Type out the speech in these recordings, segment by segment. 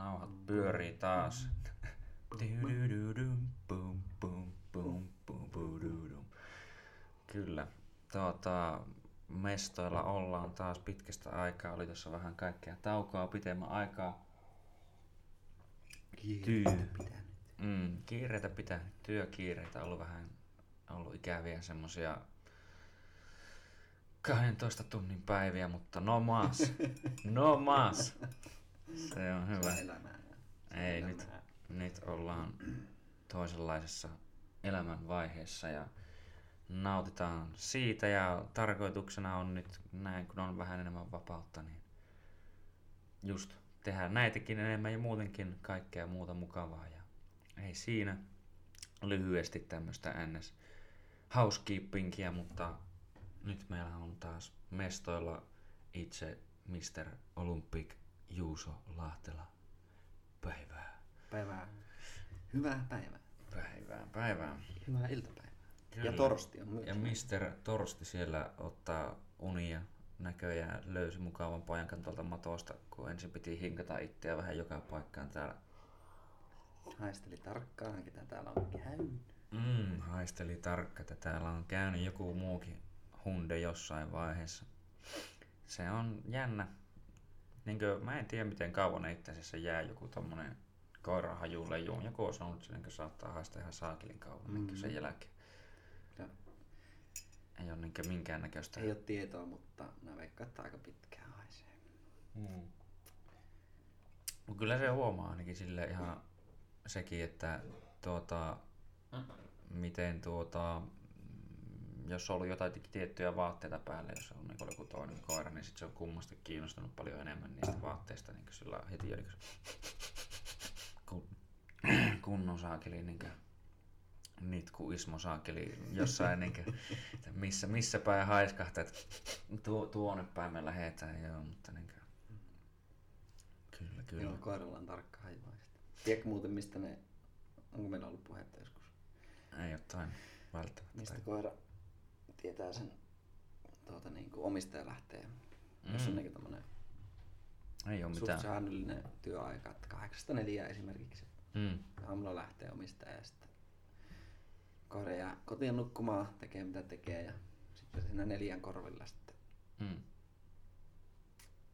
nauhat pyörii taas. Kyllä. Tuota, mestoilla ollaan taas pitkästä aikaa. Oli tuossa vähän kaikkea taukoa pitemmän aikaa. Kiirettä pitää nyt. Mm, kiireitä pitää, työkiireitä, ollut vähän ollut ikäviä semmosia 12 tunnin päiviä, mutta no maas, no maas. Se on Se hyvä. on elämää. Se Ei, nyt, elämää. nyt ollaan toisenlaisessa elämänvaiheessa ja nautitaan siitä ja tarkoituksena on nyt näin, kun on vähän enemmän vapautta, niin just tehdä näitäkin enemmän ja muutenkin kaikkea muuta mukavaa ja ei siinä lyhyesti tämmöistä ns. housekeepingia, mutta nyt meillä on taas mestoilla itse Mr. Olympic Juuso Lahtela. Päivää. Päivää. Hyvää päivää. Päivää, päivää. Hyvää iltapäivää. Kyllä. Ja torsti on myös. Ja Mr. Torsti siellä ottaa unia näköjään löysi mukavan pajan tuolta matosta, kun ensin piti hinkata itseä vähän joka paikkaan täällä. Haisteli tarkkaan, ketä täällä on käynyt. Mm, haisteli tarkka, että täällä on käynyt joku muukin hunde jossain vaiheessa. Se on jännä. Niinkö, mä en tiedä miten kauan itse asiassa jää joku tommonen koirahajuun lejuun. Joku on sanonut, että se niinkö saattaa haistaa ihan saakelin kauan mm. sen jälkeen. Ja Ei ole niinkö minkäännäköistä. ei ole tietoa, mutta mä veikkaan, että aika pitkään haisee. Mm. Mut kyllä se huomaa ainakin sille ihan sekin, että tuota, miten tuota, mm, jos on ollut jotain tiettyjä vaatteita päällä, jos on niin joku toinen koira, niin sit se on kummasti kiinnostunut paljon enemmän niistä vaatteista niin sillä heti niin kun, kunnon saakeli niin nitku Ismo saakeli jossain niin kuin, että missä, missä päin haiskahtaa, että tuo, tuonne päin me lähetään, joo, mutta niin kuin, kyllä, kyllä. Joo, koiralla on tarkka haivaista. Tiedätkö muuten, mistä ne... Onko meillä ollut puhetta joskus? Ei jotain välttämättä. Mistä koira tietää tuota, niin kuin omistaja lähtee. Mm. Jos on niin tämmöinen Ei ole mitään. säännöllinen työaika, että kahdeksasta neljää esimerkiksi. Mm. Aamulla lähtee omistaja ja sitten jää kotiin nukkumaan, tekee mitä tekee ja sitten siinä neljän korvilla sitten Mm.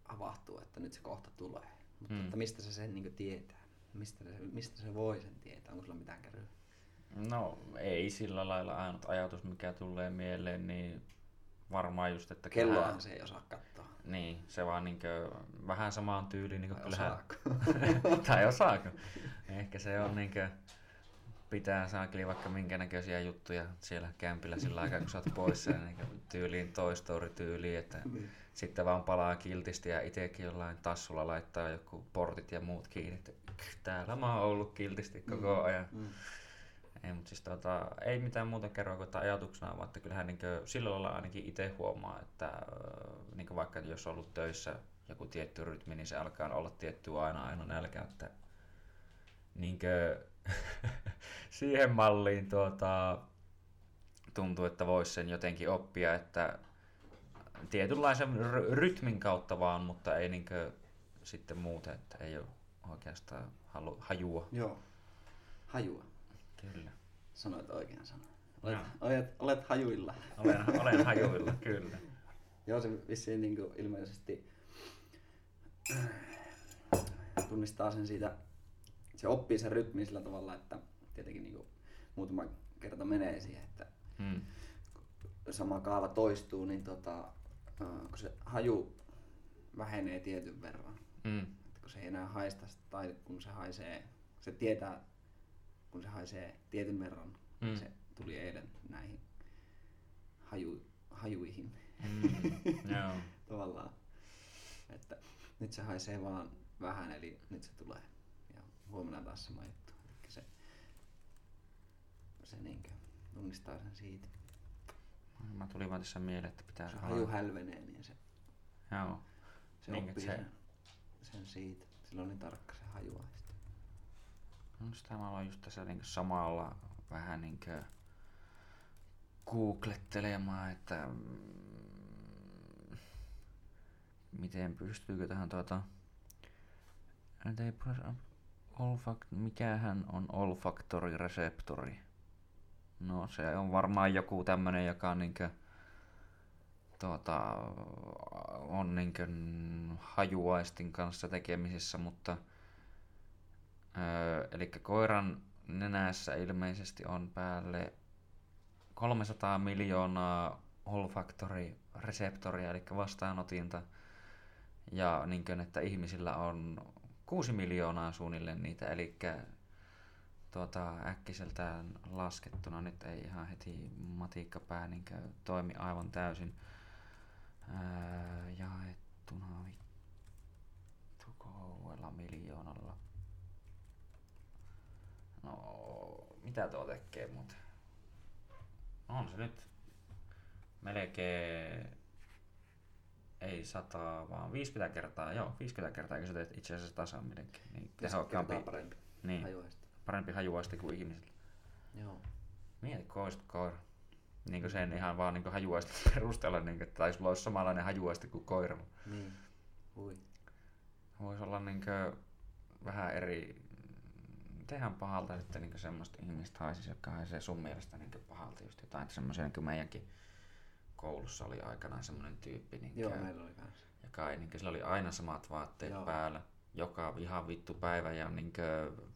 avahtuu, että nyt se kohta tulee. Mutta Mm. että mistä se sen niin tietää? Mistä se, mistä se voi sen tietää? Onko sulla mitään käryä? No ei sillä lailla ainut ajatus, mikä tulee mieleen, niin varmaan just, että Kelloahan kyllähän- se ei osaa katsoa. Niin, se vaan niinkö, vähän samaan tyyliin. Niin Tai kyllähän, osaako? tai osaako. Ehkä se on niinkö, pitää saakeli vaikka minkä näköisiä juttuja siellä kämpillä sillä aikaa, kun sä oot poissa. Niin tyyliin Toy Story tyyliin, että Niin. sitten vaan palaa kiltisti ja itsekin jollain tassulla laittaa joku portit ja muut kiinni. Että täällä mä oon ollut kiltisti koko ajan. Mm. Ei, mutta siis tota, ei mitään muuta kerroa kuin että ajatuksena, vaan että kyllähän niin sillä lailla ainakin itse huomaa, että niin vaikka jos on ollut töissä joku tietty rytmi, niin se alkaa olla tietty aina aina nälkä, että niin siihen malliin tuota, tuntuu, että voisi sen jotenkin oppia, että tietynlaisen ry- rytmin kautta vaan, mutta ei niin sitten muuten, että ei ole oikeastaan halu, hajua. Joo. Hajua. Kyllä. Sanoit oikean sanan. Olet, olet, olet hajuilla. Olen, olen hajuilla, kyllä. Joo, se vissiin niin kuin ilmeisesti tunnistaa sen siitä, se oppii sen rytmin sillä tavalla, että tietenkin niin kuin muutama kerta menee siihen, että Hmm. sama kaava toistuu, niin tota, kun se haju vähenee tietyn verran, Hmm. että kun se ei enää haista sitä, tai kun se haisee, se tietää, kun se haisee tietyn verran, Mm. se tuli eilen näihin haju, hajuihin. Mm, joo. Tavallaan, että nyt se haisee vaan vähän, eli nyt se tulee. Ja huomenna taas sama juttu. Eli se, se niinkö tunnistaa sen siitä. Mä tulin vaan tässä mieleen, että pitää... Se haju hälvenee, niin se, Joo. se Niin, oppii se- sen, sen siitä. Sillä on niin tarkka se hajuaisti. No sitä mä aloin just tässä niin samalla vähän niin googlettelemaan, että mm, miten pystyykö tähän tuota, mikähän on olfaktorireseptori? No se on varmaan joku tämmönen, joka niinkö tuota, on niinkö hajuaistin kanssa tekemisissä, mutta öö, eli koiran nenässä ilmeisesti on päälle 300 miljoonaa olfaktorireseptoria, eli vastaanotinta. Ja niin kuin, että ihmisillä on 6 miljoonaa suunnilleen niitä, eli tuota, äkkiseltään laskettuna nyt ei ihan heti matikkapää niin toimi aivan täysin. Ää, jaettuna vittu miljoonalla. No, mitä tuo tekee muuten? On se nyt melkein ei sataa, vaan 50 kertaa, joo, 50 kertaa, eikö sä teet itse asiassa tasan melkein. Niin tehokkaampi, parempi. niin, Hajuaisti. parempi hajuaisti kuin ihmisillä. Joo. Mieti koista koira. Niin kuin sen ihan vaan niin hajuaisti perusteella, niin kuin, että taisi olla samanlainen hajuaisti kuin koira. Niin. Hui. Voisi olla niin kuin, vähän eri... Tehän pahalta sitten niin semmoista ihmistä haisisi, jotka haisee sun mielestä niin pahalta just jotain semmoisia, niin kuin meidänkin koulussa oli aikanaan semmoinen tyyppi, niin Joo, meillä oli kanssa. joka ei, niin sillä oli aina samat vaatteet Joo. päällä, joka ihan vittu päivä ja niin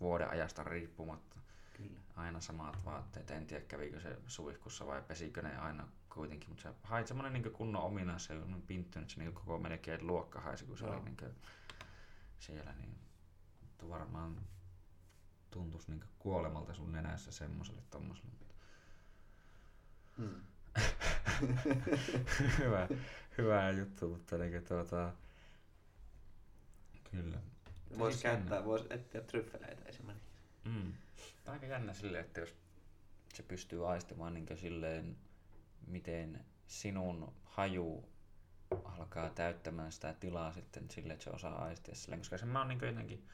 vuoden ajasta riippumatta. Kyllä. Aina samat vaatteet. En tiedä kävikö se suihkussa vai pesikö ne aina kuitenkin, mutta se hait semmoinen niin kunnon ominaisuus, se on pinttynyt, se niin koko melkein luokka haisi, kun se Joo. oli niin siellä, niin varmaan tuntuisi niin kuolemalta sun nenässä semmoselle tommoselle. Mm. hyvä, hyvä juttu, mutta niin tuota, kyllä. Voisi käyttää, voisi etsiä tryffeleitä esimerkiksi. Mm. Aika jännä silleen, että jos se pystyy aistimaan niin silleen, miten sinun haju alkaa täyttämään sitä tilaa sitten sille, että se osaa aistia silleen, koska se mä oon niin jotenkin,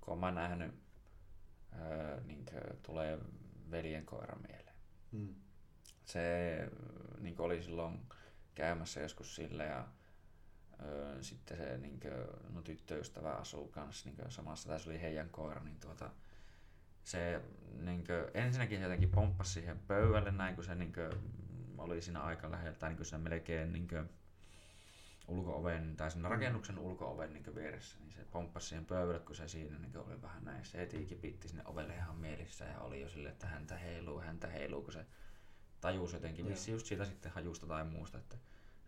kun oon mä nähnyt, öö, niin tulee veljen koira mieleen. Mm. Se niin oli silloin käymässä joskus sillä ja öö, sitten se niin kuin, no, tyttöystävä asuu kanssa niin samassa, tai se oli heidän koira, niin tuota, se niin kuin, ensinnäkin se jotenkin pomppasi siihen pöydälle näin, kun se niin kuin, oli siinä aika lähellä, tai niin kuin siinä melkein niin kuin, ulko-oven, tai siinä rakennuksen ulko-oven niin vieressä, niin se pomppasi siihen pöydälle, kun se siinä niin oli vähän näin, se heti kipitti sinne ovelle ihan mielissä ja oli jo silleen, että häntä heiluu, häntä heiluu, kun se tajusi jotenkin, vissi just siitä sitten hajusta tai muusta, että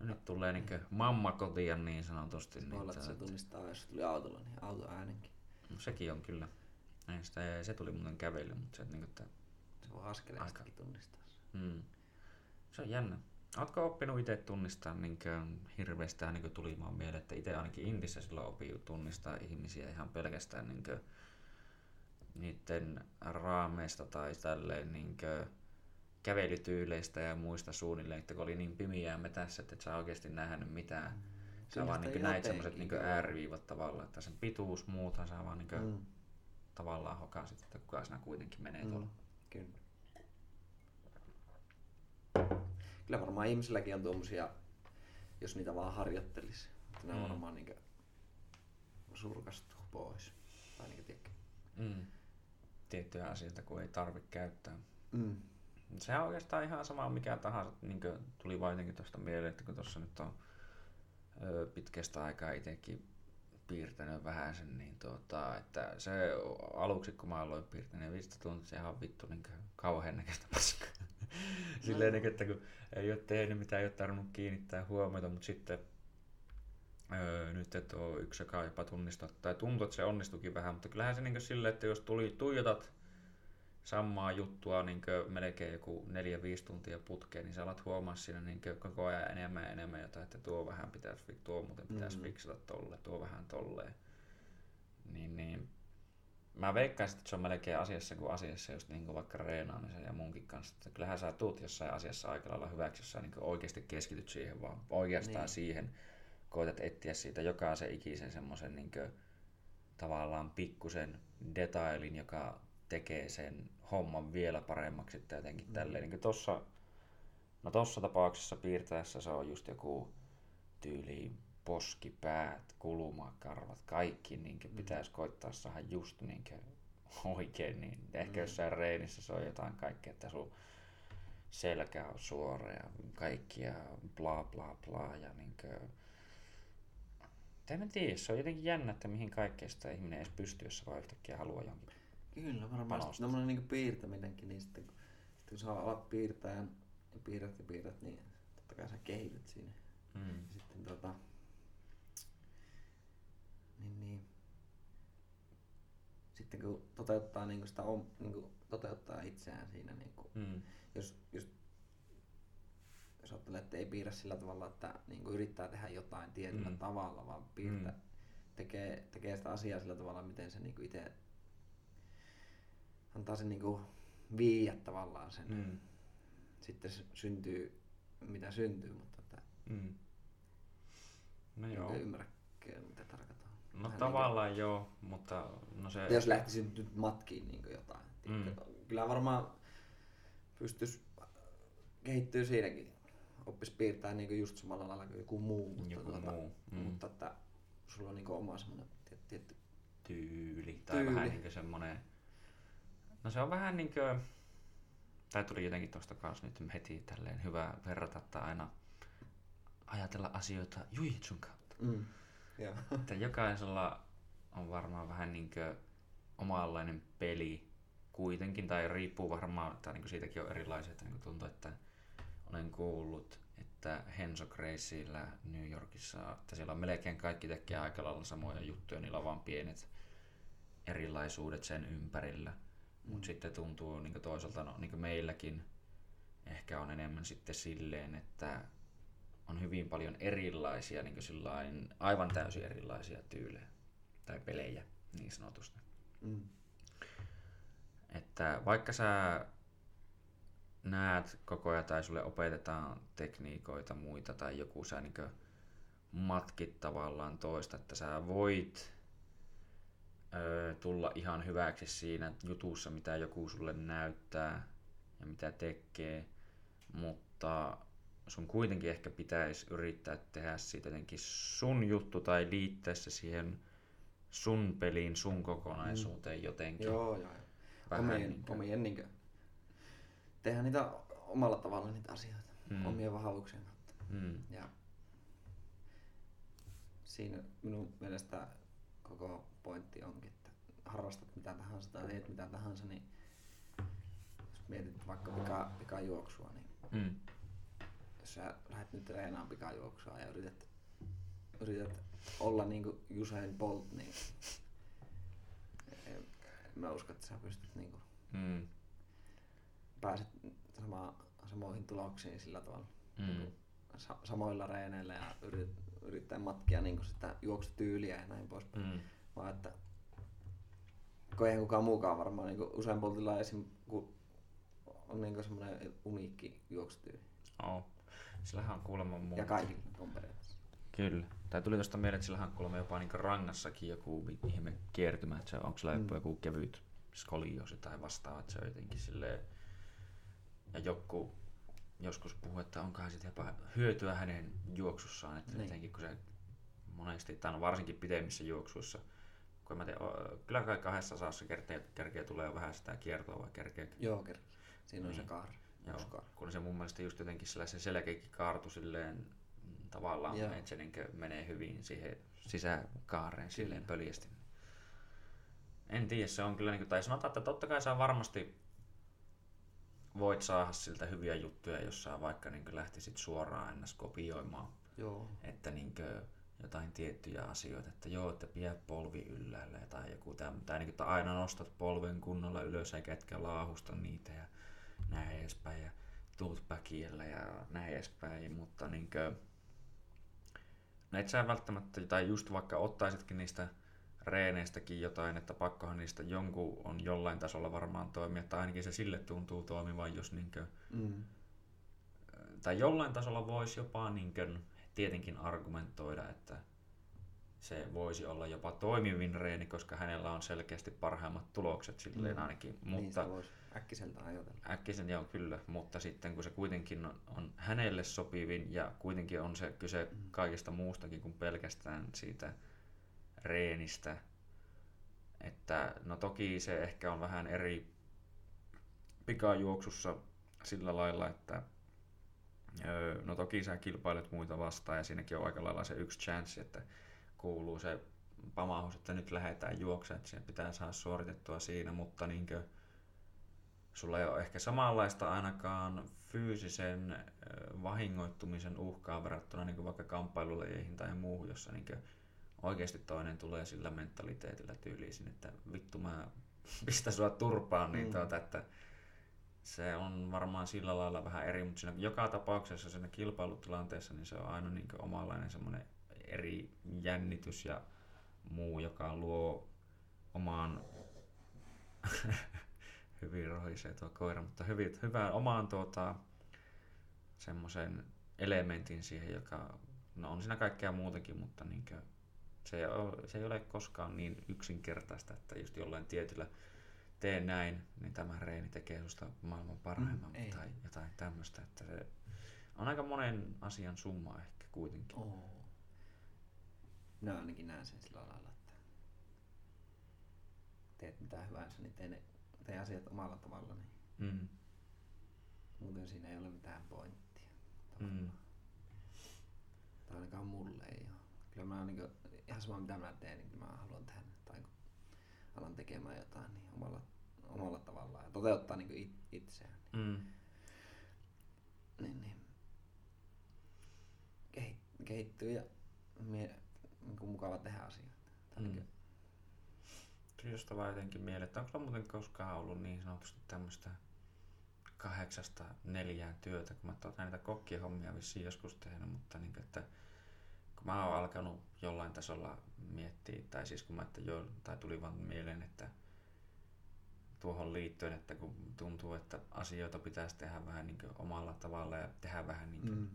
no nyt tulee niin mamma kotia niin sanotusti. Voi olla, Niin, että se että- tunnistaa, jos tuli autolla, niin autoäänenkin. no, sekin on kyllä. Ei sitä, se tuli muuten kävely, mutta se, niin kuin, että, Se voi askeleistakin tunnistaa. sen. mm, se on jännä. Oletko oppinut itse tunnistaa niin hirveästi niin tuli vaan mieleen, että itse ainakin Indissä silloin opii tunnistaa ihmisiä ihan pelkästään niin niiden raameista tai tälleen niin kävelytyyleistä ja muista suunnilleen, että kun oli niin pimiää metässä, että et sä oikeasti nähnyt mitään. Sä Kyllä vaan niin näit semmoiset niin ääriviivat tavallaan, että sen pituus, muuthan sä vaan niin Mm. tavallaan hokasit, että kuka siinä kuitenkin menee Mm. tuolla. Kyllä. Kyllä varmaan ihmisilläkin on tuommoisia, jos niitä vaan harjoittelisi. Ne Mm. on varmaan niinku surkastuu pois. Tai niinku tiedätkö. Mm. Tiettyjä asioita, kun ei tarvitse käyttää. Mm. Se on oikeastaan ihan sama mikä tahansa, niin tuli vain jotenkin tuosta mieleen, että kun tuossa nyt on ö, pitkästä aikaa itsekin piirtänyt vähän sen, niin tuota, että se aluksi kun mä aloin piirtää, niin vitsi tuntui se ihan vittu niin kauhean näköistä paskaa. Silleen, niin, että kun ei ole tehnyt mitään, ei ole tarvinnut kiinnittää huomiota, mutta sitten öö, nyt et ole yksi, joka jopa tunnistaa, tai tuntuu, että se onnistukin vähän, mutta kyllähän se niin silleen, että jos tuli, tuijotat samaa juttua niin melkein joku 4-5 tuntia putkeen, niin sä alat huomaa siinä niin koko ajan enemmän ja enemmän jotain, että tuo vähän pitäisi, tuo muuten pitäisi Mm. mm. fiksata tolle, tuo vähän tolleen. Niin, niin. Mä veikkaisin, että se on melkein asiassa kuin asiassa, just niin kuin vaikka reenaamisen ja munkin kanssa. Että kyllähän sä tuut jossain asiassa aika lailla hyväksi, jos sä niin oikeasti keskityt siihen vaan oikeastaan Niin. siihen. Koetat etsiä siitä jokaisen ikisen semmoisen niin tavallaan pikkusen detailin, joka tekee sen homman vielä paremmaksi että jotenkin Mm. mm. tälleen. Niin tossa, no tossa tapauksessa piirtäessä se on just joku tyyli poskipäät, kulmakarvat, kaikki niin Mm. pitäisi koittaa saada just niin oikein. Niin ehkä jossain reenissä se on jotain kaikkea, että sun selkä on suora ja kaikki ja bla bla bla. Ja niin kuin... En mä tiedä, se on jotenkin jännä, että mihin kaikkeen sitä ihminen edes pystyy, jos se vaan yhtäkkiä haluaa jonkin. Kyllä, varmaan Panostus. sitten tämmönen niinku piirtäminenkin, niin sitten kun, sitten kun sä alat piirtämään ja piirrät ja piirrät, niin totta kai sä kehityt siinä. Mm. Ja sitten tota... Niin, niin. Sitten kun toteuttaa niinku sitä om, niinku toteuttaa itseään siinä niinku, Mm. jos, jos, jos ajattelee, että ei piirrä sillä tavalla, että niinku yrittää tehdä jotain tietyllä Mm. tavalla, vaan piirtää, Mm. tekee, tekee sitä asiaa sillä tavalla, miten se niinku itse antaa sen niinku viiä tavallaan sen. Mm. Sitten se syntyy mitä syntyy, mutta että Mm. No joo. ymmärräkö mitä tarkoittaa. No Vähän tavallaan joo, mutta no se... Jos lähtisi nyt matkiin niin jotain. Mm. Kyllä varmaan pystyisi kehittyä siinäkin. Oppisi piirtää niin just samalla lailla kuin joku muu. Mutta, Joku tuota, muu, mm. mutta että sulla on niin oma semmoinen tietty, tyyli tai Tyyli. vähän niinku semmonen... No se on vähän niinkö... Tai tuli jotenkin tosta kanssa nyt heti tälleen hyvä verrata tai aina ajatella asioita jujitsun kautta. Mm. Joo. Että jokaisella on varmaan vähän niinkö omanlainen peli kuitenkin, tai riippuu varmaan, tai niin siitäkin on erilaisia, että niin tuntuu, että olen kuullut, että Henso Graceillä New Yorkissa, että siellä on melkein kaikki tekee aika lailla samoja juttuja, niillä on vaan pienet erilaisuudet sen ympärillä. Mutta sitten tuntuu niin toisaalta, no, niin meilläkin ehkä on enemmän sitten silleen, että on hyvin paljon erilaisia, niin sillain, aivan täysin erilaisia tyylejä tai pelejä niin sanotusti. Mm. Että vaikka sä näet koko ajan tai sulle opetetaan tekniikoita muita tai joku sä niin matkit tavallaan toista, että sä voit ö, tulla ihan hyväksi siinä jutussa, mitä joku sulle näyttää ja mitä tekee, mutta sun kuitenkin ehkä pitäisi yrittää tehdä siitä jotenkin sun juttu tai liittää se siihen sun peliin, sun kokonaisuuteen jotenkin. Joo, joo. joo. Vähän Omien, niinkö- omien niinkö, tehdä niitä omalla tavalla niitä asioita. Mm. Mm. Omien vahvuuksien kautta. Mm. Ja siinä minun mielestä koko pointti onkin, että harrastat mitä tahansa tai teet mitä tahansa, niin jos mietit vaikka pika, pikajuoksua, niin Mm. Jos sä lähdet nyt treenaamaan pikajuoksua ja yrität, yrität olla niin kuin Usain Bolt, niin mä usko, että sä pystyt niin kuin, Mm. pääset sama, samoihin tuloksiin sillä tavalla. Mm. Niin sa- samoilla reeneillä ja yrit, yrittää matkia niin sitä juoksutyyliä ja näin pois. Mm. Vaan että kun eihän kukaan muukaan varmaan niin usein poltilla esim. kun on niin semmoinen uniikki juoksutyyli. Oh. Sillähän on kuulemma muu. Ja kaikilla on periaatteessa. Kyllä. Tai tuli tuosta mieleen, että sillähän on kuulemma jopa niin rangassakin joku ihme kiertymä, että se, onko sillä joku, Mm. joku kevyt skolioosi tai vastaava, että se on jotenkin silleen... Ja joku joskus puhuu, että onkohan sitten jopa hyötyä hänen juoksussaan, että Niin. jotenkin kun se monesti, tai no varsinkin pidemmissä juoksuissa, kun mä teen, o- kyllä kai kahdessa osassa kerkeä, kerkeä tulee vähän sitä kiertoa vai kerkeä Joo, kerki. Siinä on Niin. se kaari. Joo, kun se mun mielestä just jotenkin sillä se selkäkin kaartu silleen mm, tavallaan, Joo. että se niin menee hyvin siihen sisäkaareen silleen pöljästi. En tiedä, se on kyllä, niin kuin, tai sanotaan, että totta kai sä varmasti voit saada siltä hyviä juttuja, jos sä vaikka niin lähtisit suoraan ennäs kopioimaan, Joo. että niin jotain tiettyjä asioita, että joo, että pidä polvi ylhäällä tai joku tämmöinen, tai niin, että aina nostat polven kunnolla ylös eikä etkä laahusta niitä ja näin edespäin ja tuut päkiellä ja näin edespäin, mutta niin kuin, no et sä välttämättä, tai just vaikka ottaisitkin niistä reeneistäkin jotain, että pakkohan niistä jonkun on jollain tasolla varmaan toimia, tai ainakin se sille tuntuu toimivan, jos niinkö, Mm. tai jollain tasolla voisi jopa niinkö, tietenkin argumentoida, että se voisi olla jopa toimivin reeni, koska hänellä on selkeästi parhaimmat tulokset silleen Mm. ainakin. Niin Mutta voisi äkkiseltä ajatella. äkkisen joo kyllä, mutta sitten kun se kuitenkin on, on hänelle sopivin ja kuitenkin on se kyse Mm. kaikesta muustakin kuin pelkästään siitä reenistä. Että no toki se ehkä on vähän eri pikajuoksussa sillä lailla, että öö, no toki sä kilpailet muita vastaan ja siinäkin on aika lailla se yksi chanssi, että kuuluu se pamahus, että nyt lähdetään juoksemaan, että pitää saada suoritettua siinä, mutta niinkö, sulla ei ole ehkä samanlaista ainakaan fyysisen vahingoittumisen uhkaa verrattuna niin vaikka kamppailulajeihin tai muuhun, jossa niin oikeasti toinen tulee sillä mentaliteetillä tyyliin, että vittu mä pistä sua turpaan, niin Mm. tuota, että se on varmaan sillä lailla vähän eri, mutta siinä joka tapauksessa siinä kilpailutilanteessa niin se on aina niin omanlainen semmoinen eri jännitys ja muu, joka luo omaan hyvin rohisee tuo koira, mutta hyvin, hyvään omaan tuota, semmoisen elementin siihen, joka no on siinä kaikkea muutakin, mutta niinkö, se, ei ole, se ei ole koskaan niin yksinkertaista, että just jollain tietyllä tee näin, niin tämä reeni tekee susta maailman parhaimman Mm, ei. tai jotain tämmöistä, että se on aika monen asian summa ehkä kuitenkin. Oo. Minä ainakin näen sen sillä lailla, että teet mitä hyvänsä, niin tee, ne, tee asiat omalla tavalla, niin Mm. muuten siinä ei ole mitään pointtia. Mm. Tai ainakaan mulle ei ole. Kyllä mä niin ihan sama mitä mä teen, niin mä haluan tehdä. Tai kun alan tekemään jotain, niin omalla, omalla tavallaan. Ja toteuttaa niin it, itseään. Mm. Niin, niin. Kehit, kehittyy ja mie, niin kuin mukava tehdä asioita. Tai Mm. niin Josta vaan jotenkin mieleen, että onko sulla muuten koskaan ollut niin sanotusti tämmöistä kahdeksasta neljään työtä, kun mä oon näitä kokkien hommia vissiin joskus tehnyt, mutta niin, että kun mä oon alkanut jollain tasolla miettiä, tai siis kun mä, että jo, tai tuli vaan mieleen, että tuohon liittyen, että kun tuntuu, että asioita pitäisi tehdä vähän niin omalla tavalla ja tehdä vähän niin mm.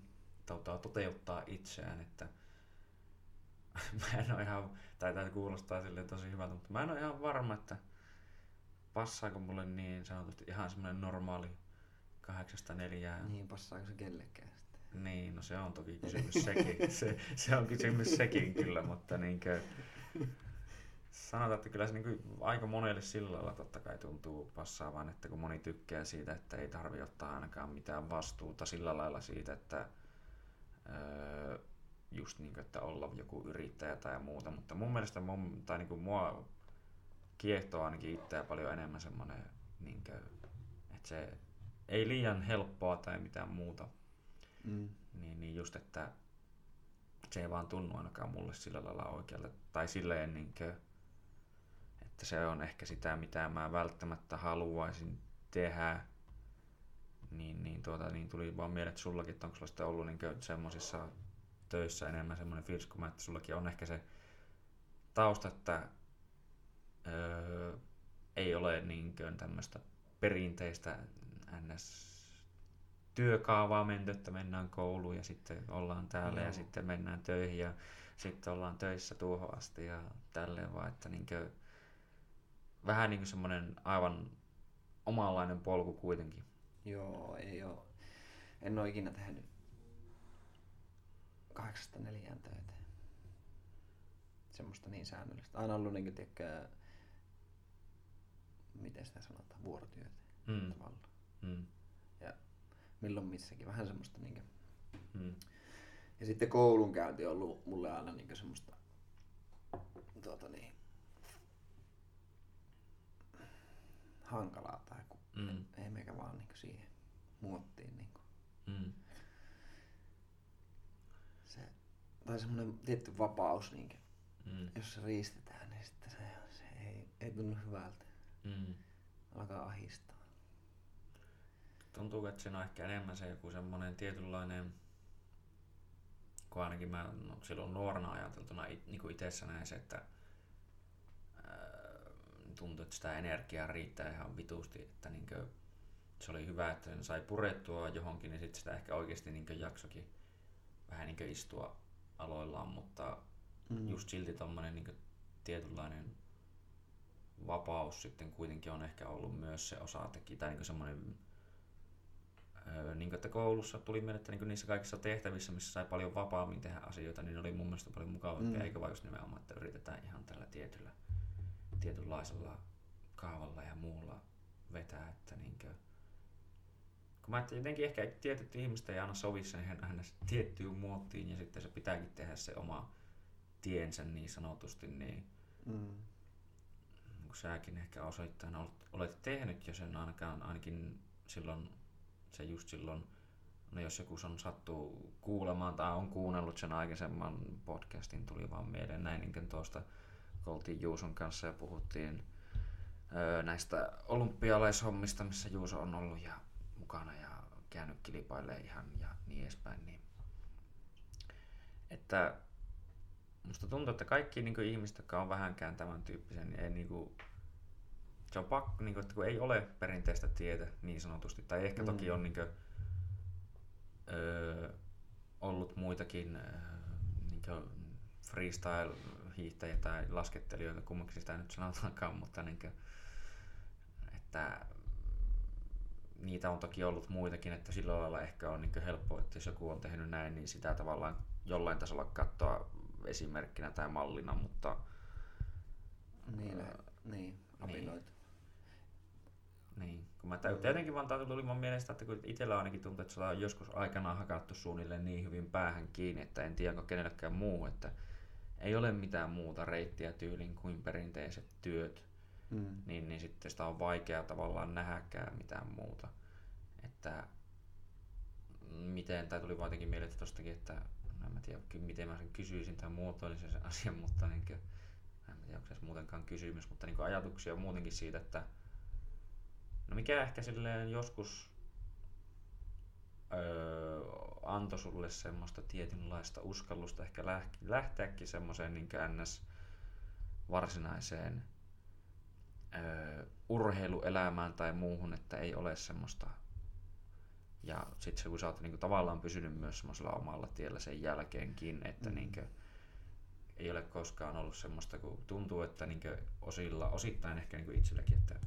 tota, toteuttaa itseään, että mä en ole ihan, tai tämä kuulostaa silleen tosi hyvältä, mutta mä en ole ihan varma, että passaako mulle niin sanotusti ihan semmoinen normaali kahdeksasta neljään. Niin, passaako se kellekään sitten? Niin, no se on toki kysymys sekin. Se, se on kysymys sekin kyllä, mutta niinkö, sanotaan, että kyllä se niin aika monelle sillä lailla totta kai tuntuu passaavan, että kun moni tykkää siitä, että ei tarvi ottaa ainakaan mitään vastuuta sillä lailla siitä, että öö, just niin kuin, että olla joku yrittäjä tai muuta, mutta mun mielestä mun, tai niin kuin mua kiehtoo ainakin itseä paljon enemmän semmoinen, niin kuin, että se ei liian helppoa tai mitään muuta, Mm. niin, niin just, että se ei vaan tunnu ainakaan mulle sillä lailla oikealta. Tai silleen, niin kuin, että se on ehkä sitä, mitä mä välttämättä haluaisin tehdä. Niin, niin, tuota, niin tuli vaan mieleen, että sullakin, että onko sulla sitten ollut niin semmoisissa töissä enemmän semmoinen fiilis kuin mä, että sullakin on ehkä se tausta, että öö, ei ole niin tämmöistä perinteistä ns työkaavaa menty, että mennään kouluun ja sitten ollaan täällä Joo. ja sitten mennään töihin ja sitten ollaan töissä tuohon asti ja tälleen vaan, että niinkö, vähän niin kuin semmoinen aivan omanlainen polku kuitenkin. Joo, ei oo. En oo ikinä tehnyt kahdeksasta neljään töitä. Semmoista niin säännöllistä. Aina ollut niinku, tiedätkö, miten sitä sanotaan, vuorotyötä Mm, tavallaan. mm, Milloin missäkin, vähän semmoista niinku. mm, Ja sitten koulunkäynti on ollut mulle aina niinku semmoista, tuota niin, hankalaa tai kun mm, ei meikä vaan niinku siihen muottiin niinku. mm, se, tai semmoinen tietty vapaus, niin mm, jos se riistetään, niin sitten se, se ei, ei tunnu hyvältä. mm. Alkaa ahistaa. Tuntuu, että siinä on ehkä enemmän se joku semmoinen tietynlainen, kun ainakin mä no, silloin nuorena ajateltuna it, niin itsessä näin se, että tuntuu, että sitä energiaa riittää ihan vitusti, että niinkö, se oli hyvä, että sen sai purettua johonkin, niin sitten sitä ehkä oikeasti niinkö jaksokin vähän niinkö istua aloillaan, mutta mm. just silti tommonen niin tietynlainen vapaus sitten kuitenkin on ehkä ollut myös se osatekijä, tai niin semmoinen Öö, niin kuin, että koulussa tuli mieleen, että niin niissä kaikissa tehtävissä, missä sai paljon vapaammin tehdä asioita, niin ne oli mun mielestä paljon mukavampia, mm. eikä vaan just nimenomaan, että yritetään ihan tällä tietyllä, tietynlaisella kaavalla ja muulla vetää, että niin kuin, kun mä ajattelin, jotenkin ehkä tietyt ihmistä ei aina sovissa niin aina tiettyyn muottiin ja sitten se pitääkin tehdä se oma tiensä niin sanotusti, niin mm. kun säkin ehkä osoittain olet, olet tehnyt jo sen ainakaan, ainakin silloin se just silloin, no jos joku on sattuu kuulemaan tai on kuunnellut sen aikaisemman podcastin, tuli vaan mieleen näin niin tuosta, kun oltiin Juuson kanssa ja puhuttiin öö, näistä olympialaishommista, missä Juuso on ollut ja mukana ja käynyt kilpailemaan ihan ja niin edespäin. Niin. Että musta tuntuu, että kaikki niin kuin ihmiset, jotka on vähänkään tämän tyyppisen, niin ei niin kuin, se on pakko, niin kuin, että kun ei ole perinteistä tietä niin sanotusti, tai ehkä mm. toki on niin kuin, öö, ollut muitakin öö, niin kuin freestyle-hiihtäjiä tai laskettelijoita, kummaksi sitä nyt sanotaankaan, mutta niin kuin, että niitä on toki ollut muitakin, että sillä lailla ehkä on niin helppo, että jos joku on tehnyt näin, niin sitä tavallaan jollain tasolla katsoa esimerkkinä tai mallina, mutta... Niin, äh, niin. Niin. niin. Kun mä täytyy, jotenkin vaan tuli mun mielestä, että kun itsellä ainakin tuntuu, että se on joskus aikanaan hakattu suunnilleen niin hyvin päähän kiinni, että en tiedä onko kenellekään muu, että ei ole mitään muuta reittiä tyylin kuin perinteiset työt mm. niin, niin sitten sitä on vaikea tavallaan nähdäkään mitään muuta. Että miten, tai tuli jotenkin mieleen tostakin, että no en mä tiedä miten mä sen kysyisin tai muotoilisin sen asian, mutta niin kuin, en tiedä onko se muutenkaan kysymys, mutta niin ajatuksia muutenkin siitä, että no mikä ehkä silleen joskus öö, antoi sulle semmoista tietynlaista uskallusta ehkä lähteäkin semmoiseen niin ns. varsinaiseen ö, urheiluelämään tai muuhun, että ei ole semmoista. Ja sitten se, kun sä oot niinku tavallaan pysynyt myös semmoisella omalla tiellä sen jälkeenkin, että mm. niinku, ei ole koskaan ollut semmoista, kun tuntuu, että niinku osilla, osittain ehkä niinku itselläkin, että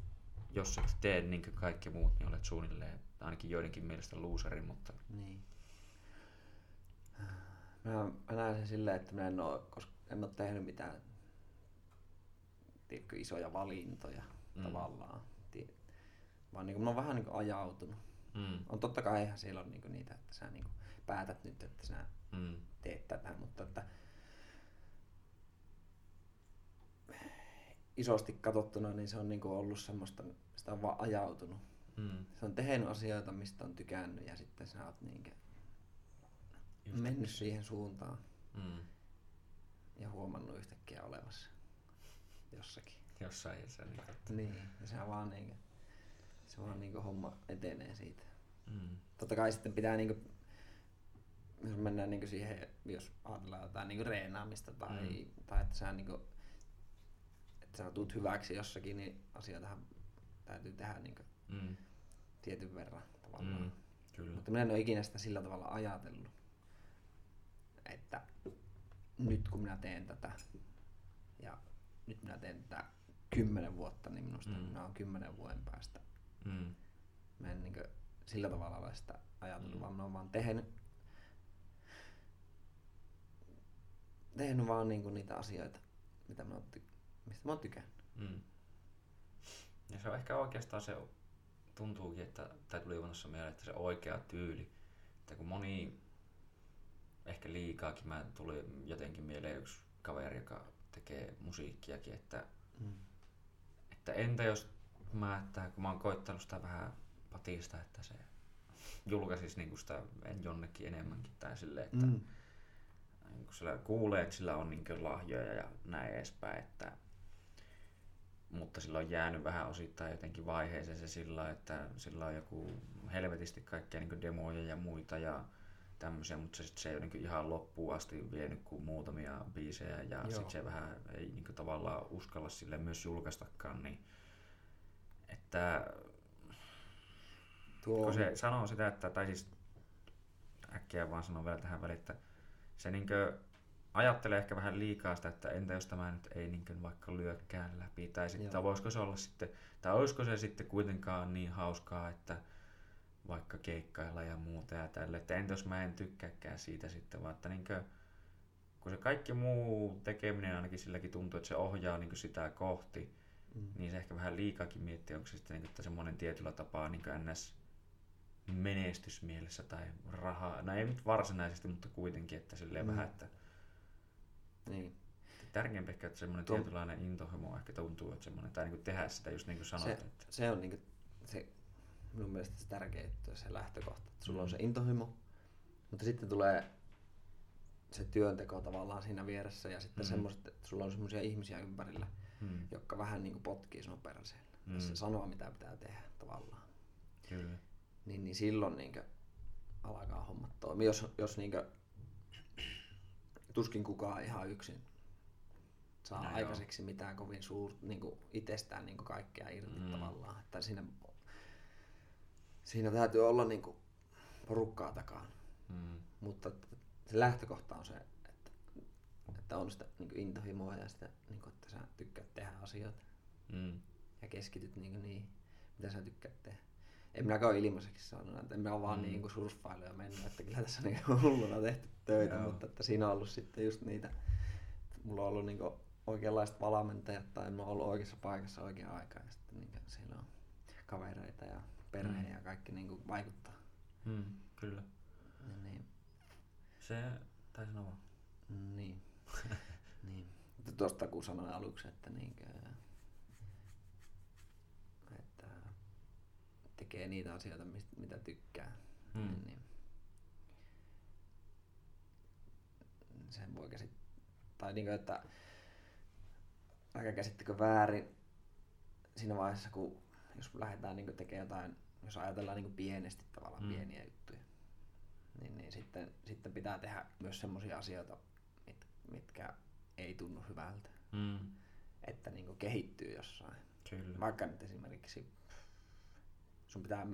jos et tee niin kuin kaikki muut, niin olet suunnilleen ainakin joidenkin mielestä looseri, mutta... Niin. Mä, mä näen sen silleen, että mä en ole, koska en ole tehnyt mitään tiedätkö, isoja valintoja mm. tavallaan. Vaan niin kuin, mä oon vähän niin kuin ajautunut. Mm. On totta kai ihan siellä on niin kuin niitä, että sä niin kuin päätät nyt, että sä mm. teet tätä, mutta että isosti katsottuna, niin se on niin kuin ollut semmoista, sitä on vaan ajautunut. Mm. Se on tehnyt asioita, mistä on tykännyt ja sitten sä oot niin mennyt siihen suuntaan mm. ja huomannut yhtäkkiä olevassa jossakin. Jossain ja sen. Niin, ja se on vaan niinku, se vaan niinku homma etenee siitä. Mm. Totta kai sitten pitää niinku, jos mennään niinku siihen, jos ajatellaan jotain niinku reenaamista tai, mm. tai että sä niinku, että sä tuut hyväksi jossakin, niin asioitahan täytyy tehdä niinku mm. tietyn verran tavallaan. Mm. Kyllä. Mutta minä en ole ikinä sitä sillä tavalla ajatellut, että nyt kun minä teen tätä ja nyt minä teen tätä kymmenen vuotta, niin minusta mm. minä olen kymmenen vuoden päästä. Mm. Mä en niin kuin, sillä tavalla ole sitä ajatellut, mm. vaan minä olen vaan tehnyt, tehnyt vaan niin kuin niitä asioita, mitä mä ty- mistä mä oon tykännyt. Mm. Ja se on ehkä oikeastaan se, tuntuukin, että, tai tuli vanhassa mieleen, että se oikea tyyli, että kun moni, ehkä liikaakin, mä tuli jotenkin mieleen yksi kaveri, joka tekee musiikkiakin, että, mm. että entä jos mä, että kun mä oon koittanut sitä vähän patista, että se julkaisisi niin sitä jonnekin enemmänkin tai silleen, että mm. niin kun sillä kuulee, että sillä on niin lahjoja ja näin edespäin, että mutta sillä on jäänyt vähän osittain jotenkin vaiheeseen se sillä, että sillä on joku helvetisti kaikkia niin demoja ja muita ja tämmöisiä, mutta se, sit se ei ole niin ihan loppuun asti vienyt kuin muutamia biisejä ja sitten se vähän ei niin tavallaan uskalla sille myös julkaistakaan, niin että Tuo... kun se sanoo sitä, että, tai siis äkkiä vaan sanoo vielä tähän väliin, että se niin ajattelee ehkä vähän liikaa sitä, että entä jos tämä nyt ei niin vaikka lyökkään läpi, tai sitten voisiko se olla sitten, tai olisiko se sitten kuitenkaan niin hauskaa, että vaikka keikkailla ja muuta ja tälle, että entä jos mä en tykkääkään siitä sitten, vaan että niin kuin, kun se kaikki muu tekeminen ainakin silläkin tuntuu, että se ohjaa niin sitä kohti, Mm. niin se ehkä vähän liikaakin miettii, onko se sitten niin, että semmoinen tietyllä tapaa niin ns menestysmielessä tai rahaa, no ei nyt varsinaisesti, mutta kuitenkin, että silleen Mm. vähän, että Niin. tärkeämpi ehkä, että semmoinen Tuo- tietynlainen intohimo ehkä tuntuu, että semmoinen, tai niin tehdä sitä just niin kuin sanoit, Se, että se on niinku se, minun mielestä se ja se lähtökohta, että sulla on Mm. se intohimo, mutta sitten tulee se työnteko tavallaan siinä vieressä ja sitten Mm. mm. semmoiset, että sulla on semmoisia ihmisiä ympärillä, hmm, jotka vähän niinku potkii sinua perseelle. Mm. Mm. Se sanoo, mitä pitää tehdä tavallaan. kyllä. Niin, niin silloin niinku alkaa hommat toimia. Jos, jos niinku, tuskin kukaan ihan yksin saa No no joo. aikaiseksi mitään kovin suurta niinku itsestään niinku kaikkea irti Mm. mm. tavallaan. Että siinä, siinä täytyy olla niinku porukkaa takana. Hmm, Mutta se lähtökohta on se, että, että on sitä niinku intohimoa ja sitä, niinku, että sä tykkäät tehdä asioita hmm, ja keskityt niinku niihin, mitä sä tykkäät tehdä. En minäkään ole ilmaiseksi sanonut, että en minä ole vaan Mm. mm. niinku surffailu ja mennyt, että kyllä tässä niinku hulluna tehty töitä, Joo. mutta että siinä on ollut sitten just niitä, että mulla on ollut niinku oikeanlaiset valmentajat tai mä oon ollut oikeassa paikassa oikeaan aikaan ja sitten niinku siellä on kavereita ja perhe Mm. ja kaikki niinku vaikuttaa. hmm, kyllä. Niin, niin. Se, tai sanoa vaan. Niin. niin. Tuosta kun sanoin aluksi, että, niinkö, että tekee niitä asioita, mistä, mitä tykkää, Mm. niin, niin sen voi käsittää. Tai niinkö, että älkää käsittekö väärin siinä vaiheessa, kun jos lähdetään niinkö tekemään jotain, jos ajatellaan niinkö pienesti tavallaan Mm. mm. pieniä juttuja, niin, niin sitten, sitten pitää tehdä myös semmoisia asioita, mit, mitkä ei tunnu hyvältä, Hmm, että niinku kehittyy jossain. kyllä. Vaikka nyt esimerkiksi sun pitää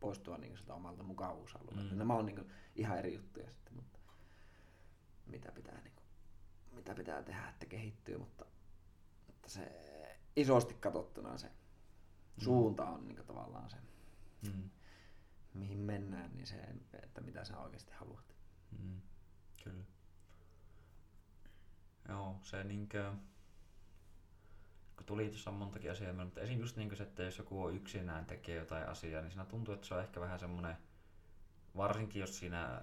poistua niinku sitä omalta mukavuusalueelta. Mm. Mm. Nämä on niinku ihan eri juttuja sitten, mutta mitä pitää, niinku, mitä pitää tehdä, että kehittyy, mutta, mutta se isosti katsottuna se suunta on niinku tavallaan se, Hmm, mihin mennään, niin se, että mitä sä oikeasti haluat. hmm, kyllä. Joo, se niinkö... Kun tuli tuossa montakin asiaa, mutta esim. just niinkö se, että jos joku on yksinään tekee jotain asiaa, niin siinä tuntuu, että se on ehkä vähän semmoinen, varsinkin jos siinä,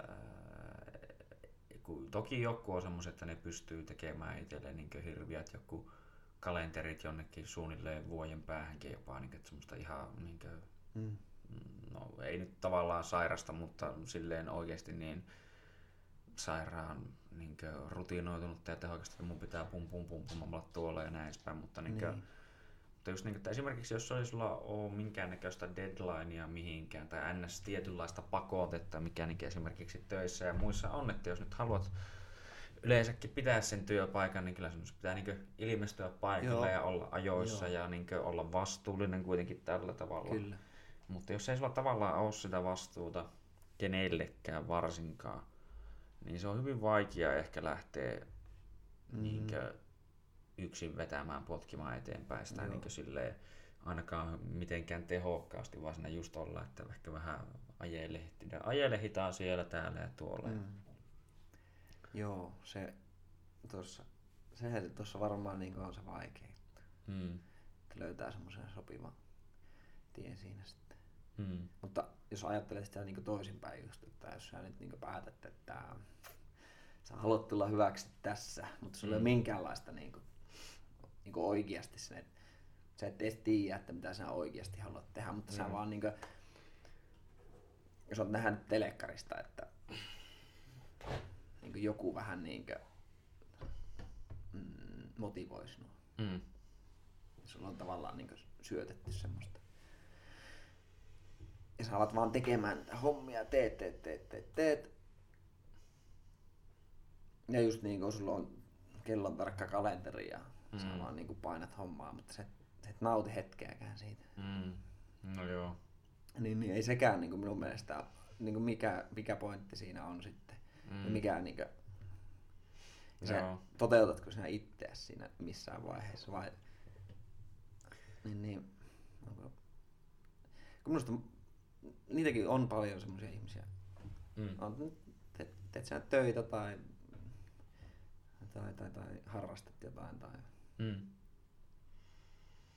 kun toki joku on semmoiset, että ne pystyy tekemään itselleen niin hirviät joku kalenterit jonnekin suunnilleen vuoden päähänkin jopa, niin että semmoista ihan niin kuin, Mm. No ei nyt tavallaan sairasta, mutta silleen oikeasti niin sairaan niin rutinoitunutta ja tehokasta, että mun pitää pum pum pum pum olla tuolla ja näin edespäin, mutta, niin kuin, Niin. mutta just niin, että esimerkiksi jos ei sulla ole minkäännäköistä deadlinea mihinkään tai ns. tietynlaista pakotetta, mikä niin esimerkiksi töissä ja muissa on, että jos nyt haluat yleensäkin pitää sen työpaikan, niin kyllä sun pitää niin ilmestyä paikalle Joo. ja olla ajoissa Joo. ja niin olla vastuullinen kuitenkin tällä tavalla. Kyllä. Mutta jos ei sulla tavallaan ole sitä vastuuta kenellekään varsinkaan, niin se on hyvin vaikea ehkä lähteä Mm. niinkö yksin vetämään, potkimaan eteenpäin sitä Joo. niinkö silleen, ainakaan mitenkään tehokkaasti, vaan siinä just olla, että ehkä vähän ajelehtidä. Ajelehitaan siellä, täällä ja tuolla. Mm. Joo, se tuossa, sehän tuossa varmaan niin on se vaikein, Mm. että löytää semmoisen sopivan tien siinä sitten. Mm. Mutta jos ajattelet sitä niin toisinpäin just, että jos sä nyt niin päätät, että sä haluat tulla hyväksi tässä, mutta sulla ei Mm. ole minkäänlaista niin kuin, niin kuin oikeasti sen, että sä et edes tiedä, että mitä sä oikeasti haluat tehdä, mutta mm. sä Mm. vaan niin kuin, jos oot nähnyt telekkarista, että niin joku vähän niin kuin, mm, motivoi sinua. Mm. Sulla on tavallaan niin syötetty semmoista. Ja sä alat vaan tekemään hommia, teet, teet, teet, teet, teet. Ja just niin kuin sulla on kellon tarkka kalenteri ja mm. sä vaan niin kuin painat hommaa, mutta sä, et- sä nauti hetkeäkään siitä. Mm. No joo. Niin, niin ei sekään niin kuin minun mielestä, niin kuin mikä, mikä pointti siinä on sitten. Mm. Ja mikä niin kuin, Se, Joo. toteutatko sinä itseäsi siinä missään vaiheessa vai... Niin, niin. Onko... Kun minusta niitäkin on paljon semmoisia ihmisiä. Mm. On, teet, teet sinä töitä tai, tai, tai, tai harrastat jotain tai Mm.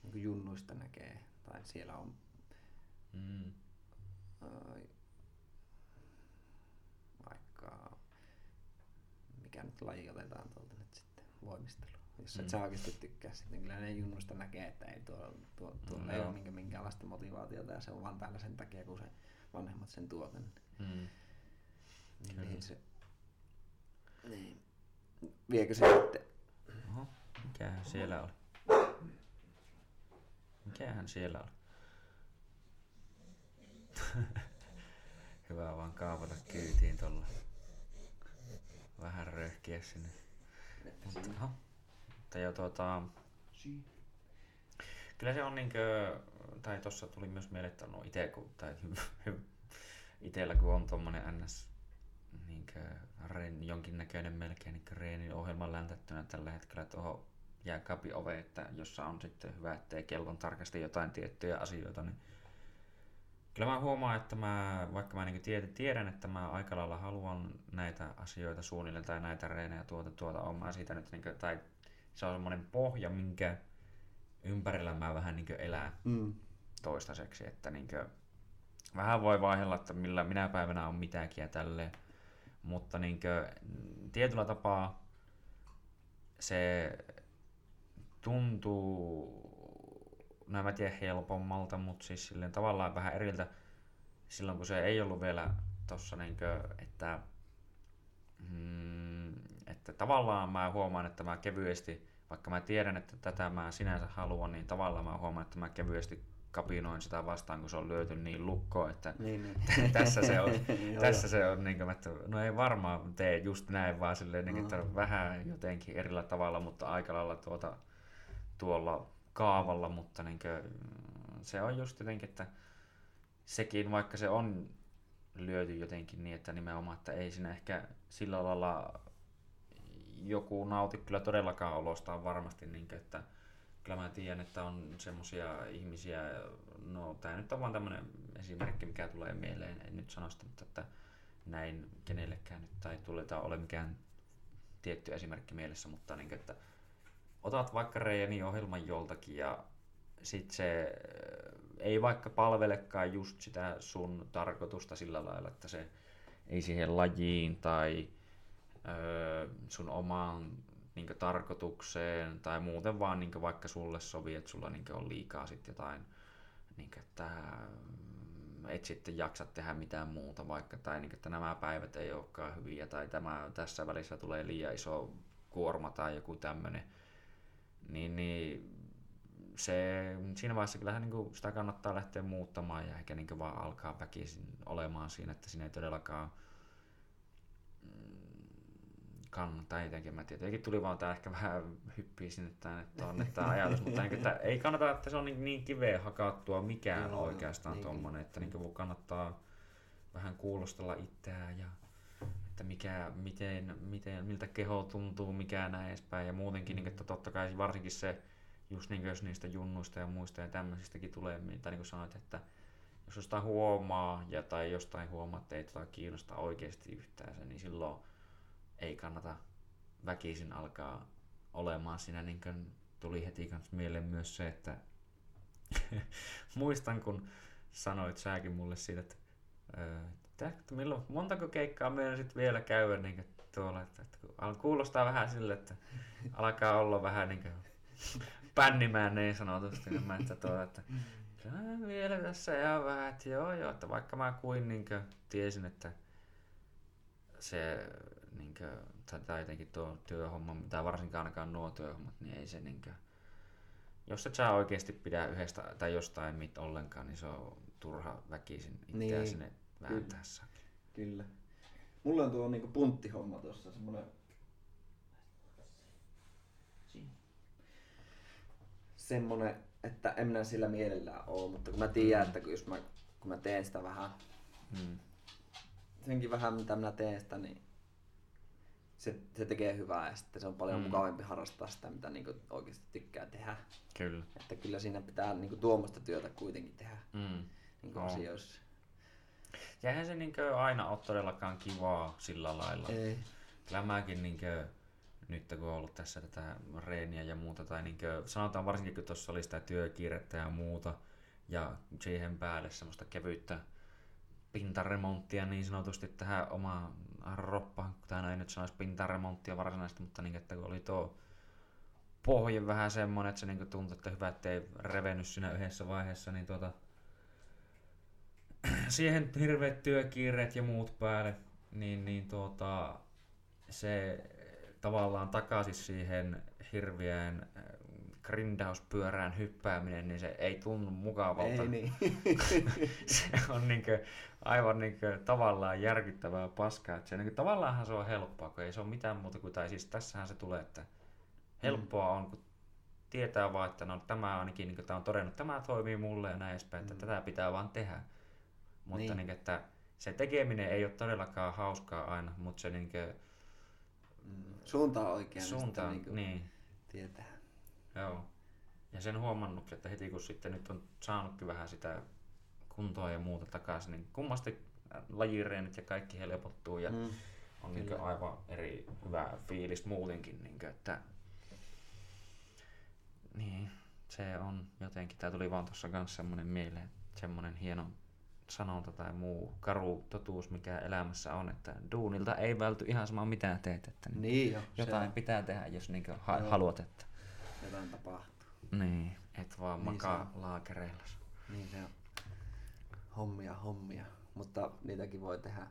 niin junnuista näkee tai siellä on Mm. vaikka mikä nyt laji otetaan tuolta nyt sitten voimistelu. Jos et Mm. sä oikeasti tykkää sitten, niin kyllä ne junnuista näkee, että ei tuo, tuo, tuolla Mm, ei joo. ole minkä, minkäänlaista motivaatiota ja se on vaan täällä sen takia, kun se vanhemmat sen tuo tänne. Mm. Niin, Kyllä. niin se, niin. Viekö se sitten? Oho, mikähän siellä oli? Mikähän siellä oli? Hyvä vaan kaavata kyytiin tuolla. Vähän röhkiä sinne. Mutta, Mutta jo tuota... Kyllä se on niinkö, tai tossa tuli myös mieleen, että no ite kun, tai itellä kun on tommonen ns niinkö reen, jonkinnäköinen melkein niinkö reenin ohjelma läntättynä tällä hetkellä tuohon jääkaapin ove, että jossa on sitten hyvä, ettei kellon tarkasti jotain tiettyjä asioita, niin kyllä mä huomaan, että mä, vaikka mä niin tiedän, että mä aika lailla haluan näitä asioita suunnilleen tai näitä reenejä tuota tuota, on mä siitä nyt, niin kuin, tai se on semmoinen pohja, minkä ympärillä mä vähän niin elän Mm. toistaiseksi, että niin kuin, vähän voi vaihella, että millä minä päivänä on mitäkin ja tälleen, mutta niin kuin, tietyllä tapaa se tuntuu, no en mä tiedä helpommalta, mutta siis silleen tavallaan vähän eriltä silloin kun se ei ollut vielä tossa niinkö, että, mm, että tavallaan mä huomaan, että mä kevyesti, vaikka mä tiedän, että tätä mä sinänsä haluan, niin tavallaan mä huomaan, että mä kevyesti kapinoin sitä vastaan, kun se on löyty niin lukkoon, että Niin, niin. tässä se on, tässä se on niin kuin, että no ei varmaan tee just näin, vaan silleen, niin, että Mm. vähän jotenkin erillä tavalla, mutta aika lailla tuota, tuolla kaavalla, mutta niin kuin, se on just jotenkin, että sekin, vaikka se on lyöty jotenkin niin, että nimenomaan, että ei siinä ehkä sillä lailla joku nauti kyllä todellakaan olostaan varmasti, niin kuin, että kyllä mä tiedän, että on semmoisia ihmisiä, no tämä nyt on vaan tämmöinen esimerkki, mikä tulee mieleen, en nyt sano sitä, mutta että näin kenellekään nyt tai tuleta ole mikään tietty esimerkki mielessä, mutta niin, että otat vaikka reeni-ohjelman joltakin ja sit se äh, ei vaikka palvelekaan just sitä sun tarkoitusta sillä lailla, että se ei siihen lajiin tai sun omaan niin tarkoitukseen tai muuten vaan niin vaikka sulle sovi, että sulla niin on liikaa sit jotain, niin että mm, et sitten jaksa tehdä mitään muuta vaikka, tai niin, että nämä päivät ei olekaan hyviä, tai tämä, tässä välissä tulee liian iso kuorma tai joku tämmöinen, niin, niin se, siinä vaiheessa kyllähän niin kuin sitä kannattaa lähteä muuttamaan ja ehkä niin vaan alkaa väkisin olemaan siinä, että siinä ei todellakaan kannattaa jotenkin, mä tiedän. Jotenkin tuli vaan tää ehkä vähän hyppii sinne tänne tuonne tää ajatus, mutta niin, että ei kannata, että se on niin, niin kiveen hakattua mikään Joo, oikeastaan niin. tuommoinen, että niin kannattaa vähän kuulostella itseään ja että mikä, miten, miten, miltä keho tuntuu, mikä näin edespäin ja muutenkin, niin, että totta kai varsinkin se, just niin jos niistä junnuista ja muista ja tämmöisistäkin tulee, tai niin kuin sanoit, että jos jostain huomaa ja tai jostain huomaa, että ei tota kiinnosta oikeasti yhtään se, niin silloin ei kannata väkisin alkaa olemaan siinä, niin kuin tuli heti kanssa mieleen myös se, että muistan kun sanoit säkin mulle siitä, että, että milloin, montako keikkaa meidän sitten vielä käydä niin tuolla, että, että kun kuulostaa vähän sille, että alkaa olla vähän niin kuin pännimään niin sanotusti, niin mä, että, tuo, että vielä tässä ihan vähän, että joo joo, että vaikka mä kuin niin kuin, tiesin, että se niin kuin, tai jotenkin tuo työhomma, tai varsinkaan ainakaan nuo työhommat, niin ei se niin kuin, jos et sä oikeasti pidä yhdestä tai jostain mit ollenkaan, niin se on turha väkisin itseä Niin, sinne vääntää kyllä. Kyllä. Mulla on tuo niinku punttihomma tossa, semmonen... Semmonen, että en minä sillä mielellään oo, mutta kun mä tiedän, että kun, jos mä, kun mä teen sitä vähän, Mm. senkin vähän mitä minä teen sitä, niin se, se tekee hyvää ja sitten se on paljon Mm. mukavampi harrastaa sitä, mitä niin kuin oikeasti tykkää tehdä. Kyllä. Että kyllä siinä pitää niin kuin tuommoista työtä kuitenkin tehdä Mm. niin kuin On. asioissa. Ja eihän se niinkö aina ole todellakaan kivaa sillä lailla. Ei. Kyllä mäkin niinkö, nyt kun on ollut tässä tätä reeniä ja muuta, tai niinkö, sanotaan varsinkin kun tuossa oli sitä työkiirettä ja muuta, ja siihen päälle semmoista kevyttä pintaremonttia niin sanotusti tähän omaan roppaan, no ei nyt sanoisi pintaremonttia varsinaisesti, mutta niin, että kun oli tuo pohje vähän semmonen, että se niin tuntui, että hyvä, ettei revennyt siinä yhdessä vaiheessa, niin tuota, siihen hirveät työkiireet ja muut päälle, niin, niin tuota, se tavallaan takaisin siihen hirveään äh, grindauspyörään hyppääminen, niin se ei tunnu mukavalta. Ei niin. se on niinkö, aivan niinkö tavallaan järkyttävää paskaa. Että se, niinkö, tavallaanhan se on helppoa, kun ei se ole mitään muuta kuin, tai siis tässähän se tulee, että helppoa on, kun tietää vaan, että no tämä ainakin, niin kuin tämä on todennut, tämä toimii mulle ja näin edespäin, että Mm. tätä pitää vaan tehdä. Mutta niin. Niin. Niin, että se tekeminen ei ole todellakaan hauskaa aina, mutta se niin kuin, Mm, Suunta on oikein. suunta, Niin kuin niin, tietää. Joo. Ja sen huomannut, että heti kun sitten nyt on saanutkin vähän sitä kuntoa ja muuta takaisin, niin kummasti lajireenit ja kaikki helpottuu ja Mm. on niin aivan eri hyvä fiilis muutenkin, niin kuin, että niin, se on jotenkin, tämä tuli vaan tuossa kanssa semmoinen mieleen, semmoinen hieno sanonta tai muu karu totuus, mikä elämässä on, että duunilta ei välty ihan sama mitä teet, että niin Niin jo. jotain Se, pitää tehdä, jos niin haluat, että jotain tapahtuu. niin, et vaan Niin makaa laakereilla. Niin se on. Hommia, hommia. Mutta niitäkin voi tehdä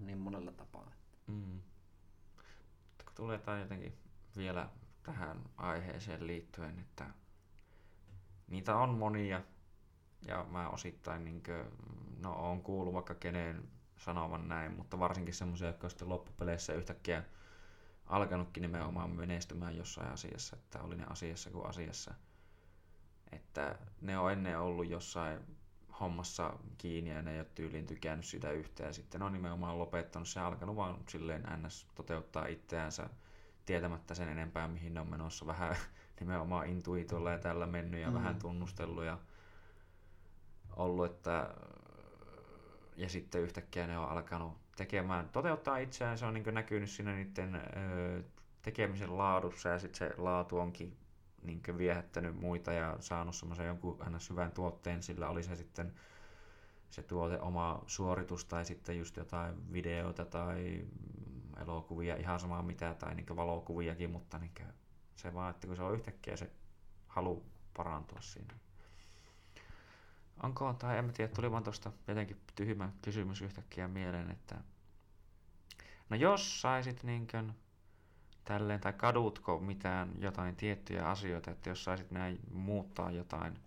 niin monella tapaa. Mm. Kun tulee tää jotenkin vielä tähän aiheeseen liittyen, että niitä on monia ja mä osittain niinkö, no on kuullut vaikka keneen sanovan näin, mutta varsinkin semmoisia, jotka on sitten loppupeleissä yhtäkkiä alkanutkin nimenomaan menestymään jossain asiassa, että oli ne asiassa kuin asiassa. Että ne on ennen ollut jossain hommassa kiinni ja ne ei ole tyyliin tykännyt sitä yhtään. Sitten on nimenomaan lopettanut se alkanut vaan silleen ns. toteuttaa itseänsä tietämättä sen enempää, mihin ne on menossa. Vähän nimenomaan intuitolla ja tällä mennyt ja mm. vähän tunnustellut ja ollut, että ja sitten yhtäkkiä ne on alkanut tekemään, toteuttaa itseään, se on niin näkynyt siinä niiden ö, tekemisen laadussa ja sitten se laatu onkin niin viehättänyt muita ja saanut semmoisen jonkun aina syvän tuotteen, sillä oli se sitten se tuote oma suoritus tai sitten just jotain videoita tai elokuvia, ihan sama mitä, tai niin valokuviakin, mutta niin se vaan, että kun se on yhtäkkiä se halu parantua siinä. Onko, tai en tiedä, tuli vaan tuosta jotenkin tyhmä kysymys yhtäkkiä mieleen, että no jos saisit niinkön tälleen, tai kadutko mitään jotain tiettyjä asioita, että jos saisit näin muuttaa jotain,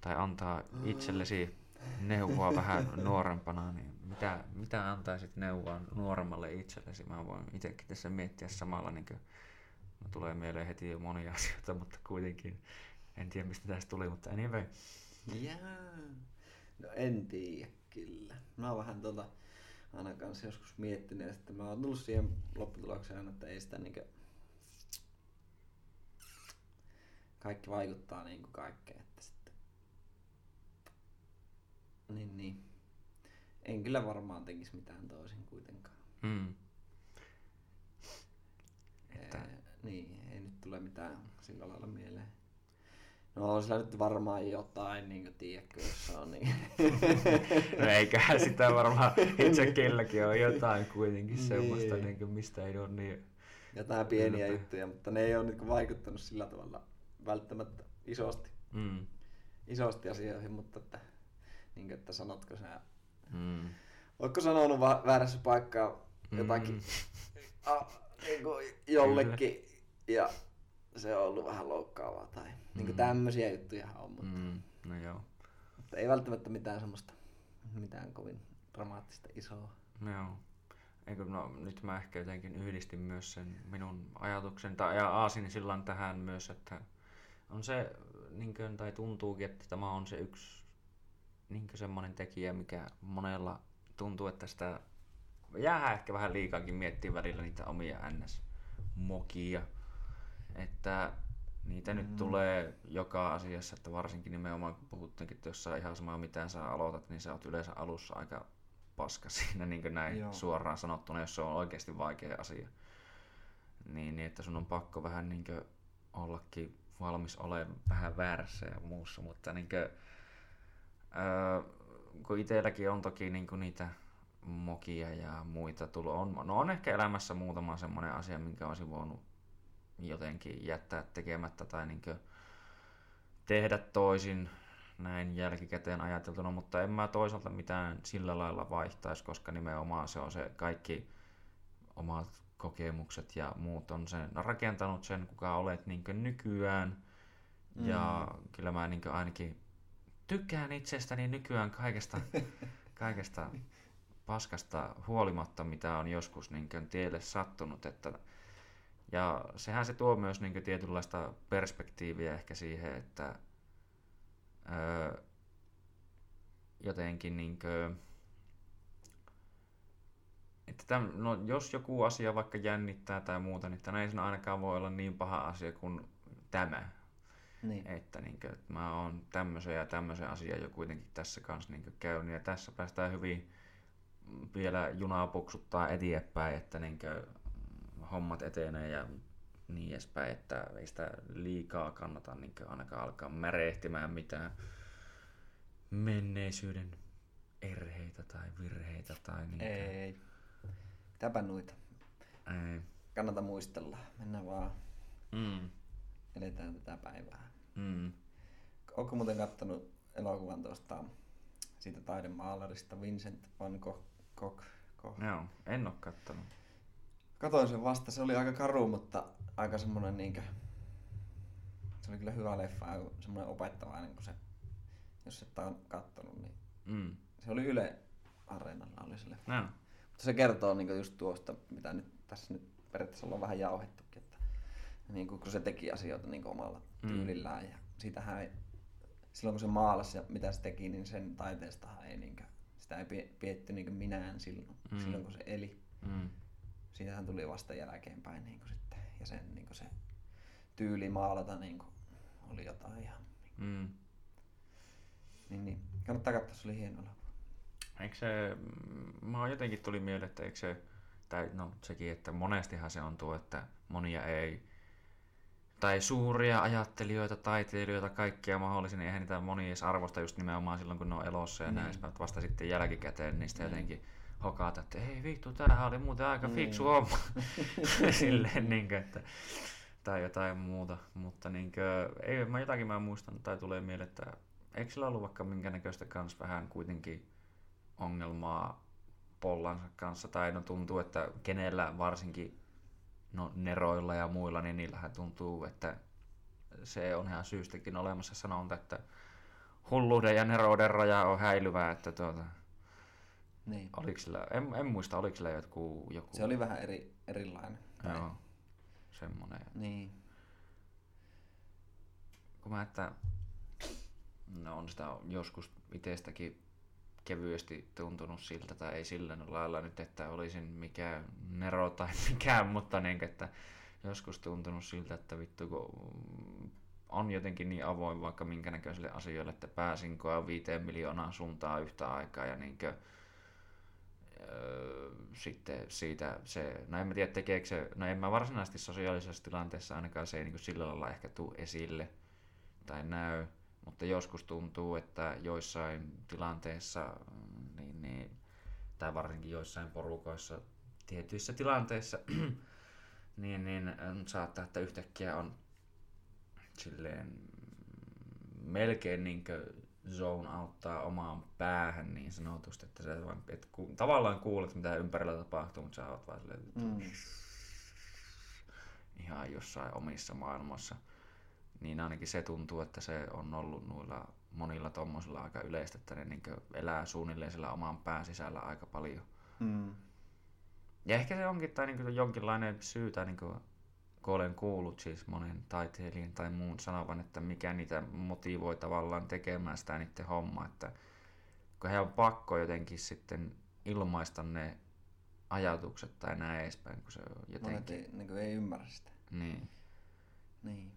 tai antaa itsellesi neuvoa vähän nuorempana, niin mitä, mitä antaisit neuvoa nuoremmalle itsellesi? Mä voin itsekin tässä miettiä samalla, niin kuin, tulee mieleen heti jo monia asioita, mutta kuitenkin en tiedä mistä tästä tuli, mutta anyway. Jaa. No en tiedä kyllä. Mä oon vähän tota aina kanssa joskus miettinyt, että mä oon tullut siihen lopputulokseen, että ei sitä niinkö... Kaikki vaikuttaa niinku kaikkeen, että sitten... Niin, niin. En kyllä varmaan tekisi mitään toisin kuitenkaan. Mm. Että- Ee, niin, ei nyt tule mitään sillä lailla mieleen. No on sillä nyt varmaan jotain, niin kuin tiedätkö, jos on niin. No eiköhän sitä varmaan itse kelläkin on jotain kuitenkin Niin. semmoista, niin kuin, mistä ei ole niin... jotain pieniä Yllättäen. juttuja, mutta ne ei ole niin vaikuttanut sillä tavalla välttämättä isosti, Mm. isosti asioihin, mutta että, niin kuin, että sanotko sä, Mm. ootko sanonut va- väärässä paikkaa jotakin Mm. a, niin kuin jollekin ja se on ollut vähän loukkaavaa tai niin kuin Mm. tämmöisiä juttuja on, mutta, Mm. No joo. mutta ei välttämättä mitään semmoista, mitään kovin dramaattista isoa. Joo. Eikö, no, nyt mä ehkä jotenkin yhdistin myös sen minun ajatuksen, tai ja aasin silloin tähän myös, että on se, niin kuin, tai tuntuukin, että tämä on se yksi niin semmoinen tekijä, mikä monella tuntuu, että sitä jää ehkä vähän liikaakin miettiä välillä niitä omia NS-mokia. Että niitä mm. nyt tulee joka asiassa, että varsinkin nimenomaan kun puhuttiinkin, että jos sä ihan samaa mitä sä aloitat, niin sä oot yleensä alussa aika paska siinä niin näin Joo. suoraan sanottuna, jos se on oikeasti vaikea asia. Niin, niin että sun on pakko vähän niin ollakin valmis olemaan vähän väärässä ja muussa, mutta niin kuin, öö, kun itselläkin on toki niin niitä mokia ja muita tullut, on, no on ehkä elämässä muutama semmoinen asia, minkä olisin voinut jotenkin jättää tekemättä tai niin tehdä toisin näin jälkikäteen ajateltuna, mutta en mä toisaalta mitään sillä lailla vaihtaisi, koska nimenomaan se on se kaikki omat kokemukset ja muut on sen rakentanut sen, kuka olet niin nykyään. Mm. Ja kyllä mä niin ainakin tykkään itsestäni nykyään kaikesta, kaikesta paskasta huolimatta, mitä on joskus niin tielle sattunut. Että, ja sehän se tuo myös niin tietynlaista perspektiiviä ehkä siihen, että öö, jotenkin niin kuin, että täm, no, jos joku asia vaikka jännittää tai muuta, niin tämä ei siinä ainakaan voi olla niin paha asia kuin tämä. Niin. Että, niin kuin, että mä oon tämmöisen ja tämmöisen asian jo kuitenkin tässä kanssa niin käynyt ja tässä päästään hyvin vielä junaa puksuttaa eteenpäin, että niin kuin, hommat etenee ja niin edespäin, että ei sitä liikaa kannata niin ainakaan alkaa märehtimään mitään menneisyyden erheitä tai virheitä. Tai niin ei. Mitäpä noita. Ei. Kannata muistella. Mennään vaan. Mm. Eletään tätä päivää. Mm. Onko muuten kattonut elokuvan tuosta siitä taidemaalarista Vincent van Gogh. Joo, en ole kattonut. Katoin sen vasta, se oli aika karu, mutta aika semmonen niinkö... Se oli kyllä hyvä leffa ja semmoinen opettavainen, kun se, jos et ole kattonut, niin mm. se oli Yle Areenalla oli se leffa. No. Mutta se kertoo niin just tuosta, mitä nyt tässä nyt periaatteessa ollaan vähän jauhettukin, että niin kuin, kun se teki asioita niin omalla mm. tyylillään ja siitähän ei, silloin kun se maalasi ja mitä se teki, niin sen taiteestahan ei niin kuin, sitä ei pietty niin minään silloin, mm. silloin kun se eli. Mm. Siitähän tuli vasta jälkeenpäin niin kuin sitten, ja sen niin kuin se tyyli maalata niin kuin, oli jotain ihan. Mm. Niin, niin. Kannattaa katsoa, se oli hieno Eikö se, mä jotenkin tuli mieleen, että eikö se, tai no sekin, että monestihan se on tuo, että monia ei, tai suuria ajattelijoita, taiteilijoita, kaikkia mahdollisia, niin eihän niitä moni edes arvosta just nimenomaan silloin, kun ne on elossa ja mm. näin, vasta sitten jälkikäteen niistä mm. jotenkin hokata, että ei vittu, tämähän oli muuten aika mm. fiksu homma. Silleen, niin kuin, että, tai jotain muuta, mutta niin kuin, ei, mä jotakin mä muistan, tai tulee mieleen, että eikö sillä ollut vaikka minkä näköistä kans vähän kuitenkin ongelmaa pollansa kanssa, tai no tuntuu, että kenellä varsinkin no, neroilla ja muilla, niin niillähän tuntuu, että se on ihan syystäkin olemassa sanonta, että hulluuden ja nerouden raja on häilyvää, että tuota, niin. Oliko sillä, en, en muista, oliko sillä joku, joku... Se oli vähän eri, erilainen. Joo, semmonen. Niin. Kun mä, että no on sitä joskus itsestäkin kevyesti tuntunut siltä, tai ei sillä lailla nyt, että olisin mikään nero tai mikään, mutta niin, että joskus tuntunut siltä, että vittu kun on jotenkin niin avoin vaikka minkä näköisille asioille, että pääsinkö viiteen miljoonaa suuntaan yhtä aikaa ja niin kuin, sitten siitä se, no en mä tiedä tekeekö se, no en mä varsinaisesti sosiaalisessa tilanteessa ainakaan se ei niin sillä lailla ehkä tuu esille tai näy, mutta joskus tuntuu, että joissain tilanteissa, niin, niin, tai varsinkin joissain porukoissa, tietyissä tilanteissa, niin, niin saattaa, että yhtäkkiä on silleen melkein niin zone auttaa omaan päähän niin sanotusti, että sä vaan, et ku, tavallaan kuulet mitä ympärillä tapahtuu, mutta sä oot vaan silleen, mm. ihan jossain omissa maailmassa niin ainakin se tuntuu, että se on ollut noilla monilla tuommoisilla aika yleistä, että ne niin elää suunnilleen sillä oman pään sisällä aika paljon. Mm. Ja ehkä se onkin tai niin jonkinlainen syy, tai niin kun olen kuullut siis monen taiteilijan tai muun sanovan, että mikä niitä motivoi tavallaan tekemään sitä niiden hommaa, että kun he on pakko jotenkin sitten ilmaista ne ajatukset tai näin edespäin, kun se on Monet jotenkin... ei, niin ei ymmärrä sitä. Niin. Niin.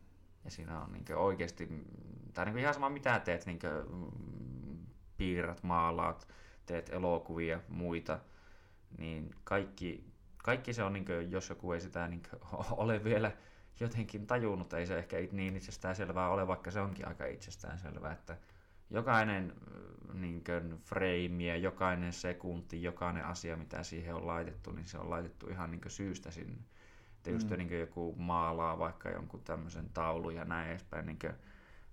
Ja siinä on niin oikeasti, tai niin ihan sama mitä teet, niin piirrät, maalaat, teet elokuvia, muita, niin kaikki, kaikki se on, niin kuin, jos joku ei sitä niin kuin, ole vielä jotenkin tajunnut, ei se ehkä niin itsestään selvää ole, vaikka se onkin aika itsestään selvää, että jokainen niin kuin, frame ja jokainen sekunti, jokainen asia, mitä siihen on laitettu, niin se on laitettu ihan niin kuin, syystä sinne. Että just mm. niin joku maalaa vaikka jonkun tämmöisen taulun ja näin edespäin, niin kuin,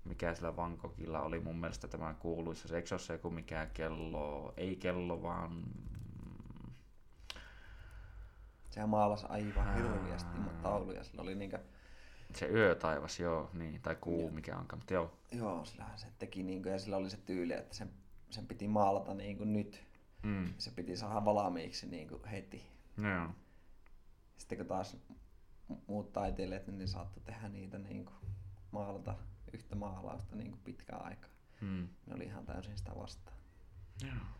mikä sillä Vankokilla oli mun mielestä tämä kuuluissa. Se eikö se ole se joku mikä kello, ei kello vaan... Sehän maalasi aivan hirveästi tauluja. Sillä oli niinkö... Se yötaivas, joo, niin, tai kuu, joo. mikä onkaan, mutta joo. Joo, sillähän se teki niinkö, ja sillä oli se tyyli, että sen, sen piti maalata niinku nyt. Mm. Se piti saada valmiiksi niinku heti. Joo. Sitten kun taas muut taiteilijat, niin saattoi tehdä niitä niin kuin, maalata yhtä maalausta niin kuin pitkään aikaa. Hmm. Ne oli ihan täysin sitä vastaan. Joo.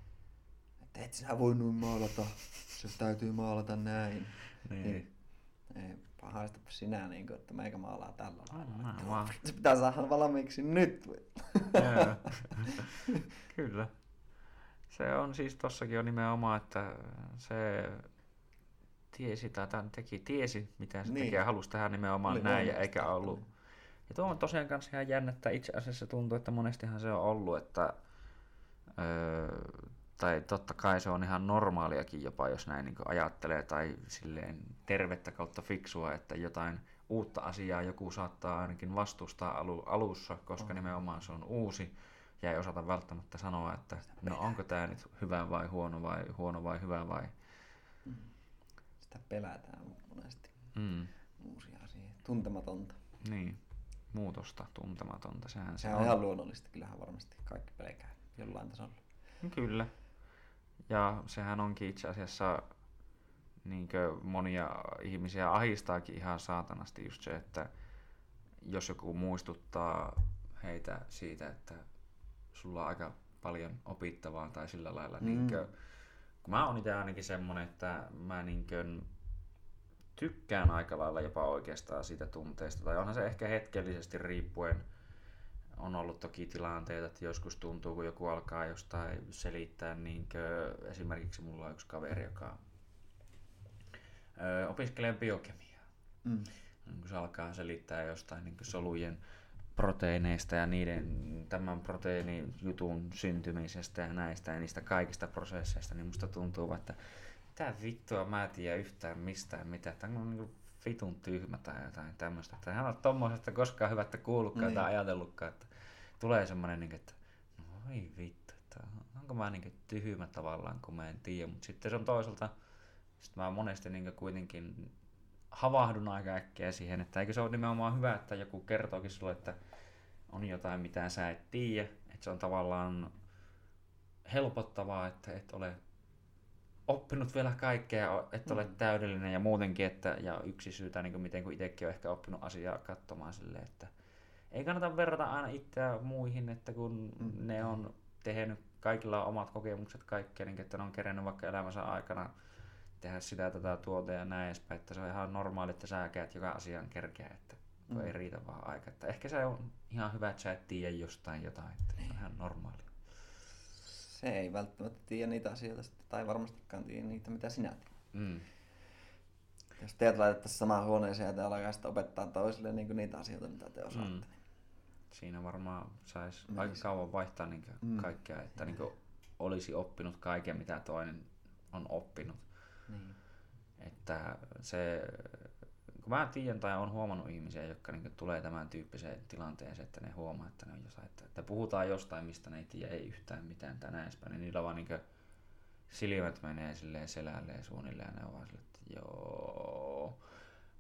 Että et sinä voi noin maalata, se täytyy maalata näin. Niin. niin ei, pahaista sinä, niin kuin, että meikä maalaa tällä lailla. Se pitää saada valmiiksi nyt. Kyllä. Se on siis tossakin on nimenomaan, että se tiesi tai tämän teki, tiesi mitä se niin. tekee, halusi tehdä nimenomaan Oli näin ja eikä ollut. Ja tuo on tosiaan kanssa ihan jännä, että itse asiassa tuntuu, että monestihan se on ollut, että öö, tai totta kai se on ihan normaaliakin jopa, jos näin niin ajattelee, tai silleen tervettä kautta fiksua, että jotain uutta asiaa joku saattaa ainakin vastustaa alu, alussa, koska oh. nimenomaan se on uusi, ja ei osata välttämättä sanoa, että no onko tämä nyt hyvä vai huono vai huono vai hyvä vai sitä pelätään monesti. Mm. Uusia asioita. Tuntematonta. Niin. Muutosta, tuntematonta. Sehän se on. ihan luonnollista. Kyllähän varmasti kaikki pelkää jollain tasolla. Kyllä. Ja sehän onkin itse asiassa niin monia ihmisiä ahistaakin ihan saatanasti just se, että jos joku muistuttaa heitä siitä, että sulla on aika paljon opittavaa tai sillä lailla, niin mm. niin kuin, kun mä oon itse ainakin semmonen, että mä niinkön tykkään aika lailla jopa oikeastaan siitä tunteesta. Tai onhan se ehkä hetkellisesti riippuen. On ollut toki tilanteita, että joskus tuntuu, kun joku alkaa jostain selittää, niin esimerkiksi mulla on yksi kaveri, joka ö, opiskelee biokemiaa. Mm. Kun se alkaa selittää jostain niin solujen proteiineista ja niiden tämän proteiinijutun syntymisestä ja näistä ja niistä kaikista prosesseista, niin musta tuntuu, että mitä vittua mä en tiedä yhtään mistään mitä. Tämä on niin vitun tyhmä tai jotain tämmöistä. Että hän on tommosesta koskaan hyvä, että kuullutkaan niin. tai ajatellutkaan, että tulee semmoinen, niin että no ei vittu, että onko mä niin tyhmä tavallaan, kun mä en tiedä. Mutta sitten se on toisaalta, sitten mä monesti niin kuitenkin havahdun aika äkkiä siihen, että eikö se ole nimenomaan hyvä, että joku kertookin sulle, että on jotain, mitä sä et tiedä. Että se on tavallaan helpottavaa, että et ole oppinut vielä kaikkea, että mm. ole täydellinen ja muutenkin, että, ja yksi syy, tai niin miten kun itsekin on ehkä oppinut asiaa katsomaan silleen, että ei kannata verrata aina itseä muihin, että kun mm. ne on tehnyt, kaikilla on omat kokemukset kaikkea, niin että ne on kerennyt vaikka elämänsä aikana tehdä sitä, tätä, tuota ja näin edespäin, että se on ihan normaali, että sä käyt joka asian kerkeä, että mm. ei riitä vaan aika. Että ehkä se on ihan hyvä, että sä et tiedä jostain jotain, että niin. on ihan normaali. Se ei välttämättä tiedä niitä asioita, tai varmastikaan tiedä niitä, mitä sinä tiedät. Mm. Jos teet laitettaisiin samaan huoneeseen ja te alkaa opettaa toisille niin niitä asioita, mitä te osaatte. Mm. Niin. Siinä varmaan saisi aika kauan vaihtaa niin mm. kaikkea, että niin olisi oppinut kaiken, mitä toinen on oppinut. Niin. Että se, kun mä tiedän tai on huomannut ihmisiä, jotka niin tulee tämän tyyppiseen tilanteeseen, että ne huomaa, että ne on jossain, että, että puhutaan jostain, mistä ne ei tiedä ei yhtään mitään tänään edespäin, niin niillä vaan niin silmät menee silleen selälleen suunnilleen ja ne on vaan sille, että joo,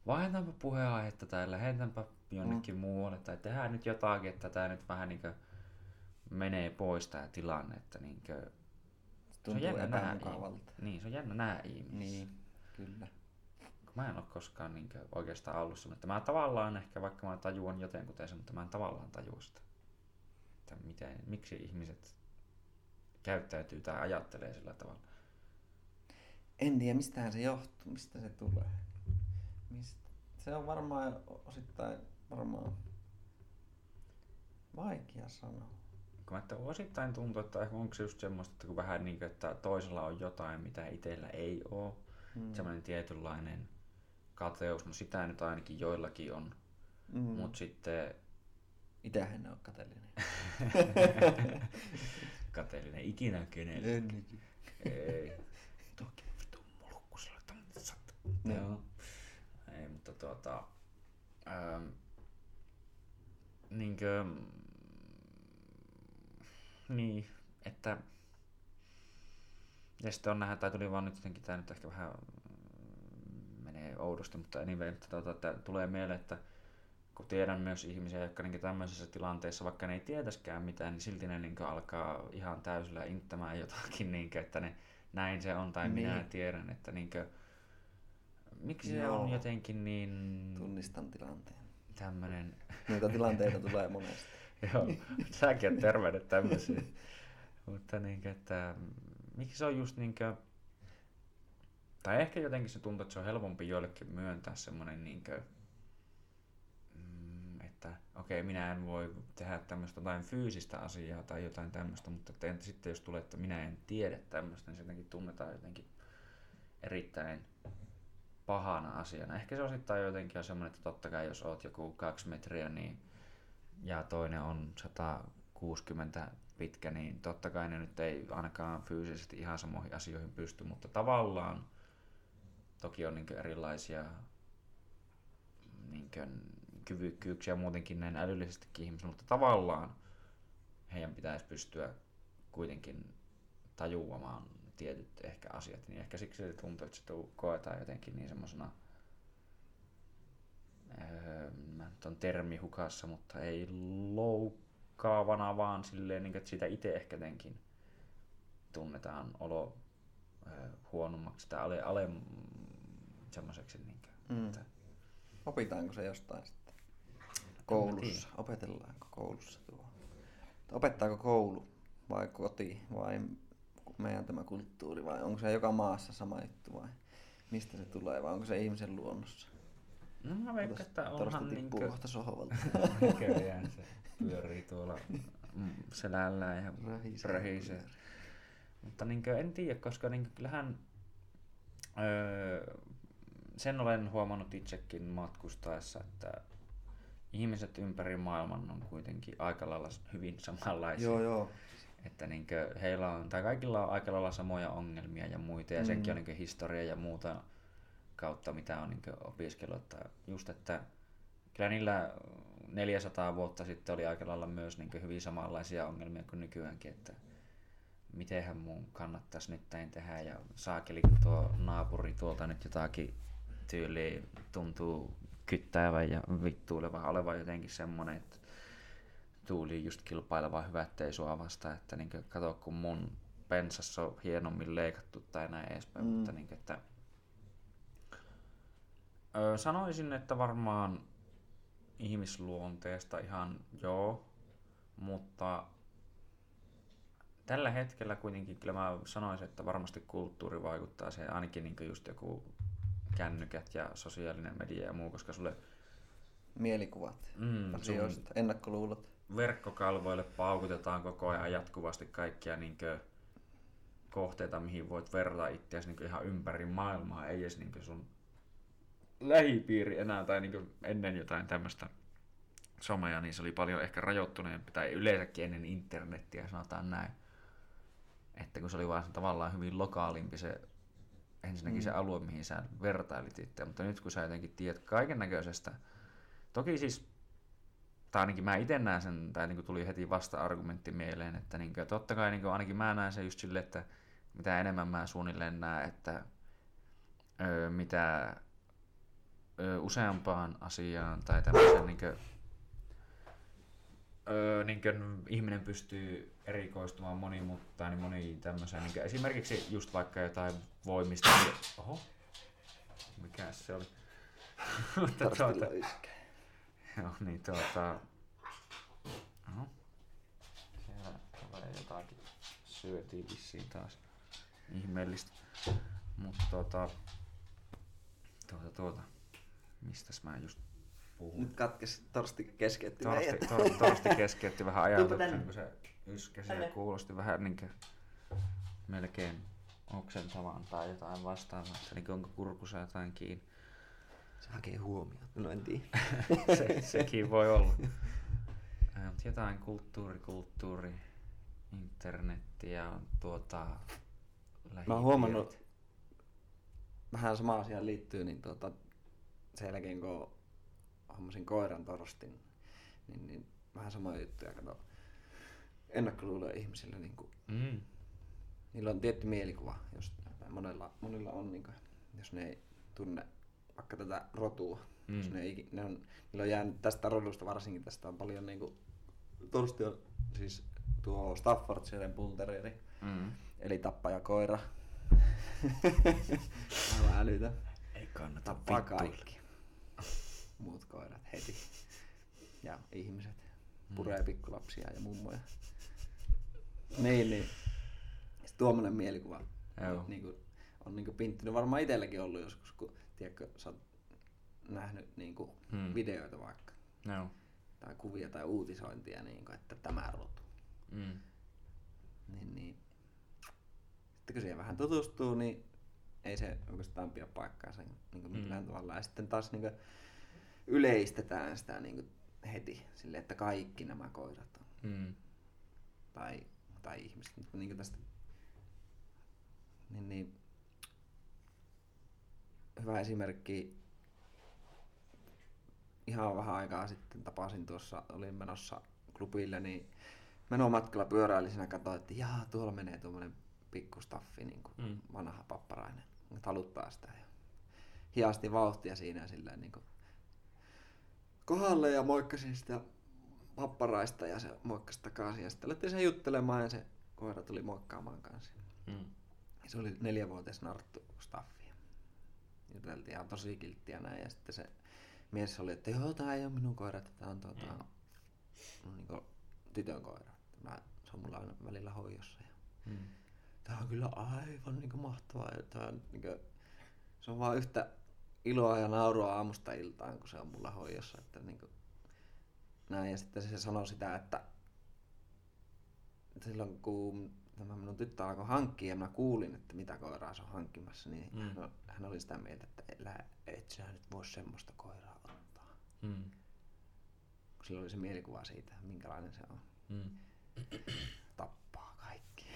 vaihdaanpa puheenaihetta tai lähdetäänpä jonnekin mm. muualle tai tehdään nyt jotakin, että tämä nyt vähän niin menee pois tämä tilanne, että niin kuin, Tuntuu se on jännä nähdä, niin, se on jännä nähdä ihmisiä. Niin, kyllä. Kun mä en ole koskaan niin oikeastaan ollut semmoinen, että mä tavallaan ehkä, vaikka mä tajuan joten kuten mutta mä en tavallaan tajua sitä. Että miten, miksi ihmiset käyttäytyy tai ajattelee sillä tavalla. En tiedä, mistähän se johtuu, mistä se tulee. Mistä? Se on varmaan osittain varmaan vaikea sanoa. Kun mä, että osittain tuntuu, että onko se just semmoista, että kun vähän niin kuin, että toisella on jotain, mitä itsellä ei ole. Mm. Semmoinen tietynlainen kateus, no sitä nyt ainakin joillakin on. Mm. Mutta sitten... Itähän ne on kateellinen. kateellinen ikinä kenelle. Ei. Toki vittu mulkkusella Joo. Ei, mutta tuota... Ähm, niinkö... Niin, että... Ja sitten on nähdä, tai tuli vaan nyt jotenkin tämä nyt ehkä vähän menee oudosti, mutta anyway, että, tuota, että tulee mieleen, että kun tiedän myös ihmisiä, jotka niin tämmöisessä tilanteessa, vaikka ne ei tietäskään mitään, niin silti ne niin alkaa ihan täysillä inttämään jotakin, niin kuin, että ne, näin se on tai niin. minä tiedän, että niin kuin, miksi Joo. se on jotenkin niin... Tunnistan tilanteen. Tämmöinen... Noita tilanteita tulee monesti. Joo, säkin on terveydet tämmöisiä. Mutta niin että miksi se on just niin kuin, tai ehkä jotenkin se tuntuu, että se on helpompi joillekin myöntää semmoinen, niin kuin, mm, että okei, okay, minä en voi tehdä tämmöistä jotain fyysistä asiaa tai jotain tämmöistä, mutta että entä sitten jos tulee, että minä en tiedä tämmöistä, niin se jotenkin tunnetaan jotenkin erittäin pahana asiana. Ehkä se osittain jotenkin on semmoinen, että totta kai jos oot joku kaksi metriä niin, ja toinen on 160 pitkä, niin totta kai ne nyt ei ainakaan fyysisesti ihan samoihin asioihin pysty, mutta tavallaan Toki on niin erilaisia niin kyvykkyyksiä muutenkin näin älyllisestikin ihmisillä, mutta tavallaan heidän pitäisi pystyä kuitenkin tajuamaan tietyt ehkä asiat, niin ehkä siksi se tuntuu, että se koetaan jotenkin niin semmoisena öö, mä nyt on termi hukassa, mutta ei loukkaavana, vaan silleen, niin, että sitä itse ehkä jotenkin tunnetaan olo öö, huonommaksi tai ale, ale, semmoiseksi. Niin mm. että... Opitaanko se jostain sitten? Koulussa. Opetellaanko koulussa tuo? Opettaako koulu vai koti vai meidän tämä kulttuuri vai onko se joka maassa sama juttu vai mistä se tulee vai onko se ihmisen luonnossa? No mä veikkaan, että onhan niinkö... kohta sohvalta. Näköjään se pyörii tuolla selällään ja rähisee. Mutta niinkö, en tiedä, koska niinkö, kyllähän öö, sen olen huomannut itsekin matkustaessa, että ihmiset ympäri maailman on kuitenkin aika lailla hyvin samanlaisia. Joo, joo. Että niin heillä on, tai kaikilla on aika lailla samoja ongelmia ja muita, ja mm. senkin on niin historia ja muuta kautta, mitä on niin opiskellut. Että just, että kyllä niillä 400 vuotta sitten oli aika lailla myös niin hyvin samanlaisia ongelmia kuin nykyäänkin, että mitenhän mun kannattaisi nyt näin tehdä, ja saakeli tuo naapuri tuolta nyt jotakin tyyli tuntuu kyttäävän ja vittuileva olevan jotenkin semmonen, että tuuli just kilpaileva hyvä, ettei sua vasta, että niin kato kun mun pensassa on hienommin leikattu tai näin edespäin, mm. mutta niin, että ö, sanoisin, että varmaan ihmisluonteesta ihan joo, mutta tällä hetkellä kuitenkin kyllä mä sanoisin, että varmasti kulttuuri vaikuttaa siihen, ainakin niin just joku kännykät ja sosiaalinen media ja muu, koska sulle... Mielikuvat mm, asioista, ennakkoluulot. Verkkokalvoille paukutetaan koko ajan jatkuvasti kaikkia niin kohteita, mihin voit verrata itseäsi niin ihan ympäri maailmaa, ei edes niin sun lähipiiri enää tai niin ennen jotain tämmöistä somea, niin se oli paljon ehkä rajoittuneempi, tai yleensäkin ennen internettiä, sanotaan näin. Että kun se oli vaan tavallaan hyvin lokaalimpi se ensinnäkin mm. se alue, mihin sä vertailit itse, mutta nyt kun sä jotenkin tiedät kaiken näköisestä, toki siis, tai ainakin mä itse näen sen, tai niin tuli heti vasta-argumentti mieleen, että niin kuin, totta kai niin kuin, ainakin mä näen sen just silleen, että mitä enemmän mä suunnilleen näen, että öö, mitä öö, useampaan asiaan tai tämmöisen niin kuin, öö, niin kuin ihminen pystyy erikoistumaan moniin, mutta niin moniin tämmöiseen. Niin esimerkiksi just vaikka jotain voimista. Oho, mikä se oli? mutta tuota, joo, niin tuota, oho. Siellä tulee jotakin syötiin vissiin taas ihmeellistä. Mutta tuota, tuota, tuota, mistäs mä just puhun? Nyt katkes Torsti keskeytti Torsti, meidät. tor, torsti keskeytti vähän ajatuksen, tänne. kun se yskäsi ja kuulosti vähän niin kuin melkein oksentavan tai jotain vastaavaa, että niin onko kurkussa jotain kiinni. Se hakee huomiota. No en tiedä. se, sekin voi olla. Äh, mut jotain kulttuuri, kulttuuri, internetti ja tuota... Mä oon huomannut, vähän sama asiaan liittyy, niin tuota, sen jälkeen kun hommasin koiran Torstin, niin, niin vähän sama juttu. Ja kato, ennakkoluuloja ihmisillä, niin kuin, Mm. niillä on tietty mielikuva, jos tai monella, monilla on, niin kuin, jos ne ei tunne vaikka tätä rotua. Mm. Mm. ne, ei, ne on, niillä on jäänyt tästä rodusta varsinkin, tästä on paljon niin kuin, Torsti on siis tuo Staffordshire Bull Terrieri, Mm. eli tappajakoira. Aivan älytön. Ei kannata Tappaa vittuilla. kaikki. Muut koirat heti. Ja ihmiset. Mm. Puree pikkulapsia ja mummoja. Niin, niin. Sitten tuommoinen mielikuva Joo. niin kuin, on niin kuin pinttynyt varmaan itselläkin ollut joskus, kun tiedätkö, sä oot nähnyt niin kuin Hmm. videoita vaikka, Joo. tai kuvia tai uutisointia, niin kuin, että tämä rotu. Mm. Niin, niin. Sitten kun siihen vähän tutustuu, niin ei se oikeastaan pidä paikkaansa niin kuin millään Mm. tavalla. Ja sitten taas niin kuin yleistetään sitä niin kuin heti sille, että kaikki nämä koirat on. Mm. Tai, tai ihmiset. Mutta niin kuin tästä, niin, niin, hyvä esimerkki. Ihan vähän aikaa sitten tapasin tuossa, olin menossa klubille, niin menomatkalla pyöräillisenä katsoin, että jaa, tuolla menee tuommoinen pikku staffi, niin kuin Mm. vanha papparainen. Taluttaa sitä ja hiasti vauhtia siinä silleen niin kuin kohdalle ja moikkasin sitä papparaista ja se moikkasi takaisin ja sitten alettiin sen juttelemaan ja se koira tuli moikkaamaan kanssa. Mm. Ja se oli neljävuotias narttu staffi. Juteltiin ihan tosi kilttiä näin ja sitten se mies oli, että joo, tää ei ole minun koira, tää on tuota, Mm. mun niinku tytön koira. Mä, se on mulla aina välillä hoidossa. Ja Mm. tää on kyllä aivan niinku mahtavaa. Ja tää on, niinku, se on vaan yhtä iloa ja naurua aamusta iltaan, kun se on mulla hoidossa. Että niinku, näin. Ja sitten se sanoi sitä, että silloin kun tämä minun tyttö alkoi hankkia ja mä kuulin, että mitä koiraa se on hankkimassa, niin Mm. hän, hän oli sitä mieltä, että elä, et sä nyt voi semmoista koiraa ottaa. Mm. Sillä oli se mielikuva siitä, minkälainen se on. Mm. Tappaa kaikki.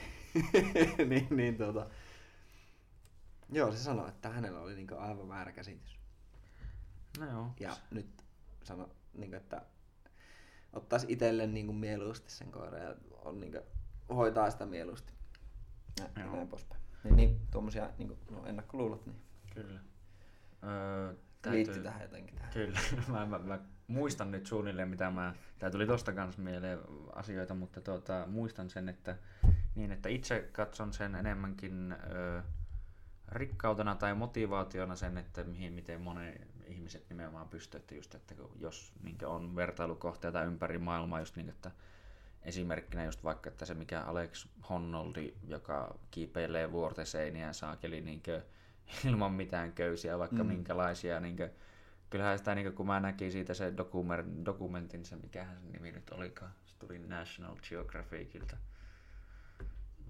niin, niin tuota. Joo, se sanoi, että hänellä oli niinku aivan väärä käsitys. No joo. Ja nyt sano, niinku, että ottaisi itselle niinku mieluusti sen koiran ja on niinku, hoitaa sitä mieluusti. Ja Joo. näin poispäin. Niin, niin tuommoisia niinku, no, ennakkoluulot, niin Kyllä. Öö, liittyy tähän jotenkin tähän. Kyllä, mä, mä, mä, muistan nyt suunnilleen mitä mä, tää tuli tosta kanssa mieleen asioita, mutta tuota, muistan sen, että niin, että itse katson sen enemmänkin ö, rikkautena tai motivaationa sen, että mihin, miten monen ihmiset nimenomaan pystyy, että just, että jos niin on vertailukohteita ympäri maailmaa, just niin, että esimerkkinä just vaikka, että se mikä Alex Honnoldi, joka kiipeilee vuorteseiniä saakeli niin ilman mitään köysiä, vaikka Mm. minkälaisia, niin kuin, kyllähän sitä, niin kuin, kun mä näkin siitä se dokumer, dokumentin, se mikähän se nimi nyt olikaan, se tuli National Geographicilta.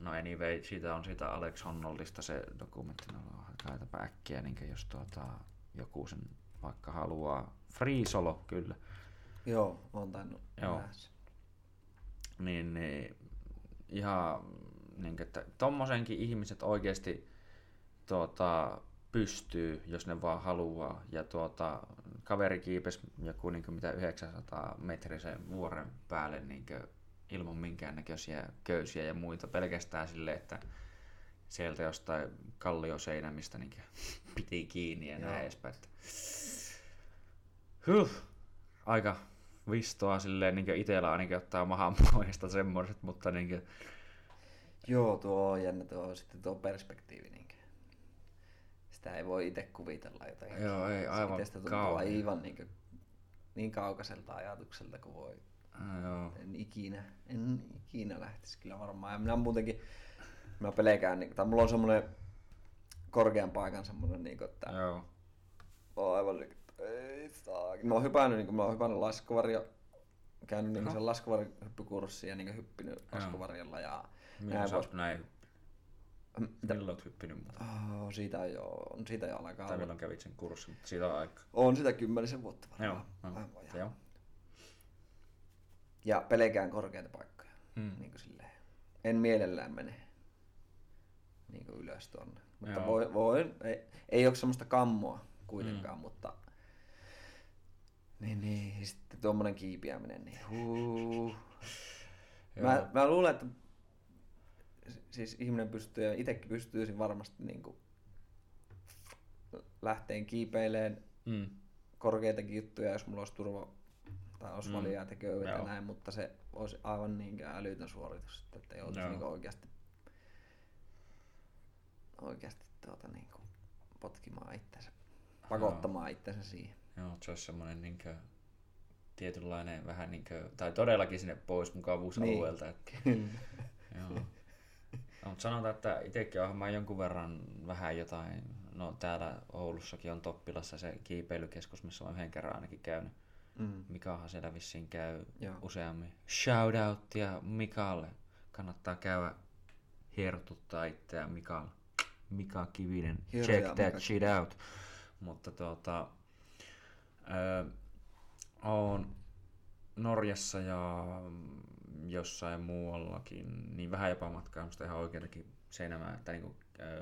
No anyway, siitä on siitä Alex Honnoldista se dokumentti, no kaitapa äkkiä, niin jos tuota, joku sen vaikka haluaa. Free Solo, kyllä. Joo, on tainnut Joo. nähdä. Niin, niin ihan niin kuin, että tommosenkin ihmiset oikeasti tuota, pystyy, jos ne vaan haluaa. Ja tuota, kaveri kiipesi joku niin kuin, mitä 900 metrisen vuoren päälle niin kuin, ilman minkäännäköisiä köysiä ja muita pelkästään sille, että sieltä jostain kallioseinämistä niin kuin, piti kiinni ja Joo. näin edespäin. Että... Huh. Aika vistoa silleen niin itsellä ainakin ottaa mahan pohjasta semmoiset, mutta niin kuin, Joo, tuo on jännä tuo, sitten tuo perspektiivi. Niin sitä ei voi itse kuvitella jotenkin. Joo, ei, aivan itsestä tuntuu kauhea. aivan niin, kuin, niin kaukaiselta ajatukselta kuin voi. joo. En ikinä, en ikinä lähtisi kyllä varmaan. Ja minä muutenkin, mä pelkään, niin, tai mulla on semmoinen korkean paikan semmonen niinku, että Joo. on aivan Mä oon hypännyt, niinku, mä oon hypännyt laskuvarjo, käynyt Aha. sen laskuvarjohyppykurssin ja niinku hyppinyt laskuvarjolla ja Milloin sä oot näin? Mitä? Milloin oot hyppinyt muuta? Oh, siitä on jo, on siitä jo alkaa Tai milloin kävit sen kurssin, mutta siitä on aika. On sitä kymmenisen vuotta varmaan. joo, ja- joo. Ja pelkään korkeita paikkoja. Mm. Niin kuin silleen. En mielellään mene niin kuin ylös tuonne. Mutta Joo. voi, voi, ei, ei ole semmoista kammoa kuitenkaan, mm. mutta niin, niin, sitten tuommoinen kiipiäminen, niin huu. Mä, Joo. mä luulen, että siis ihminen pystyy, ja itsekin pystyisin varmasti niin kuin lähteen kiipeileen Mm. korkeitakin juttuja, jos mulla olisi turva tai olisi Mm. valia ja köydet ja Joo. näin, mutta se olisi aivan niinkään älytön suoritus, että joutuisi Joo. niinku oikeasti, oikeasti tuota niinku potkimaan itsensä, pakottamaan itsensä siihen. Joo, se olisi semmoinen niinkö tietynlainen vähän niinkö, tai todellakin sinne pois mukavuusalueelta. Niin. Että, joo. No, mutta sanotaan, että itsekin olen mä jonkun verran vähän jotain, no täällä Oulussakin on Toppilassa se kiipeilykeskus, missä olen yhden kerran ainakin käynyt. Mm. Mikahan siellä vissiin käy Joo. useammin. Shout outtia Mikalle. Kannattaa käydä hierotuttaa itseään Mikalle. Mika Kivinen. Hieroja Check that Mika shit out. Mutta tuota, öö, on Norjassa ja jossain muuallakin, niin vähän jopa matkaa, mutta ihan oikeallakin Seinämään, tai niin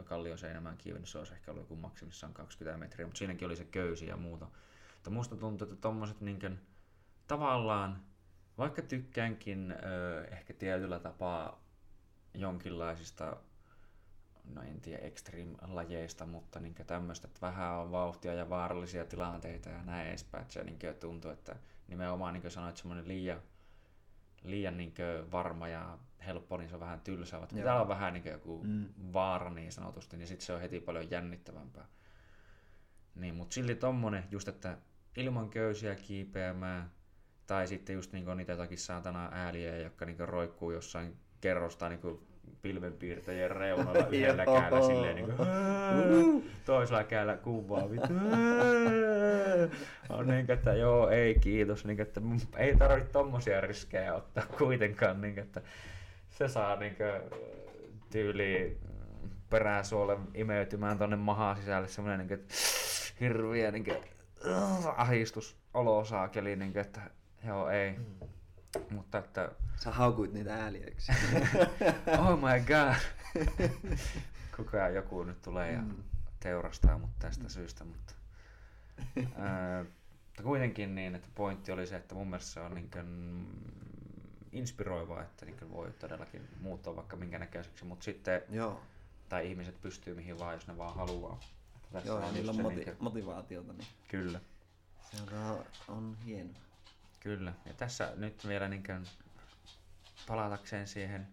Kallion Seinämään kiivennyt, se olisi ehkä ollut joku maksimissaan 20 metriä, mutta siinäkin oli se köysi ja muuta. Mutta musta tuntuu, että tommoset niinkö, tavallaan, vaikka tykkäänkin ö, ehkä tietyllä tapaa jonkinlaisista, no en tiedä, extreme-lajeista, mutta niin tämmöistä, että vähän on vauhtia ja vaarallisia tilanteita ja näin edespäin. Että se niin tuntuu, että nimenomaan niin sanoit, semmoinen liian, liian niin varma ja helppo, niin se on vähän tylsää. Mutta täällä on vähän niin joku Mm. vaara niin sanotusti, niin sitten se on heti paljon jännittävämpää. Niin, mutta silti tommonen just, että ilman köysiä kiipeämään, tai sitten just niin niitä jotakin saatana ääliä, jotka niin roikkuu jossain kerrosta niin pilvenpiirtäjien reunoilla yhdellä käällä silleen niin kuin, toisella käällä kuvaa vittu. On niin, että joo, ei kiitos, niin, että ei tarvitse tommosia riskejä ottaa kuitenkaan, niin, että se saa niin kuin, tyyli peräsuolen imeytymään tonne mahaan sisälle semmoinen niin kuin, hirviä niin kuin, ahdistus olosaakeli, niin kuin, että joo ei. Mm. Mutta että Sä haukuit niitä ääliöiksi. oh my god. Koko ajan joku nyt tulee ja Mm. teurastaa mut tästä syystä, mutta ää, mutta kuitenkin niin, että pointti oli se, että mun mielestä se on niin kuin inspiroivaa, että niin voi todellakin muuttua vaikka minkä näköiseksi, mutta sitten, Joo, tai ihmiset pystyy mihin vaan, jos ne vaan haluaa. Tässä joo just niillä on moti- niinkö- motivaatiota, niin Kyllä, se on, on hieno. Kyllä. Ja tässä nyt vielä niin kuin palatakseen siihen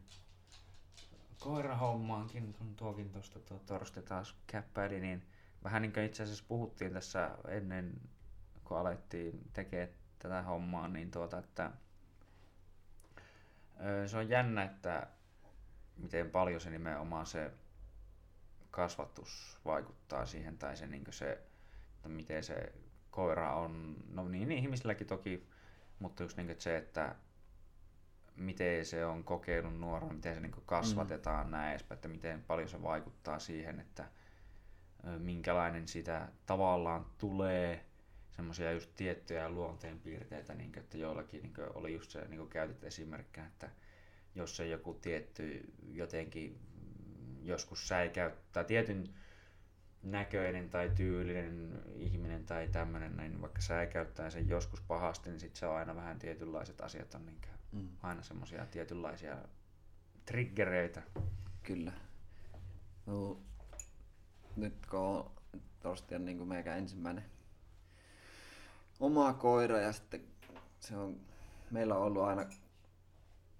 koirahommaankin, kun tuokin tuosta tuo Torsti taas käppäili, niin vähän niin kuin itse asiassa puhuttiin tässä ennen, kun alettiin tekemään tätä hommaa, niin tuota, että se on jännä, että miten paljon se nimenomaan se kasvatus vaikuttaa siihen, tai se, niin se että miten se koira on, no niin ihmisilläkin toki, mutta just niin se, että miten se on kokeillut nuorena, miten se niin kasvatetaan mm. näin edespäin, että miten paljon se vaikuttaa siihen, että minkälainen sitä tavallaan tulee semmoisia just tiettyjä luonteenpiirteitä, niin kuin, että joillakin niin kuin oli just se niin kuin käytit esimerkkinä, että jos se joku tietty jotenkin joskus säikäyttää tietyn näköinen tai tyylinen ihminen tai tämmöinen, niin vaikka säikäyttää sen joskus pahasti, niin sitten se on aina vähän tietynlaiset asiat on niin Mm. aina semmoisia tietynlaisia triggereitä. Kyllä. No, nyt kun on Torsti on niin meikä ensimmäinen oma koira ja sitten se on, meillä on ollut aina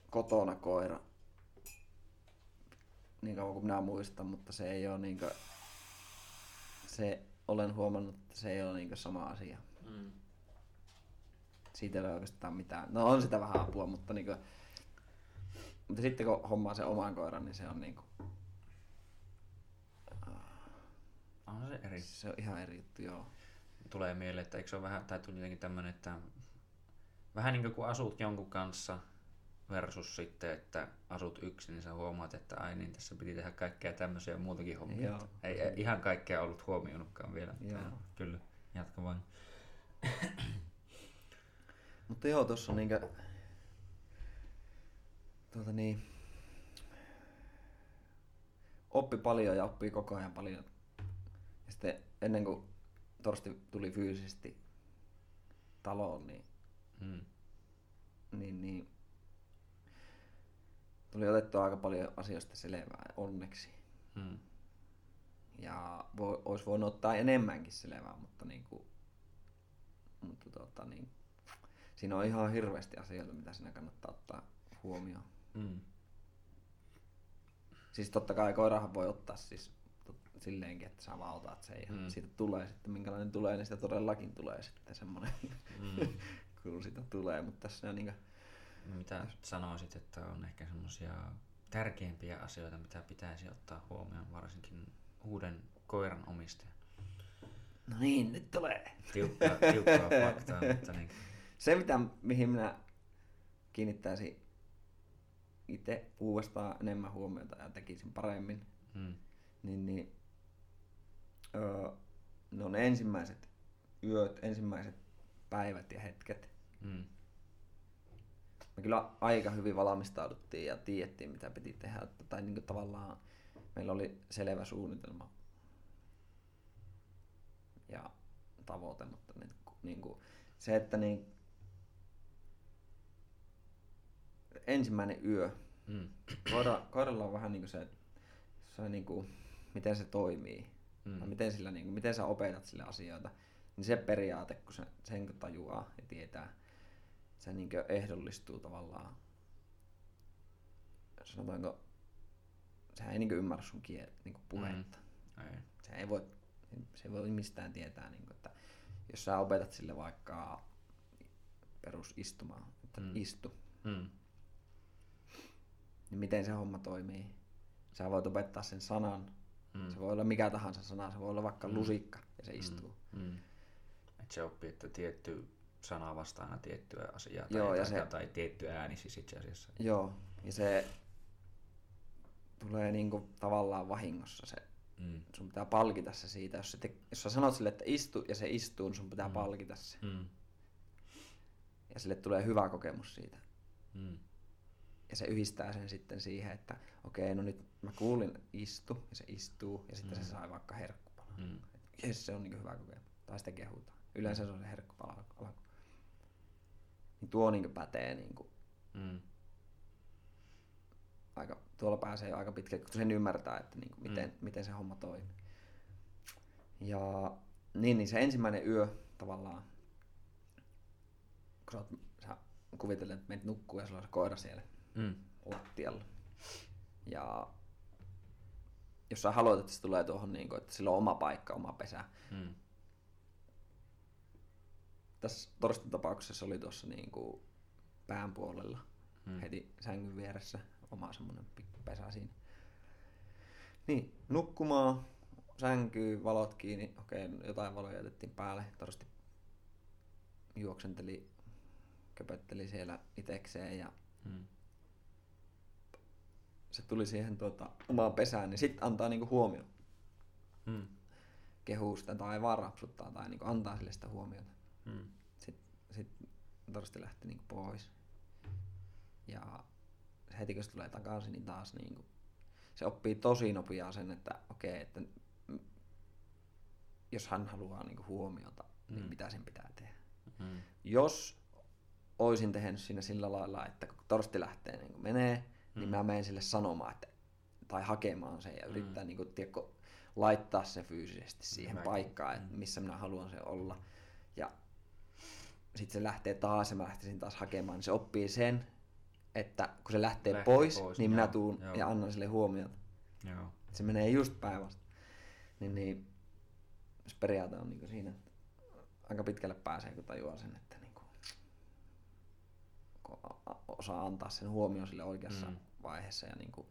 kotona koira niin kauan kuin minä muistan, mutta se ei ole niin kuin, se olen huomannut, että se ei ole niin sama asia. Mm. Siitä ei ole oikeastaan mitään. No on sitä vähän apua, mutta niinku, mutta sitten kun hommaa sen oman koiran, niin se on niinku, On se eri. Se on ihan eri juttu, joo. Tulee mieleen, että eikö se ole vähän, tai tuli jotenkin tämmönen, että vähän niin kuin kun asut jonkun kanssa versus sitten, että asut yksin, niin sä huomaat, että ai niin, tässä piti tehdä kaikkea tämmöisiä ja muutakin hommia. Joo. Ei, ei, ihan kaikkea ollut huomioinutkaan vielä. Joo. Joo. Kyllä, jatka vain. Mutta joo, tossa on niinkö... Tuota niin... Oppi paljon ja oppii koko ajan paljon. Ja sitten ennen kuin Torsti tuli fyysisesti taloon, niin, Mm. niin, niin tuli otettua aika paljon asioista selvää, onneksi. Mm. Ja voi, olisi voinut ottaa enemmänkin selvää, mutta, niin kuin, mutta tota, niin, siinä on ihan hirveästi asioita, mitä siinä kannattaa ottaa huomioon. Mm. Siis totta kai koirahan voi ottaa siis silleenkin, että sä vaan otat sen ja Mm. siitä tulee sitten, minkälainen tulee, niin sitä todellakin tulee sitten semmoinen, Mm. kun sitä tulee, mutta tässä on niin Mitä sanoisit, että on ehkä semmoisia tärkeimpiä asioita, mitä pitäisi ottaa huomioon, varsinkin uuden koiran omistajan? no niin, nyt tulee. Tiukkaa, tiukkaa faktaa, mutta niin, Se, mitä, mihin minä kiinnittäisin itse uudestaan enemmän huomiota ja tekisin paremmin, mm. niin, niin öö, ne on ensimmäiset yöt, ensimmäiset päivät ja hetket. Mm. Me kyllä aika hyvin valmistauduttiin ja tiedettiin, mitä piti tehdä. Tai niin tavallaan meillä oli selvä suunnitelma ja tavoite, mutta niin, niin kuin, se, että niin, ensimmäinen yö, Mm. koira, koiralla on vähän niin kuin se, se niin kuin, miten se toimii, Mm. mm. miten, sillä, niin kuin, miten sä opetat sille asioita, niin se periaate, kun se, sen kun tajuaa ja tietää, se niin ehdollistuu tavallaan, sanotaanko, sehän ei niin ymmärrä sun kiel, niin kuin puhetta. Mm. Ei. Se ei voi, se ei voi mistään tietää, niin kuin, että jos sä opetat sille vaikka perusistumaan, että Mm. mm. istu, Mm. niin miten se homma toimii. Sä voit opettaa sen sanan. Mm. Mm. Se voi olla mikä tahansa sana, se voi olla vaikka Mm. mm. lusikka ja se istuu. Mm. Et se oppii, että tietty sana vastaa aina tiettyä asiaa tai, Joo, ja tai, se- tai tietty ääni siis itse asiassa. Joo, ja se tulee niinku tavallaan vahingossa se. Mm. Sun pitää palkita se siitä. Jos, se te, jos sä sanot sille, että istu ja se istuu, niin sun pitää Mm. palkita se. Mm. Ja sille tulee hyvä kokemus siitä. Mm. Ja se yhdistää sen sitten siihen, että okei, no nyt mä kuulin istu ja se istuu ja sitten Mm. se sai vaikka herkkupala. Mm. Jes, se on niinku hyvä kokemus. Tai sitten kehutaan. Yleensä se on se herkkupala alku. Niin tuo niinku pätee niinku Mm. aika, tuolla pääsee aika pitkälle, kun sen ymmärtää, että niinku miten, mm. miten se homma toimii. Ja niin, niin se ensimmäinen yö tavallaan, kun sä, oot, sä kuvittelet, että menet nukkuu ja sulla on se koira siellä Mm. lattialla. Ja jos sä haluat, että se tulee tuohon, niin kuin, että sillä on oma paikka, oma pesä. Mm. Tässä torstain tapauksessa oli tuossa niin kuin pään puolella, Mm. mm. heti sängyn vieressä, oma semmoinen pesä siinä. Niin, nukkumaan, sänkyy, valot kiinni, okei, jotain valoja jätettiin päälle, torsti juoksenteli, köpötteli siellä itekseen ja Mm. se tuli siihen tuota, omaan pesään, niin sitten antaa niinku huomioon. Mm. Kehuu sitä tai vaan rapsuttaa tai niinku antaa sille sitä huomiota. Mm. Sitten sit Torsti lähti niinku pois. Ja heti kun se tulee takaisin, niin taas niinku, se oppii tosi nopeaa sen, että okei, että m- jos hän haluaa niinku huomiota, niin Mm. mitä sen pitää tehdä. Mm. Jos oisin tehnyt siinä sillä lailla, että kun Torsti lähtee niin menee, mm. niin Mm. mä menen sille sanomaan, että, tai hakemaan sen ja Mm. yrittää niin kuin, tiedätkö, laittaa se fyysisesti siihen Hyvä. paikkaan, että Mm. missä minä haluan se olla. Ja sitten se lähtee taas ja mä lähtisin taas hakemaan, niin se oppii sen, että kun se lähtee, Lähtee pois, pois, niin minä joo, tuun joo. ja annan sille huomiota. Joo. Se menee just päinvastoin. Niin, niin se periaate on niin siinä, että aika pitkälle pääsee, kun tajuaa sen, että niin kuin, kun osaa antaa sen huomioon sille oikeassa Mm. vaiheessa ja niin kuin,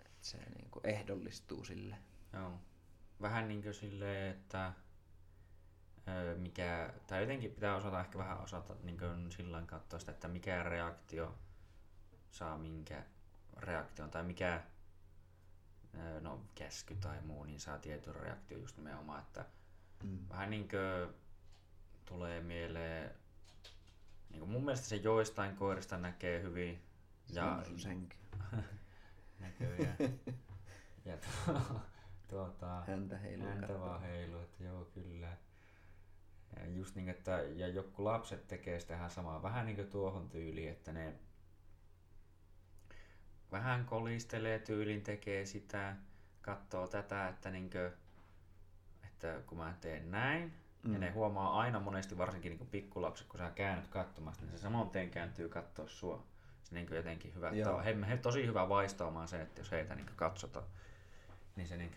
että se niin kuin ehdollistuu sille. Joo. vähän niin kuin silleen, että mikä, tai jotenkin pitää osata ehkä vähän osata niin sillä katsoa sitä, että mikä reaktio saa minkä reaktion, tai mikä no, käsky tai muu, niin saa tietyn reaktio just nimenomaan, että Mm. vähän niin kuin tulee mieleen, niin kuin mun mielestä se joistain koirista näkee hyvin, ja Ja sun senki. näköjään. ja tu- tuota, Häntä heiluu häntä vaan heiluu, että joo kyllä. Just niin, että ja joku lapset tekee sitä ihan samaa, vähän niin kuin tuohon tyyliin, että ne vähän kolistelee tyylin, tekee sitä, katsoo tätä, että, niin kuin, että kun mä teen näin, mm. ja ne huomaa aina monesti, varsinkin niin pikkulapset, kun sä käännyt katsomasta, niin se saman tien kääntyy katsoa sua. Se niin jotenkin hyvä, Joo. tava. he, he, tosi hyvä vaistoamaan se, että jos heitä niin katsotaan, niin se niin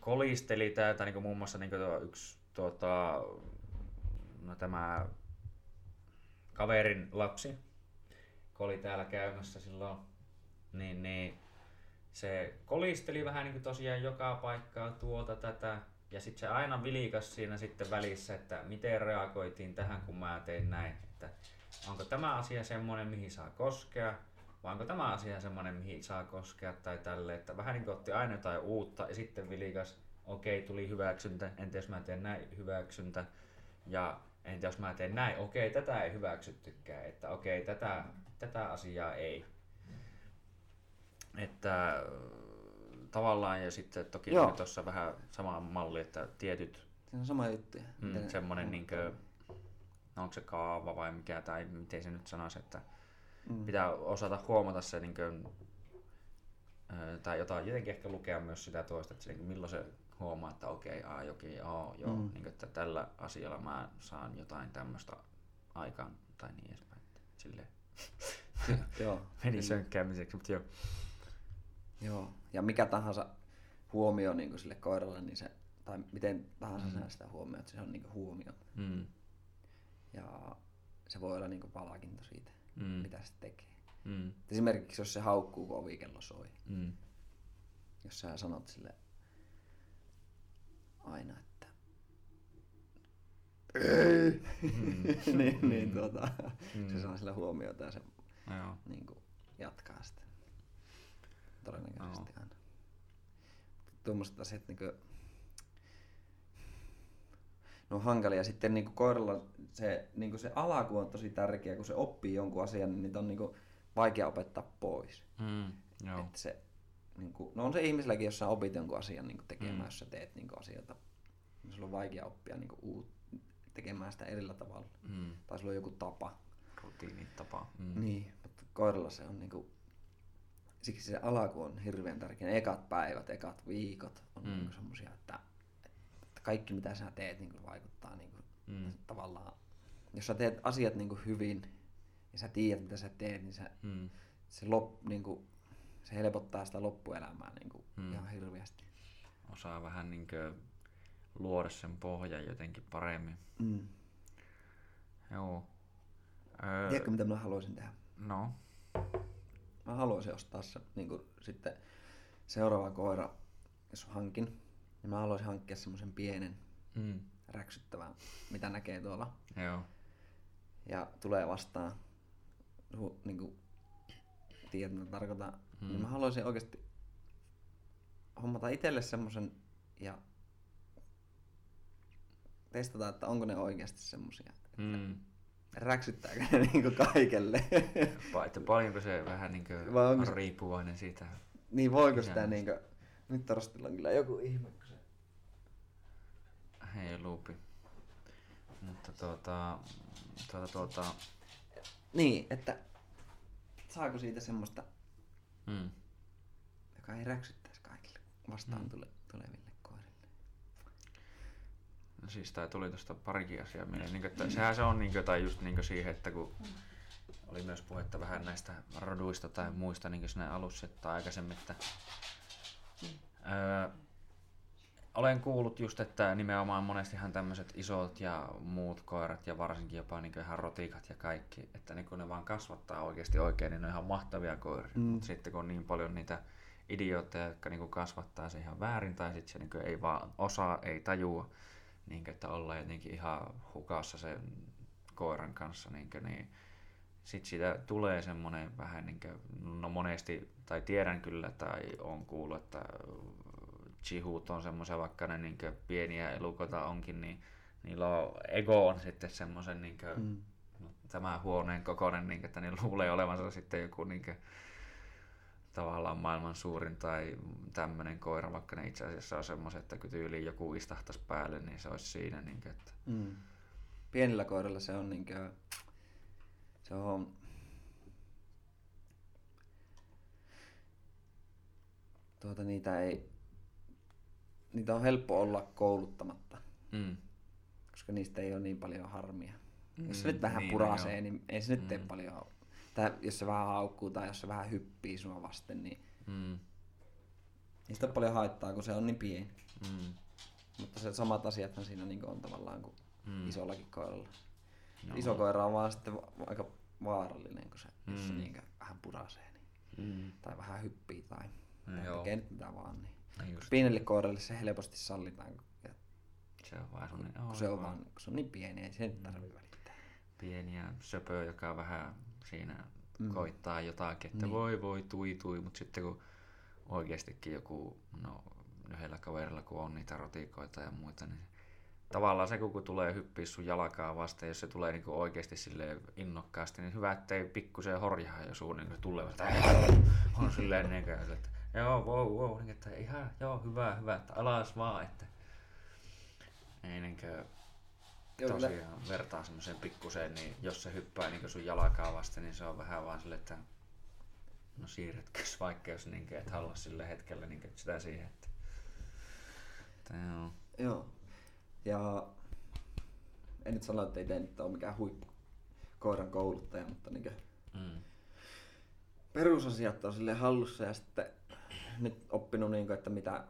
kolisteli täältä, niin muun muassa niin yksi tuota, no tämä kaverin lapsi, kun oli täällä käymässä silloin, niin, niin se kolisteli vähän niin kuin tosiaan joka paikkaa tuota tätä, ja sitten se aina vilikas siinä sitten välissä, että miten reagoitiin tähän, kun mä tein näin. Että onko tämä asia semmoinen, mihin saa koskea, vai onko tämä asia semmoinen, mihin saa koskea tai tälle, että vähän niin kuin otti aina jotain uutta ja sitten vilikas, okei, tuli hyväksyntä, entä jos mä teen näin hyväksyntä, ja entä jos mä teen näin, okei, tätä ei hyväksyttykään, että okei, tätä, tätä asiaa ei. Että tavallaan ja sitten toki Joo. tuossa vähän sama malli, että tietyt Se on sama juttu. Mm, semmoinen muuttaa. niinkö, no onko se kaava vai mikä, tai miten se nyt sanoisi, että Mm. pitää osata huomata se, niinkö, ö, tai jotain, jotenkin ehkä lukea myös sitä toista, että se, niinkö, milloin se huomaa, että okei, aa, jokin, joo, joo, Mm. niinkö, että tällä asialla mä saan jotain tämmöistä aikaan, tai niin edespäin. Silleen. Joo. Meni Niin. sönkkäämiseksi, mutta joo. Joo. Ja mikä tahansa huomio niin sille koiralle, niin se, tai miten tahansa mm. sitä huomioit, se on niin huomio. Mm. Ja se voi olla niin palkinto siitä, Mm. mitä se tekee. Mm. Esimerkiksi jos se haukkuu, kun ovikello soi. Mm. Jos sä sanot sille aina, että ei, Mm. niin, niin tuota, Mm. se saa sillä huomiota ja se No joo. niin kuin, jatkaa sitä. Todennäköisesti aina. Tuommoiset asiat niin kuin, ne on hankalia. Sitten niin kuin koiralla se, niin kuin se alaku on tosi tärkeä, kun se oppii jonkun asian, niin niitä on niin kuin, vaikea opettaa pois. Mm. Joo. Että se, niin kuin, no on se ihmiselläkin, jos sä opit jonkun asian niin kuin tekemään, Mm. jos sä teet niin kuin asioita, niin sulla on vaikea oppia niin kuin, uut, tekemään sitä erillä tavalla. Mm. Tai sulla on joku tapa. Rutiinitapa. Mm. Niin, mutta koiralla se on niinku, siksi se alaku on hirveän tärkeä. Ekat päivät, ekat viikot on Mm. niinku semmosia, että, että kaikki mitä sä teet niinku vaikuttaa niinku, Mm. tavallaan, jos sä teet asiat niinku hyvin ja sä tiedät mitä sä teet, niin sä, Mm. se, lop, niinku, se helpottaa sitä loppuelämää niinku Mm. mm. ihan hirveästi. Osaa vähän niinkö luoda sen pohjan jotenkin paremmin. Mm. Joo. Öö, Tiedätkö mitä mä haluaisin tehdä? no. Mä haluaisin ostaa se, niin kuin, sitten seuraava koira, jos hankin, niin mä haluaisin hankkia semmoisen pienen Mm. räksyttävän, mitä näkee tuolla. Joo. Ja tulee vastaan, niin kuin, tiedät mitä tarkoitan, Mm. mm. niin mä haluaisin oikeasti hommata itselle semmoisen ja testata, että onko ne oikeasti semmosia. Mm. Räksyttääkö ne niin kaikelle? Pa- että paljonko se vähän niinkö Vai onko on se- riippuvainen siitä. niin voiko sitä niinkö... Nyt Torstilla on kyllä joku ihme, kun se... Hei luupi. Mutta tuota, tuota, tuota, Niin, että saako siitä semmoista, mm. joka ei räksyttäisi kaikille vastaan Mm. tule, tuleville koirille. No siis tää tuli tosta parikin asiaa mieleen. Niin, että sehän se on niin jotain just niin siihen, että kun oli myös puhetta vähän näistä roduista tai muista niin siinä alussa tai aikaisemmin, että öö, olen kuullut just, että nimenomaan monestihan tämmöiset isot ja muut koirat ja varsinkin jopa niin ihan rotikat ja kaikki, että niin kun ne vaan kasvattaa oikeasti oikein, niin ne on ihan mahtavia koiria. Mm. Mutta sitten kun on niin paljon niitä idiootteja, jotka niinku kasvattaa se ihan väärin, tai sitten se niinku ei vaan osaa, ei tajua, niinku, että ollaan jotenkin ihan hukassa sen koiran kanssa, niinku, niin sitten siitä tulee semmoinen vähän niin kuin, no monesti, tai tiedän kyllä, tai on kuullut, että chihut on semmoisia, vaikka ne niin pieniä elukoita onkin, niin niillä on, ego on sitten semmoisen niin kuin, mm. no, tämä huoneen kokoinen, niin kuin, että ne luulee olevansa sitten joku niin kuin, tavallaan maailman suurin tai tämmöinen koira, vaikka ne itse asiassa on semmoiset, että kun tyyliin joku istahtaisi päälle, niin se olisi siinä. Niin kuin, että... mm. Pienillä koirilla se on niin kuin, se on tuota, niitä ei niitä on helppo olla kouluttamatta. Mm. Koska niistä ei ole niin paljon harmia. Mm, jos se nyt vähän niin, purasee, joo. niin ei se nyt mm. tee paljon. Tai jos se vähän haukkuu tai jos se vähän hyppii sua vasten, niin mm. niistä on paljon haittaa, kun se on niin pieni. Mm. Mutta se samat asiathan siinä niin on tavallaan kuin mm. isollakin koiralla. No. Iso koira on vaan sitten aika vaarallinen, kun se, mm. jos se niin vähän purasee. Niin. Mm. Tai vähän hyppii tai, tai tekee nyt mitä vaan. Niin. Niin Pienelle koiralle se helposti sallitaan. Ja se on vaan kun, kun, se on vaan, kun se on niin pieni, ei sen tarvitse välittää. Pieni ja söpö, joka vähän siinä mm. koittaa jotakin, että niin. voi voi tui tui, mutta sitten kun oikeastikin joku, no yhdellä kaverilla kun on niitä rotikoita ja muita, niin tavallaan se kun tulee hyppiä sun jalkaa vasten, jos se tulee niin oikeasti sille innokkaasti, niin hyvä, ettei pikkusen horjaa jo suun, niin se tulee vasta, on silleen niin kuin, että Joo, wow, wow, niin että ihan, joo, hyvä, hyvä, että alas vaan, että ei niinkö tosiaan vertaa semmoiseen pikkuseen, niin jos se hyppää niin sun jalkaa vasten, niin se on vähän vaan sille, että no siirretkö vaikka jos niin et halua sille hetkellä niin sitä siihen, että, että joo. Joo. Ja en nyt sano, että ei tee nyt ole mikään huippu koiran kouluttaja, mutta niin mm. perusasiat on sille hallussa ja sitten nyt oppinut, niin kuin, että mitä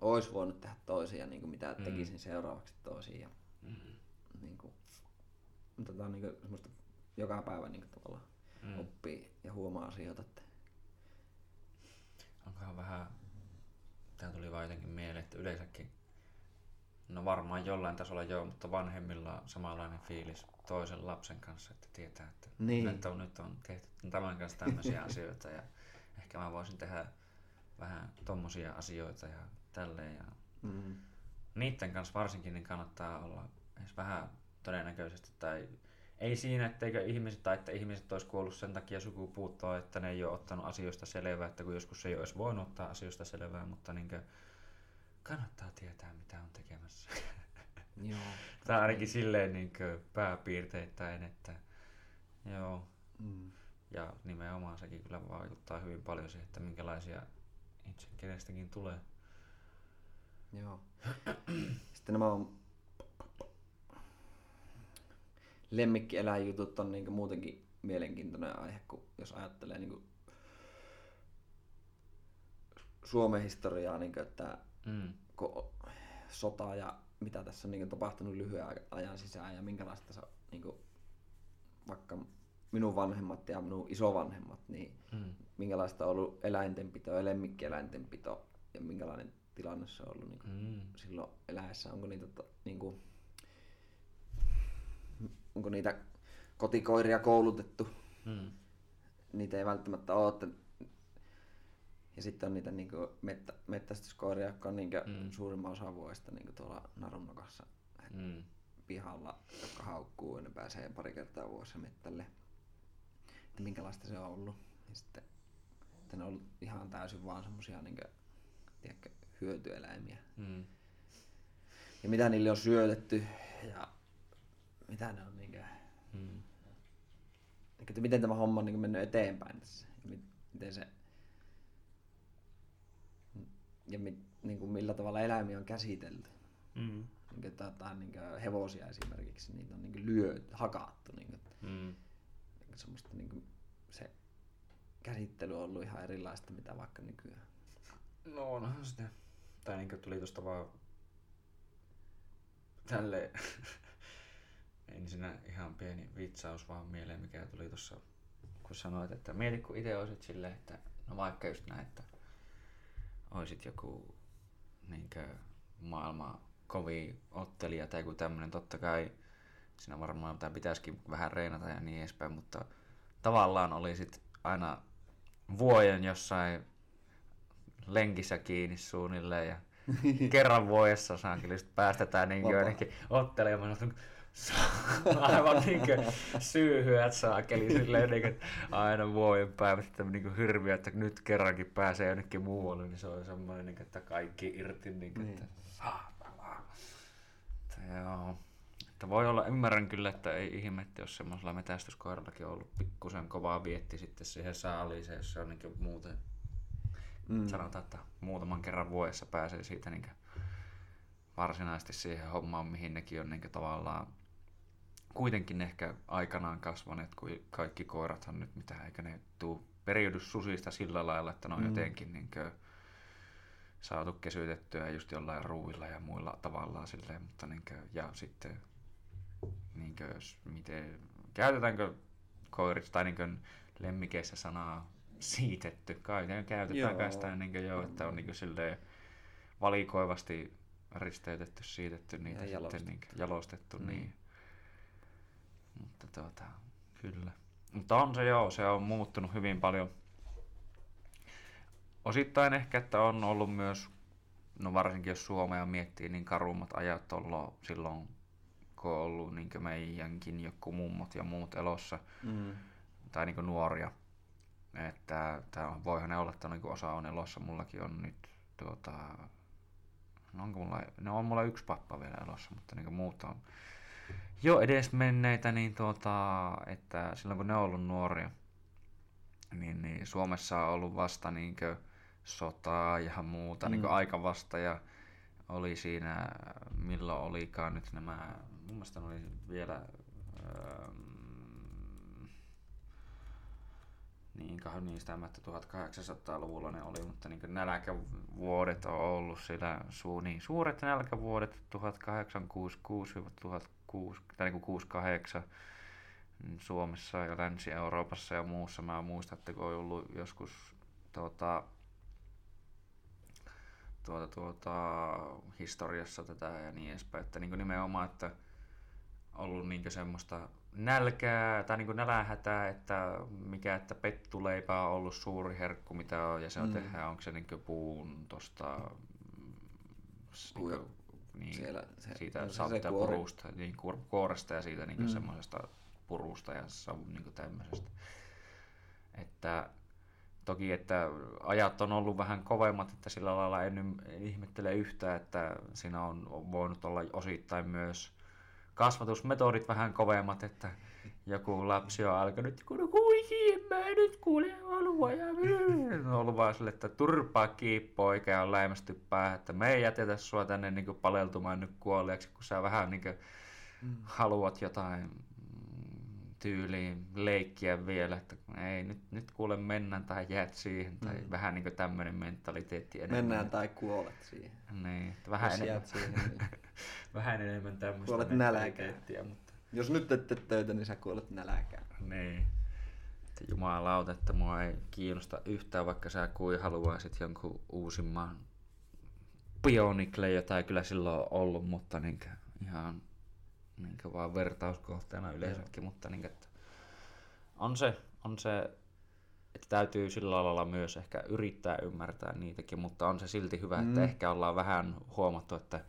olisi voinut tehdä toisin ja niin kuin, mitä mm. tekisin seuraavaksi toisin. Ja, mm-hmm. niin kuin, tota, niin kuin, semmoista joka päivä niin kuin, tavallaan mm. oppii ja huomaa asioita. Että... Onkohan vähän, tämä tuli vaan jotenkin mieleen, että yleensäkin, no varmaan jollain tasolla joo, mutta vanhemmilla on samanlainen fiilis toisen lapsen kanssa, että tietää, että niin. nyt, on, nyt on tehty tämän kanssa tämmöisiä asioita ja ehkä mä voisin tehdä vähän tommosia asioita ja tälleen. Ja mm. Niiden kanssa varsinkin niin kannattaa olla edes vähän todennäköisesti tai ei siinä, etteikö ihmiset tai että ihmiset olisi kuollut sen takia sukupuuttoa, että ne ei ole ottanut asioista selvää, että kun joskus ei olisi voinut ottaa asioista selvää, mutta niin kannattaa tietää, mitä on tekemässä. Joo. Tämä ainakin silleen niin pääpiirteittäin, että joo. Mm. Ja nimenomaan sekin kyllä vaikuttaa hyvin paljon siihen, että minkälaisia itse kenestäkin tulee. Joo. Sitten nämä on lemmikkieläinjutut on niin muutenkin mielenkiintoinen aihe, kun jos ajattelee niin Suomen historiaa, niin kuin, että mm. sota ja mitä tässä on niin tapahtunut lyhyen ajan sisään ja minkälaista se niin kuin, vaikka minun vanhemmat ja minun isovanhemmat, niin mm. Minkälaista on ollut eläintenpito ja lemmikkieläintenpito ja minkälainen tilanne se on ollut niin kuin mm. silloin eläessä. Onko niitä, niin kuin, onko niitä kotikoiria koulutettu? Mm. Niitä ei välttämättä ole. Että, ja sitten on niitä niin kuin mettä, mettästyskoiria, jotka on niin kuin mm. suurimman osa vuodesta niin kuin tuolla narunnokassa mm. pihalla, jotka haukkuu ja ne pääsee pari kertaa vuodessa mettälle että minkälaista se on ollut. Ja sitten, että ne on ollut ihan täysin vaan semmosia niin tiedätkö, hyötyeläimiä. Mm. Ja mitä niille on syötetty ja mitä ne on niinkö... Mm. Että miten tämä homma on niin mennyt eteenpäin tässä. Ja miten se... Ja mit, niin kuin millä tavalla eläimiä on käsitelty. Mm. Niin kuin, tota, niin kuin hevosia esimerkiksi, niitä on niin lyöt, hakattu. Niin kuin, mm semmoista niin kuin se käsittely on ollut ihan erilaista mitä vaikka nykyään. No onhan sitä. Tai niin tuli tuosta vaan tälle ensinnä ihan pieni vitsaus vaan mieleen, mikä tuli tuossa, kun sanoit, että mieti kun itse olisit silleen, että no vaikka just näin, että oisit joku niinkö maailman kovin ottelija tai joku tämmönen, totta kai siinä varmaan tai pitäisikin vähän reenata ja niin edespäin, mutta tavallaan olisit aina vuoden jossain lenkissä kiinni suunnilleen ja kerran vuodessa saankin päästetään niin ainakin ottelemaan aivan niin syyhyät saakeli silleen, niin kuin, aina vuoden päivät, että niin hirviö, että nyt kerrankin pääsee jonnekin muualle, niin se on semmoinen, niin että kaikki irti, niin kuin, niin. että että joo. Että voi olla, ymmärrän kyllä, että ei ihmettä, jos semmoisella metästyskoirallakin on ollut pikkusen kovaa vietti sitten siihen saaliiseen, jos se on niin muuten, mm. sanotaan, että muutaman kerran vuodessa pääsee siitä niin varsinaisesti siihen hommaan, mihin nekin on niin tavallaan kuitenkin ehkä aikanaan kasvaneet, kuin kaikki koirathan nyt, mitä eikä ne tuu periody susista sillä lailla, että ne on mm. jotenkin niin kuin, saatu kesytettyä just jollain ruuilla ja muilla tavallaan silleen, mutta niin kuin, ja sitten niin kuin, miten, käytetäänkö koirissa tai niin lemmikeissä sanaa siitetty, kai käytetään kai sitä niin kuin, joo, että on niin kuin, silleen valikoivasti risteytetty, siitetty niitä ja jalostettu, sitten, niin, jalostettu mm. niin. Mutta tuota, kyllä. Mutta on se joo, se on muuttunut hyvin paljon. Osittain ehkä, että on ollut myös, no varsinkin jos Suomea miettii, niin karummat ajat ollut silloin, on ollut niin meidänkin joku mummot ja muut elossa, mm. tai niin nuoria. Että tää, voihan ne olla, että niin osa on elossa, mullakin on nyt tuota, no onko mulla, no on mulla yksi pappa vielä elossa, mutta niin muut on jo edes menneitä, niin tuota, että silloin kun ne on ollut nuoria, niin, niin Suomessa on ollut vasta niin sotaa ja muuta mm. niin aika vasta ja oli siinä, milloin olikaan nyt nämä, mun mielestä oli vielä öö, niin niistä että 1800-luvulla ne oli, mutta niin nälkävuodet on ollut siellä suu, niin suuret nälkävuodet 1866 tai niin 68 Suomessa ja Länsi-Euroopassa ja muussa. Mä muistan, että kun on ollut joskus tuota, tuota, tuota, historiassa tätä ja niin edespäin, että niin nimenomaan, että ollut niin semmoista nälkää tai niin nälähätää, että mikä, että pettuleipä on ollut suuri herkku, mitä on, ja se on mm. tehdä, onko se niin puun tosta, niin niin, siellä se, siitä saavuttaa purusta, niin, kuoresta ja siitä niin mm. semmoisesta purusta ja savun niin tämmöisestä. Että toki, että ajat on ollut vähän kovemmat, että sillä lailla en ihmettele yhtään, että siinä on voinut olla osittain myös kasvatusmetodit vähän kovemmat, että joku lapsi on alkanut, kun no kuikin, mä nyt kuule halua ja on ollut vaan sille, että turpaa kiinni poika ja on läimästy päähän, että me ei jätetä sua tänne niin kuin paleltumaan nyt kuolleeksi, kun sä vähän niin kuin mm. haluat jotain tyyliin leikkiä vielä, että ei nyt, nyt kuule mennään tai jäät siihen, tai mm. vähän niin kuin tämmöinen mentaliteetti enemmän. Mennään tai kuolet siihen. Niin, vähän Jos enemmän, siihen, niin. vähän enemmän tämmöistä kuolet mentaliteettiä. Mutta... Jos nyt ette töitä, niin sä kuolet nälkään. Niin. Jumalauta, että mua ei kiinnosta yhtään, vaikka sä kuin haluaisit jonkun uusimman Bionikle, jota ei kyllä silloin ollut, mutta niin ihan niin vaan vertauskohteena yleensäkin, mutta niin, että on se, on se, että täytyy sillä lailla myös ehkä yrittää ymmärtää niitäkin, mutta on se silti hyvä, että mm. ehkä ollaan vähän huomattu, että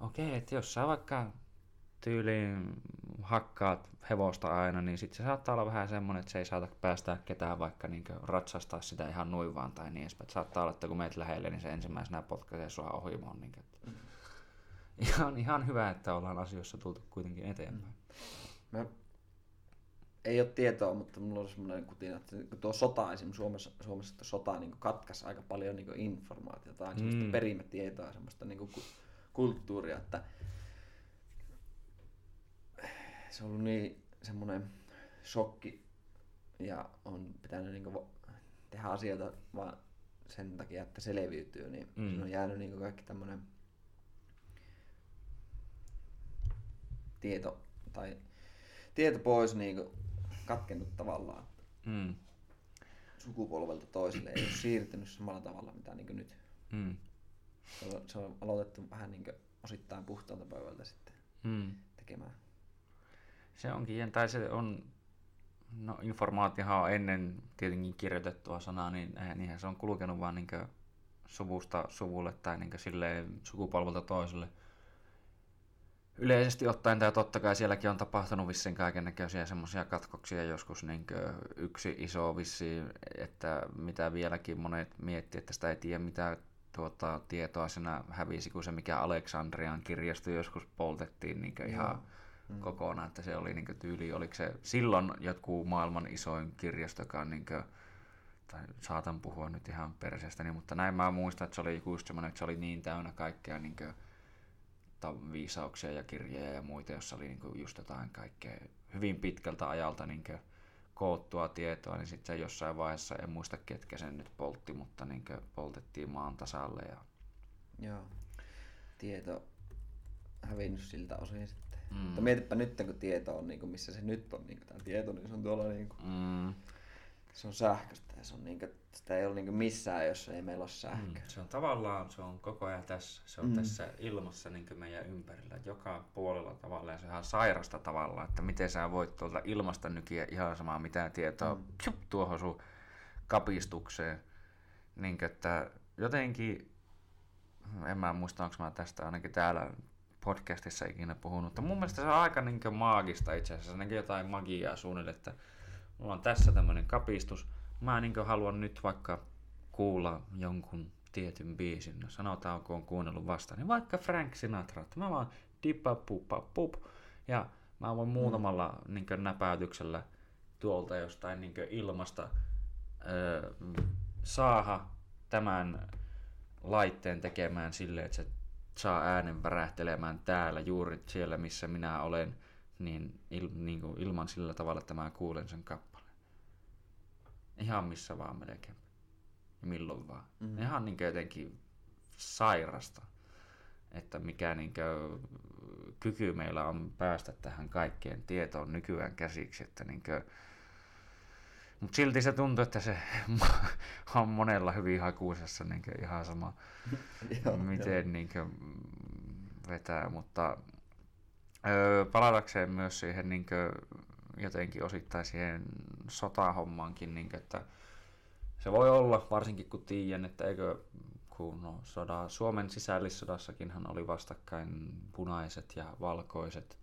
okei, okay, että jos sä vaikka tyyliin hakkaat hevosta aina, niin sitten se saattaa olla vähän semmoinen, että se ei saata päästää ketään vaikka niin ratsastaa sitä ihan noin vaan tai niin edespäin. Saattaa olla, että kun meet lähelle, niin se ensimmäisenä potkaisee sua ohi Niin kuin. Ihan, ihan hyvä, että ollaan asioissa tultu kuitenkin eteenpäin. Mm. Mä ei ole tietoa, mutta mulla on semmoinen kutina, että tuo sota esimerkiksi Suomessa, Suomessa sota niin katkaisi aika paljon niin informaatiota, mm. semmoista perimätietoa, semmoista niin kulttuuria, että se on ollut niin semmoinen shokki ja on pitänyt niin tehdä asioita vaan sen takia, että selviytyy, niin mm. on jäänyt niin kaikki tämmöinen tieto tai tieto pois niin katkennut tavallaan. Mm. Sukupolvelta toiselle ei ole siirtynyt samalla tavalla, mitä niin nyt Mm. Se on, se on aloitettu vähän niin osittain puhtaalta pöydältä sitten Mm. tekemään. Se onkin, tai se on, no informaatiohan on ennen tietenkin kirjoitettua sanaa, niin niinhän se on kulkenut vaan niin suvusta suvulle tai niin silleen sukupolvelta toiselle. Yleisesti ottaen, tai totta kai sielläkin on tapahtunut vissiin kaikennäköisiä semmoisia katkoksia joskus niin yksi iso vissi, että mitä vieläkin monet miettii, että sitä ei tiedä mitä tuota, tietoa siinä hävisi, kun se mikä Aleksandrian kirjasto joskus poltettiin niin ihan Mm. kokonaan, että se oli niin tyyli, oliko se silloin jotkut maailman isoin kirjasto, joka on niin kuin, tai saatan puhua nyt ihan perseestäni, mutta näin mä muistan, että se oli just semmoinen, että se oli niin täynnä kaikkea niin kuin, viisauksia ja kirjoja ja muita, jossa oli niin kuin, just jotain kaikkea hyvin pitkältä ajalta niin kuin, koottua tietoa, niin sitten se jossain vaiheessa, en muista ketkä sen nyt poltti, mutta niin kuin, poltettiin maan tasalle ja Joo. Tieto hävinnyt siltä osin sitten. Mm. Mutta mietipä nyt, kun tieto on, niin kuin, missä se nyt on, niin tämä tieto, niin se on tuolla, niin kuin, mm, se on sähköstä ja se on, niin kuin, sitä ei ole niin kuin missään, jos ei meillä ole sähköä. Mm, se on tavallaan, se on koko ajan tässä, se on Mm. mm. tässä ilmassa niin meidän ympärillä, joka puolella tavalla ja se on ihan sairasta tavalla, että miten sä voit tuolta ilmasta nykiä ihan samaa mitä tietoa Mm. mm. pjup, tuohon sun kapistukseen. Niin, että jotenkin, en mä muista onko mä tästä ainakin täällä podcastissa ikinä puhunut, mutta mun mielestä se on aika niin maagista itse asiassa, ainakin jotain magiaa suunnilleen, että mulla on tässä tämmöinen kapistus, mä niin haluan nyt vaikka kuulla jonkun tietyn biisin, no sanotaan kun on kuunnellut vasta, niin vaikka Frank Sinatra, että mä vaan dippa puppa pup, ja mä voin muutamalla mm. niin näpäytyksellä tuolta jostain niin ilmasta öö, saada tämän laitteen tekemään silleen, että se saa äänen värähtelemään täällä juuri siellä, missä minä olen, niin, il, niin kuin ilman sillä tavalla, että mä kuulen sen kappaleen. Ihan missä vaan melkein. Ja milloin vaan. Mm. Mm. Ihan niin jotenkin sairasta, että mikä niin kuin, kyky meillä on päästä tähän kaikkeen tietoon nykyään käsiksi, että niin kuin, mutta silti se tuntuu, että se on monella hyvin hakuisessa niin ihan sama, miten niin vetää, mutta öö, palatakseen myös siihen niin jotenkin osittain siihen sotahommaankin, niin kuin, että se voi olla, varsinkin kun tiedän, että eikö kun no, soda, Suomen sisällissodassakinhan oli vastakkain punaiset ja valkoiset,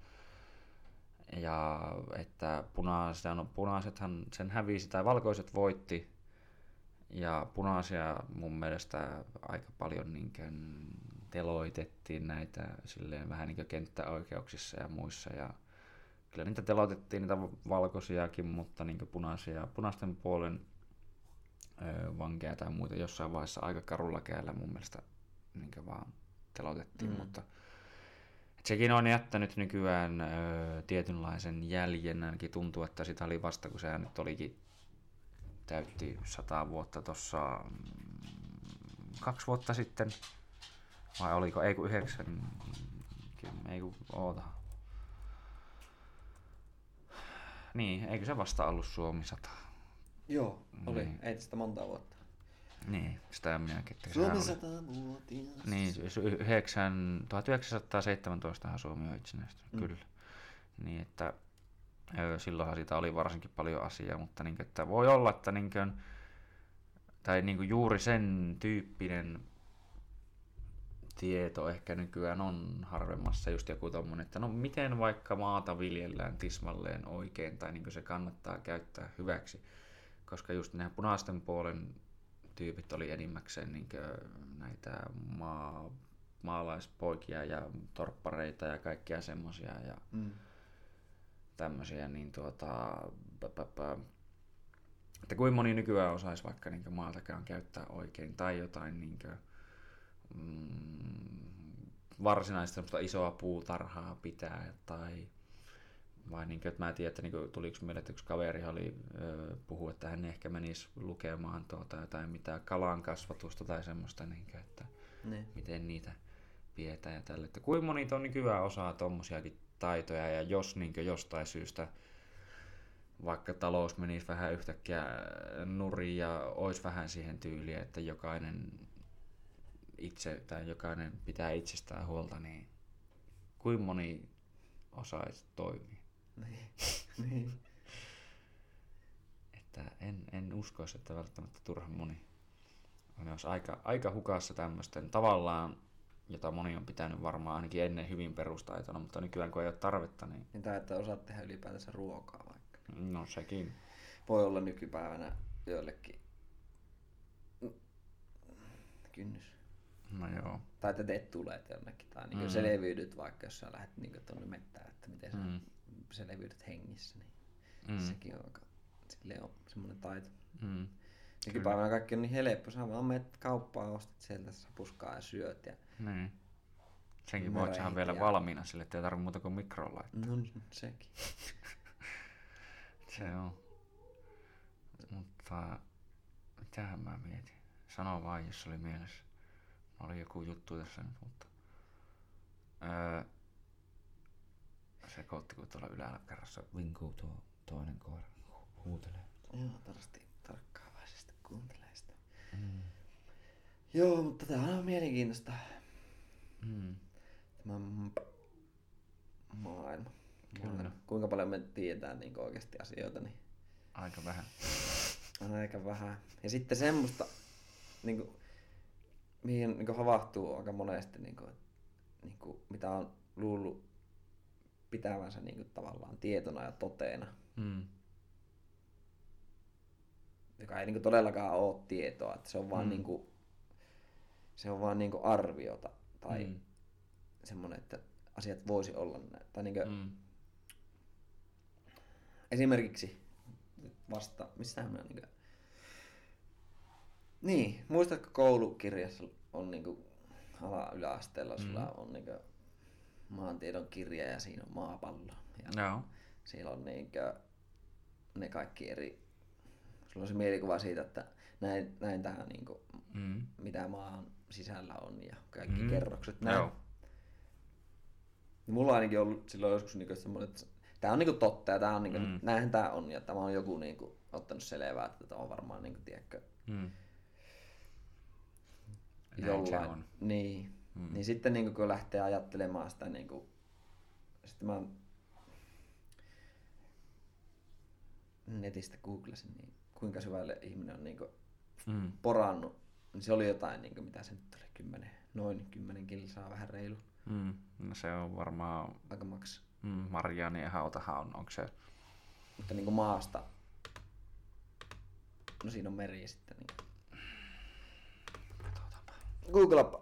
ja että punaiset, no, punaisethan sen hävisi tai valkoiset voitti. Ja punaisia mun mielestä aika paljon niin kuin teloitettiin näitä silleen vähän niin kuin kenttäoikeuksissa ja muissa. Ja kyllä niitä teloitettiin niitä valkoisiakin, mutta niin punaisia, punaisten puolen ö, vankeja tai muita jossain vaiheessa aika karulla käällä mun mielestä niin vaan teloitettiin, mm. mutta sekin on jättänyt nykyään ö, tietynlaisen jäljen, ainakin tuntuu, että sitä oli vasta, kun se nyt olikin täytti sata vuotta tuossa mm, kaksi vuotta sitten, vai oliko, ei kun yhdeksän, ei kun, oota. Niin, eikö se vasta ollut Suomi 100? Joo, oli. Niin. Ei tästä monta vuotta. Niin, sitä minäkin. että Suomi sehän oli- satavuotias. Niin, se- 9, 1917 Suomi on itsenäistynyt, Mm. mm. kyllä. Niin, että silloinhan siitä oli varsinkin paljon asiaa, mutta niin, että voi olla, että niin tai niin juuri sen tyyppinen tieto ehkä nykyään on harvemmassa just joku tommonen, että no miten vaikka maata viljellään tismalleen oikein tai niin se kannattaa käyttää hyväksi, koska just nämä punaisten puolen tyypit oli enimmäkseen niin näitä maa, maalaispoikia ja torppareita ja kaikkia semmosia ja Mm. tämmöisiä, niin tuota, että kuin moni nykyään osaisi vaikka niin maatakaan käyttää oikein tai jotain niin kuin, mm, varsinaista semmoista isoa puutarhaa pitää tai vai niin kuin, että mä en tiedä, että niin kuin, tuliko meille, että yksi kaveri oli puhu, että hän ehkä menisi lukemaan tuota jotain mitä kalan kasvatusta tai semmoista, niin kuin, että Niin. miten niitä pidetään ja tälle. Että kuinka moni on nykyään osaa tommosiakin taitoja ja jos niin jostain syystä vaikka talous menisi vähän yhtäkkiä nurin ja olisi vähän siihen tyyliin, että jokainen itse tai jokainen pitää itsestään huolta, niin kuinka moni osaisi toimia? Niin. niin. Että en, en uskoisi, että välttämättä turhan moni ne olisi aika, aika hukassa tämmöisten tavallaan, jota moni on pitänyt varmaan ainakin ennen hyvin perustaitona, mutta nykyään kun ei ole tarvetta, niin Niin tai että osaat tehdä ylipäätänsä ruokaa vaikka. no sekin. Voi olla nykypäivänä joillekin kynnys. No joo. Tai että teet tulet jonnekin. Tai niin Mm. selviydyt vaikka, jos sä lähdet niin tuonne mettään, että miten sä Mm. selviydyt hengissä. Niin Mm. sekin on aika, on semmoinen taito. Mm. Nykypäivänä kaikki on niin helppo. Sä vaan menet kauppaan, ostat sieltä sapuskaa ja syöt. Ja... Niin. Senkin voit saada vielä tiedä. valmiina sille, että ei tarvitse muuta kuin mikroon laittaa. No sekin. Se on. Mutta mitähän mä mietin? Sano vaan, jos oli mielessä. Oli joku juttu tässä nyt, mutta... Öö, se kootti, kun tuolla yläkerrassa vinkuu tuo toinen koira. hu- Huutelee. Joo, tarkasti tarkkaavaisesti kuuntelee sitä. Mm. Joo, mutta tämä on mielenkiintoista. Mm. Tämä maailma. Kyllä. maailma. Kuinka paljon me tiedetään niin oikeasti asioita, niin Aika vähän. aika vähän. Ja sitten semmoista, niin kuin, mihin niin kuin havahtuu aika monesti, niin kuin, niin kuin, mitä on luullut pitävänsä niin kuin, tavallaan tietona ja toteena, Mm. joka ei niin kuin, todellakaan ole tietoa, että se on vaan, Mm. niin kuin, se on vaan niin kuin, arviota tai Mm. mm. semmoinen, että asiat voisi olla näin. Tai niin kuin, mm. Esimerkiksi vasta, missä mä niin kuin, niin, muistatko koulukirjassa on niinku ala yläasteella sulla Mhm. on niinku maantiedon kirja ja siinä on maapallo. Ja Joo. siellä on niinkö ne kaikki eri, sulla on se mielikuva siitä, että näin, näin tähän niinku, Mm. mitä maan sisällä on ja kaikki Mm. mm. kerrokset. Näin. Niin Mulla on ainakin ollut silloin joskus niinku semmoinen, että tämä on niinku totta ja tää on niinku, Mm. mm. näinhän tää on ja tämä on joku niinku ottanut selvää, että tämä on varmaan niinku, tiedätkö, Mm. Näin se on. Niin. Mm. Niin sitten niin kun lähtee ajattelemaan sitä, niin kuin, sitten mä netistä googlasin, niin kuinka syvälle ihminen on niin kuin Mm. porannut, niin se oli jotain, niin kuin, mitä se nyt oli, 10, noin 10 kilsaa, vähän reilu, Mm. No se on varmaan aika maks. mm, Marianien hautahan on, onko se? Mutta niin kuin maasta, no siinä on meri sitten. Niin. Googlapa,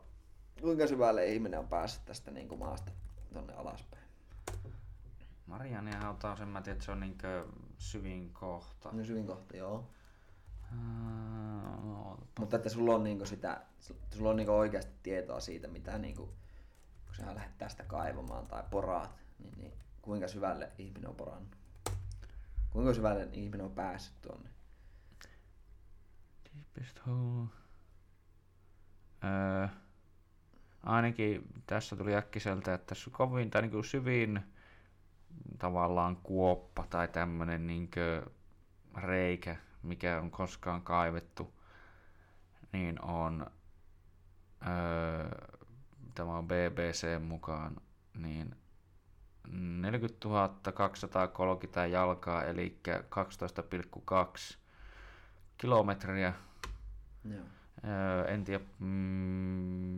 kuinka syvälle ihminen on päässyt tästä niin kuin maasta tonne alaspäin. Marianien hauta on sen, mä tiedän, että se on niinkö syvin kohta. No syvin kohta, joo. No, Mutta että sulla on niinku sitä, sulla on niinku oikeasti tietoa siitä, mitä niinku, kun sä lähdet tästä kaivamaan tai poraat, niin, niin kuinka syvälle ihminen on porannut? Kuinka syvälle ihminen on päässyt tuonne? Deepest hole. Öö, ainakin tässä tuli äkkiseltä, että kovin tai niin syvin tavallaan kuoppa tai tämmönen niinkö reikä, mikä on koskaan kaivettu, niin on öö, tämä on BBC mukaan, niin 40 230 jalkaa, eli 12,2 kilometriä. Joo. Öö, en tiedä, mm,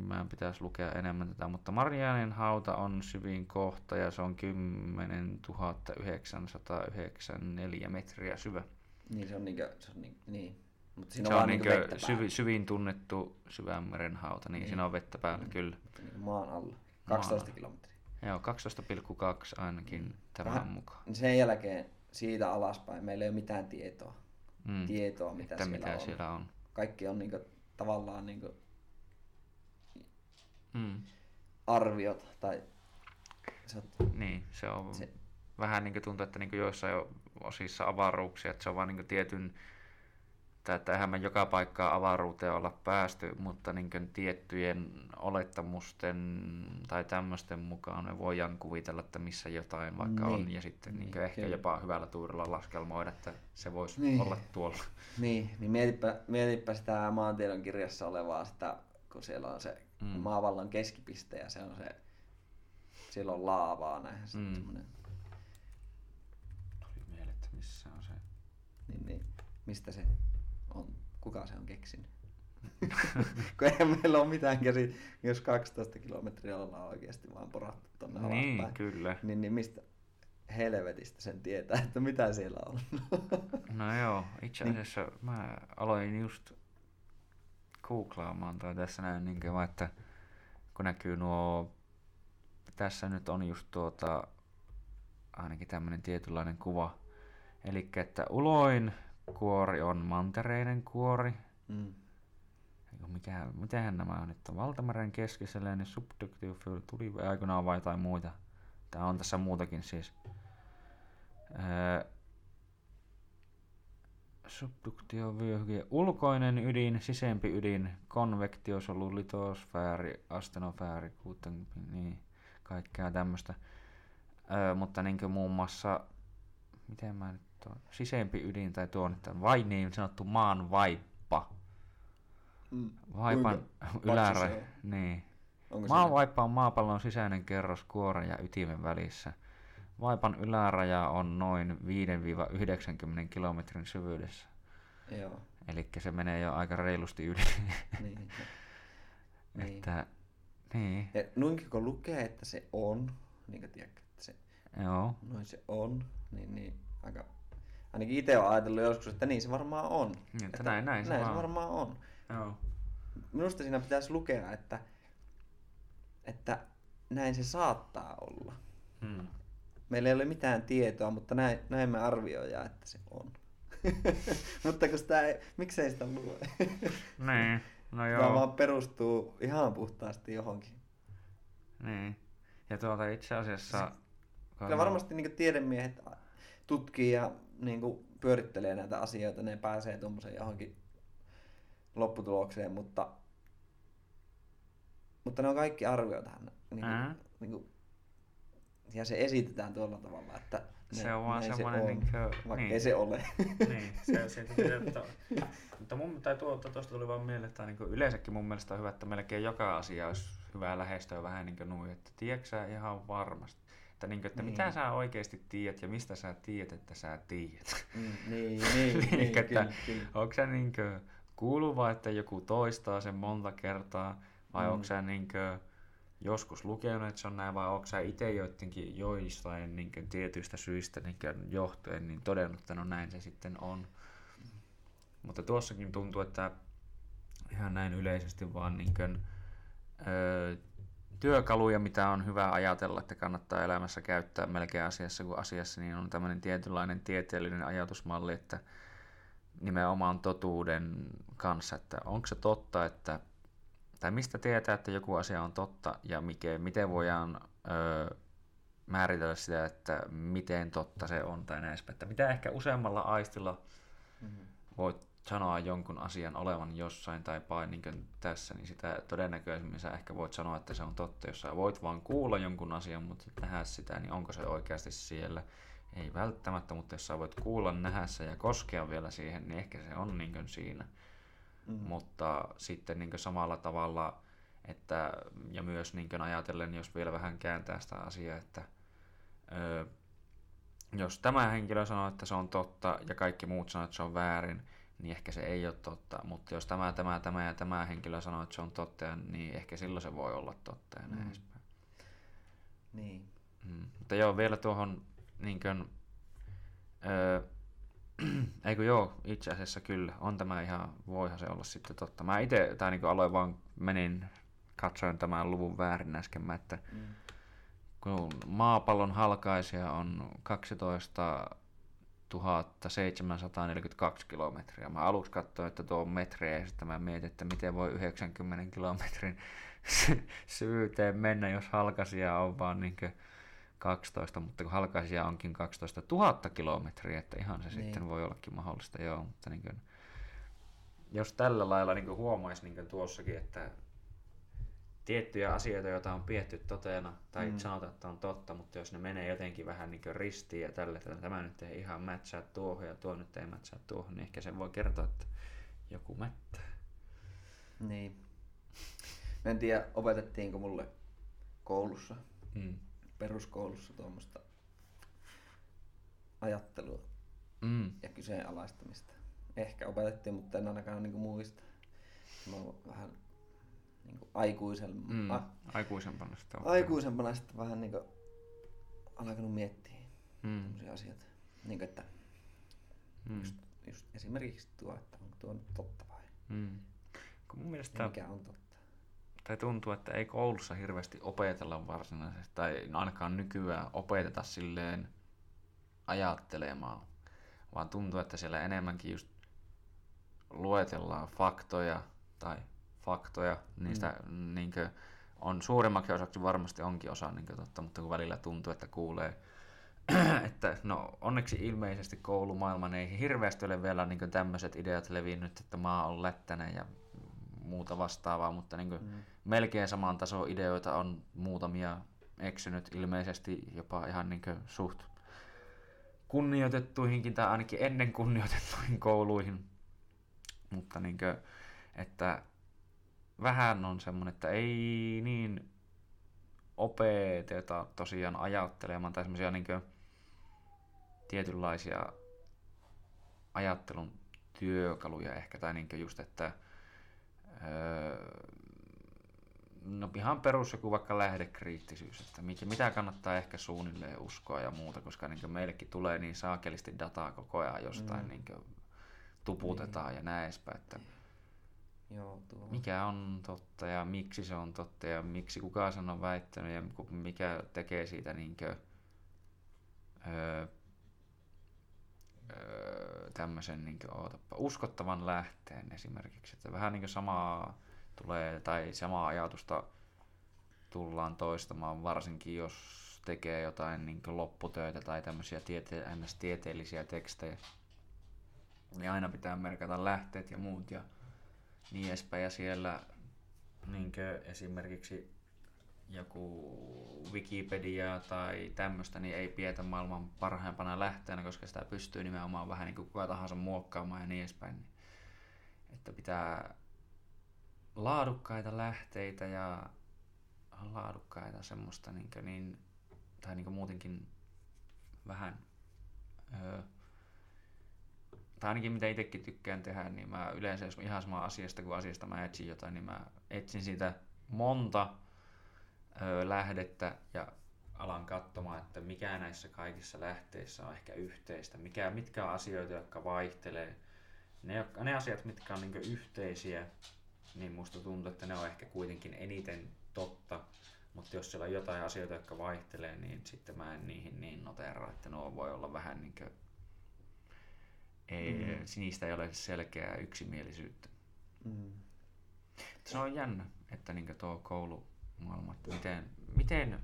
mä pitäisi lukea enemmän tätä, mutta Marianin hauta on syvin kohta ja se on 10 994 metriä syvä. Niin se on niinku, se on niin, niin. Mutta siinä se on, on niinku niinkö vettä syvi, syvin tunnettu syvänmeren hauta, niin, Niin. siinä on vettä päällä, Mm. kyllä. niinku maan alla. 12 alla. kilometriä. Joo, 12,2 ainakin tämän Vähän- mukaan. Niin sen jälkeen siitä alaspäin meillä ei ole mitään tietoa. Mm. Tietoa, mitä, siellä, mitä on. siellä on. Kaikki on niinku, tavallaan niinku Mm. arviot tai sä oot, Niin, se on se, vähän niin kuin tuntuu, että niin kuin joissain osissa avaruuksia, että se on vaan niin kuin tietyn, tai että eihän me joka paikkaan avaruuteen olla päästy, mutta niin tiettyjen olettamusten tai tämmöisten mukaan me voidaan kuvitella, että missä jotain vaikka on, Niin. ja sitten niin Niin, ehkä kyllä. jopa hyvällä tuurilla laskelmoida, että se voisi Niin. olla tuolla. Niin, niin mietipä, mietipä sitä maantiedon kirjassa olevaa sitä, kun siellä on se mm. maapallon keskipiste ja se on se, siellä on laavaa se mm. semmoinen. Tuli mieleen, että missä on se. Niin, niin. Mistä se on? Kuka se on keksinyt? kun eihän meillä ole mitään käsi, jos 12 kilometriä ollaan oikeasti vaan porattu tonne Niin, alaspäin. kyllä. Niin, niin mistä helvetistä sen tietää, että mitä siellä on? no joo, itse niin. asiassa niin. mä aloin just googlaamaan tai tässä näin, niin kuin, että kun näkyy nuo, tässä nyt on just tuota, ainakin tämmöinen tietynlainen kuva, eli että uloin kuori on mantereinen kuori, mm mikä, mitähän nämä on, että valtameren keskisellä niin subductive fuel tuli aikanaan vai jotain muita. Tää on tässä muutakin siis. Öö, subduktiovyöhyke, ulkoinen ydin, sisempi ydin, konvektiosolu, litosfääri, astenofääri, kuten, niin, kaikkea tämmöistä. Öö, mutta niin muun muassa, miten mä nyt tuon, sisempi ydin tai tuon, että vai niin sanottu maan vaippa, Mm. Vaipan yläraja. Niin. Maavaippa on maapallon sisäinen kerros kuoren ja ytimen välissä. Vaipan yläraja on noin 5-90 kilometrin syvyydessä. Joo. Eli se menee jo aika reilusti yli. niin. että, niin. Ja noinkin kun lukee, että se on, niin kuin tiedät, että se, Joo. noin se on, niin, niin aika, ainakin itse olen ajatellut joskus, että niin se varmaan on. Niin, että, että näin, näin, näin se, se varmaan on. Joo. Minusta siinä pitäisi lukea, että, että näin se saattaa olla. Hmm. Meillä ei ole mitään tietoa, mutta näin, näin me arvioidaan, että se on. mutta kun sitä ei, miksei sitä lue? niin, no joo. Tämä vaan perustuu ihan puhtaasti johonkin. Niin. Ja tuota itse asiassa... Kyllä varmasti niin tiedemiehet tutkii ja niin pyörittelee näitä asioita, ne pääsee tuommoiseen johonkin lopputulokseen, mutta, mutta ne on kaikki arvioitahan. Niin kuin, niin kuin, ja se esitetään tuolla tavalla, että ne, se on vaan semmoinen, se on, niin kuin, vaikka niin. ei se ole. niin, se, se, se, että, mutta mun, tai tuolta tuosta tuli vaan mieleen, että niin yleensäkin mun mielestä on hyvä, että melkein joka asia olisi hyvä lähestyä vähän niin kuin nuin, että tiedätkö sä ihan varmasti. Että, niin kuin, että niin. mitä sä oikeasti tiedät ja mistä sä tiedät, että sä tiedät. Mm, niin, niin, niin, niin, että, kyllä, kyllä. Onko sä niin kuin, kuuluva, että joku toistaa sen monta kertaa, vai mm. onko sä niinkö joskus lukenut, että se on näin, vai onko sä itse joidenkin joistain niinkö tietyistä syistä niinkö johtuen niin todennut, että no näin se sitten on. Mutta tuossakin tuntuu, että ihan näin yleisesti vaan niinkö, öö, työkaluja, mitä on hyvä ajatella, että kannattaa elämässä käyttää melkein asiassa kuin asiassa, niin on tämmöinen tietynlainen tieteellinen ajatusmalli, että nimenomaan totuuden kanssa, että onko se totta, että, tai mistä tietää, että joku asia on totta ja mikä, miten voidaan öö, määritellä sitä, että miten totta se on tai näin että mitä ehkä useammalla aistilla mm-hmm. voit sanoa jonkun asian olevan jossain tai pain niin tässä, niin sitä todennäköisemmin sä ehkä voit sanoa, että se on totta. Jos sä voit vaan kuulla jonkun asian, mutta nähdä sitä, niin onko se oikeasti siellä. Ei välttämättä, mutta jos sä voit kuulla, nähdä se ja koskea vielä siihen, niin ehkä se on niin siinä. Mm. Mutta sitten niin samalla tavalla, että, ja myös niin ajatellen, jos vielä vähän kääntää sitä asiaa, että ö, jos tämä henkilö sanoo, että se on totta ja kaikki muut sanoo, että se on väärin, niin ehkä se ei ole totta. Mutta jos tämä, tämä, tämä ja tämä henkilö sanoo, että se on totta, niin ehkä silloin se voi olla totta ja näin mm. Niin. Mm. Mutta joo, vielä tuohon niin kuin, öö, eikö joo, itse asiassa kyllä, on tämä ihan, voihan se olla sitten totta. Mä itse, tai niin aloin vaan, menin, katsoin tämän luvun väärin äsken, että mm. kun maapallon halkaisia on 12 742 kilometriä. Mä aluksi katsoin, että tuo on metriä ja sitten mä mietin, että miten voi 90 kilometrin syvyyteen mennä, jos halkaisia on vaan niin 12, mutta kun halkaisia onkin 12 000 kilometriä, että ihan se niin. sitten voi ollakin mahdollista, joo, mutta niin kuin, jos tällä lailla niin huomaisi niin tuossakin, että tiettyjä asioita, joita on pietty toteena tai mm. sanotaan, että on totta, mutta jos ne menee jotenkin vähän niin ristiin ja tälle, että tämä nyt ei ihan matchaa tuohon ja tuo nyt ei matchaa tuohon, niin ehkä sen voi kertoa, että joku mättää. Niin. en tiedä, opetettiinko mulle koulussa, Mm. peruskoulussa tuommoista ajattelua Mm. ja kyseenalaistamista. Ehkä opetettiin, mutta en ainakaan niin muista. Mä oon vähän niin aikuisen, Mm. a, Aikuisempana sitten on. aikuisempana sitten vähän niin alkanut miettiä Mm. asioita. Niin kuin, että Mm. just, just esimerkiksi tuo, että onko tuo nyt totta vai Mm. Kun mun mielestä mikä on totta. tai tuntuu, että ei koulussa hirveästi opetella varsinaisesti, tai ainakaan nykyään opeteta silleen ajattelemaan, vaan tuntuu, että siellä enemmänkin just luetellaan faktoja tai faktoja, niistä mm. niinkö, on suuremmaksi osaksi varmasti onkin osa niinkö totta, mutta kun välillä tuntuu, että kuulee, että no onneksi ilmeisesti koulumaailman ei hirveästi ole vielä niin tämmöiset ideat levinnyt, että maa on lättäinen ja muuta vastaavaa, mutta niin Mm. melkein saman tason ideoita on muutamia eksynyt ilmeisesti jopa ihan niin suht kunnioitettuihinkin tai ainakin ennen kunnioitettuihin kouluihin. Mutta niin kuin, että vähän on semmoinen, että ei niin opeteta tosiaan ajattelemaan tai semmoisia niin tietynlaisia ajattelun työkaluja ehkä, tai niin just, että öö, no ihan perus joku vaikka lähdekriittisyys, että mikä, mitä kannattaa ehkä suunnilleen uskoa ja muuta, koska niin meillekin tulee niin saakelisti dataa koko ajan jostain Mm. niin tuputetaan ja näin edespäin, että Joo, tuo. mikä on totta ja miksi se on totta ja miksi kuka sen on väittänyt ja mikä tekee siitä niinkö, öö, öö, tämmöisen niinkö, ootappa, uskottavan lähteen esimerkiksi. Että vähän niinkö samaa tulee tai samaa ajatusta tullaan toistamaan varsinkin jos tekee jotain niinkö lopputöitä tai tämmöisiä tiete- ns-tieteellisiä tekstejä. Niin aina pitää merkata lähteet ja muut ja niin edespäin. Ja siellä niinkö esimerkiksi joku Wikipedia tai tämmöistä, niin ei pidetä maailman parhaimpana lähteenä, koska sitä pystyy nimenomaan vähän niin kuin kuka tahansa muokkaamaan ja niin edespäin. Niin, Että pitää laadukkaita lähteitä ja laadukkaita semmoista niin, niin tai niin muutenkin vähän öö, tai ainakin mitä itsekin tykkään tehdä, niin mä yleensä jos ihan sama asiasta kuin asiasta mä etsin jotain, niin mä etsin siitä monta ö, lähdettä ja alan katsomaan, että mikä näissä kaikissa lähteissä on ehkä yhteistä, mikä, mitkä on asioita, jotka vaihtelee. Ne, ne asiat, mitkä on niin yhteisiä, niin musta tuntuu, että ne on ehkä kuitenkin eniten totta. Mutta jos siellä on jotain asioita, jotka vaihtelee, niin sitten mä en niihin niin noteraa, että nuo voi olla vähän niin ei, Mm. niistä ei ole selkeää yksimielisyyttä. Mm. Se on jännä, että niin tuo koulumaailma, että miten, miten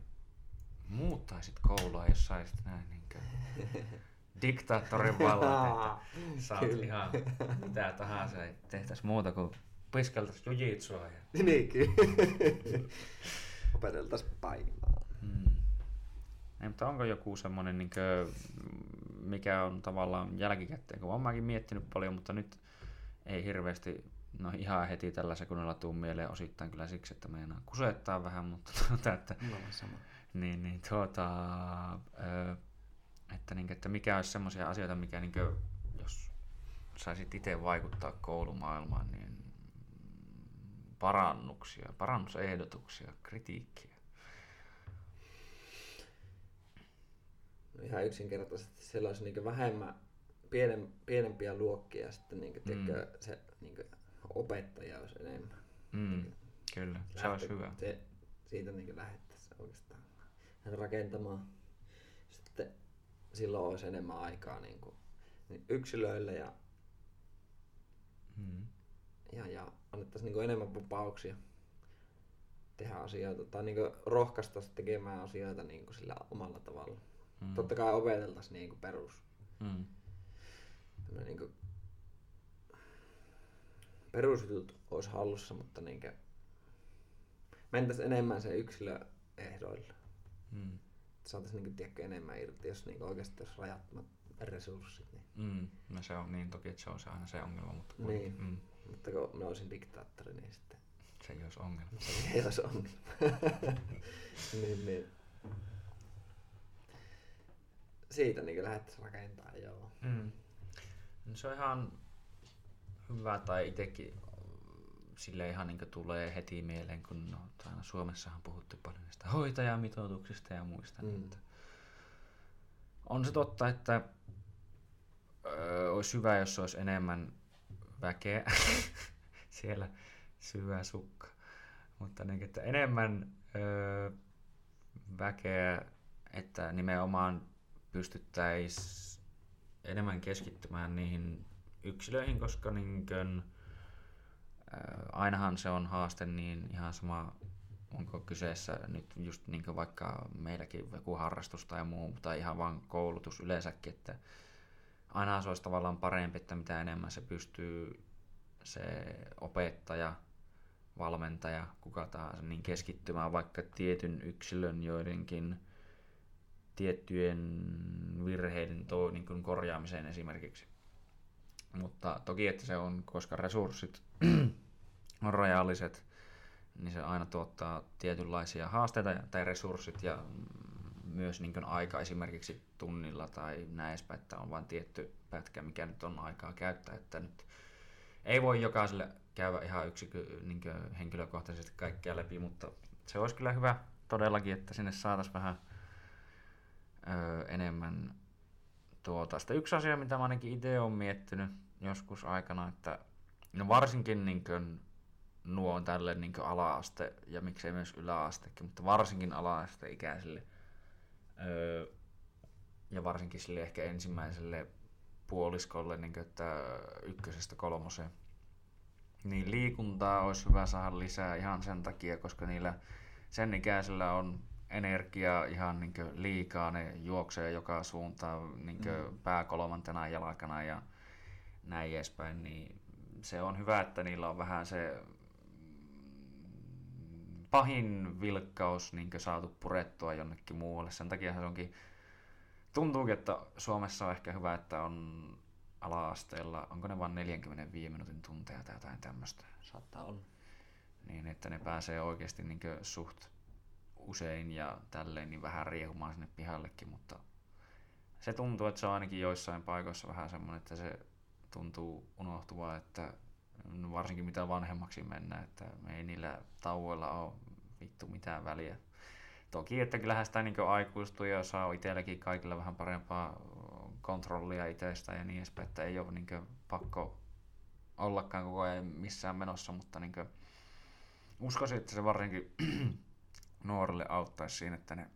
muuttaisit koulua, jos saisit näin niin diktaattorin vallat, että saat Kyllä. ihan mitä tahansa, ei tehtäisi muuta kuin piskeltäisi jujitsua. Ja, niin kyllä. Opeteltais painimaan. mm. Ei, mutta onko joku semmoinen, niin kuin, mikä on tavallaan jälkikäteen, kun olen mäkin miettinyt paljon, mutta nyt ei hirveästi no ihan heti tällä sekunnilla tuu mieleen osittain kyllä siksi, että meinaa kusettaa vähän, mutta tuota, että, sama. niin, niin tuota, ö, että, niin, että mikä olisi semmoisia asioita, mikä niin kuin, jos saisit itse vaikuttaa koulumaailmaan, niin parannuksia, parannusehdotuksia, kritiikkiä. Ihan yksinkertaisesti siellä olisi niinku vähemmän pienen, pienempiä luokkia ja sitten niinku, Mm. mm. se niinku, opettaja olisi enemmän. Mm, kyllä, se olisi hyvä. Se, siitä niin lähdettäisiin oikeastaan rakentamaan. Sitten silloin olisi enemmän aikaa niin kuin, niin yksilöille ja, Mm. ja, ja annettaisiin niin kuin enemmän vapauksia tehdä asioita tai niin kuin rohkaistaisiin tekemään asioita niin kuin sillä omalla tavalla. Mm. Totta kai opeteltaisiin niin kuin perus, Mm. niin kuin perusjutut olisi hallussa, mutta niin kuin mentäisiin enemmän se yksilöehdoilla. Mm. saataisiin niinku, tiedätkö, enemmän irti, jos niinku, oikeasti olisi rajattomat resurssit. Niin. Mm. No se on niin toki, että se on se aina se ongelma, mutta Niin. Mm. Mutta kun mä olisin diktaattori, niin sitten Se ei olisi ongelma. Se ei olisi ongelma. niin, niin. Siitä niin lähdettäisiin rakentamaan, joo. Mm. No se on ihan hyvä, tai itsekin sille ihan niin tulee heti mieleen, kun no, aina Suomessahan puhuttu paljon näistä hoitajamitoituksista ja muista. Mm. Että on se totta, että ö, olisi hyvä, jos olisi enemmän väkeä siellä syvä sukka. Mutta niin, että enemmän ö, väkeä, että nimenomaan pystyttäisiin enemmän keskittymään niihin yksilöihin, koska niin kuin, ainahan se on haaste niin ihan sama, onko kyseessä nyt just niin vaikka meilläkin joku harrastus tai muu, tai ihan vain koulutus yleensäkin, että aina se olisi tavallaan parempi, että mitä enemmän se pystyy se opettaja, valmentaja, kuka tahansa, niin keskittymään vaikka tietyn yksilön joidenkin tiettyjen virheiden to, niin kuin korjaamiseen esimerkiksi. Mutta toki, että se on, koska resurssit on rajalliset, niin se aina tuottaa tietynlaisia haasteita tai resurssit ja myös niin aika esimerkiksi tunnilla tai näin edespäin, että on vain tietty pätkä, mikä nyt on aikaa käyttää, että nyt ei voi jokaiselle käydä ihan yksikö, niin henkilökohtaisesti kaikkea läpi, mutta se olisi kyllä hyvä todellakin, että sinne saataisiin vähän ö, enemmän tuota. Sitten yksi asia, mitä mä ainakin itse olen miettinyt joskus aikana, että no varsinkin niin kuin, nuo on tälle niin ala-aste ja miksei myös yläastekin, mutta varsinkin ala-asteikäisille öö, ja varsinkin sille ehkä ensimmäiselle puoliskolle, niin kuin, että ykkösestä kolmoseen. Niin liikuntaa olisi hyvä saada lisää ihan sen takia, koska niillä sen ikäisellä on energiaa ihan niin liikaa, ne juoksee joka suuntaan niin mm. pääkolmantena jalkana ja näin edespäin, niin se on hyvä, että niillä on vähän se pahin vilkkaus niin saatu purettua jonnekin muualle. Sen takia se onkin, tuntuukin, että Suomessa on ehkä hyvä, että on ala-asteella, onko ne vain 45 minuutin tunteja tai jotain tämmöistä. Saattaa olla. Niin, että ne pääsee oikeasti niin suht usein ja tälleen niin vähän riehumaan sinne pihallekin, mutta se tuntuu, että se on ainakin joissain paikoissa vähän semmoinen, että se tuntuu unohtuvaa, että varsinkin mitä vanhemmaksi mennään, että me ei niillä tauoilla ole vittu mitään väliä. Toki, että kyllähän sitä niin aikuistuu ja saa itselläkin kaikilla vähän parempaa kontrollia itsestä ja niin edespäin, että ei ole niin pakko ollakaan koko ajan missään menossa, mutta niin uskoisin, että se varsinkin nuorille auttaisi siinä, että ne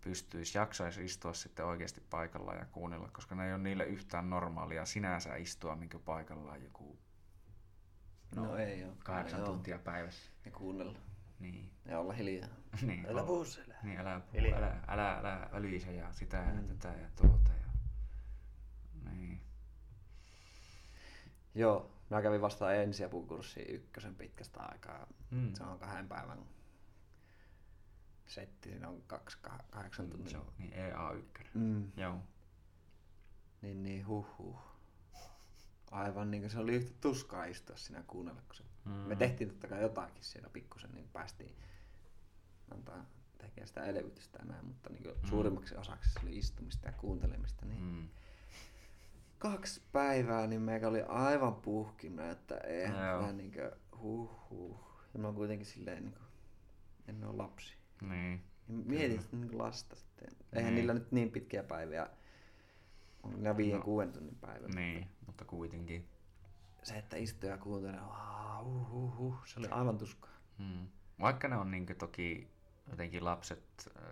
pystyisi, jaksaisi istua sitten oikeasti paikallaan ja kuunnella, koska ne ei ole niille yhtään normaalia sinänsä istua niin paikallaan joku no, no ei ole. kahdeksan ei tuntia ole. päivässä. Ja kuunnella. Niin. Ja olla hiljaa. niin, älä puhu siellä. Niin, älä, puhu, älä, älä, älä älise ja sitä mm. ja tätä ja tuota. Ja... Niin. Joo, mä kävin vasta ensiapukurssi ykkösen pitkästä aikaa. Mm. Se on kahden päivän setti, siinä on kaksi, kahdeksan tuntia. Se on niin EA1. Mm. Joo. Niin, niin, huh, huh. Aivan niin kuin se oli yhtä tuskaa istua siinä kuunnella, kun se... Mm. Me tehtiin totta kai jotakin siellä pikkusen, niin päästiin antaa tekemään sitä elvytystä ja näin, mutta niin mm. suurimmaksi osaksi se oli istumista ja kuuntelemista. Niin mm. Kaksi päivää, niin meikä oli aivan puhkina, että ei, no, niin kuin, huh, huh. Ja mä oon kuitenkin silleen, niin kuin, en ole lapsi. Niin. niin mietit niin lasta sitten. Eihän niin. niillä nyt niin pitkiä päiviä. On ne viiden no, kuuden tunnin päivä. Niin, mutta kuitenkin. Se, että istuu ja kuuntelee, uh, uh, uh, se oli aivan tuskaa. Hmm. Vaikka ne on niin toki jotenkin lapset äh,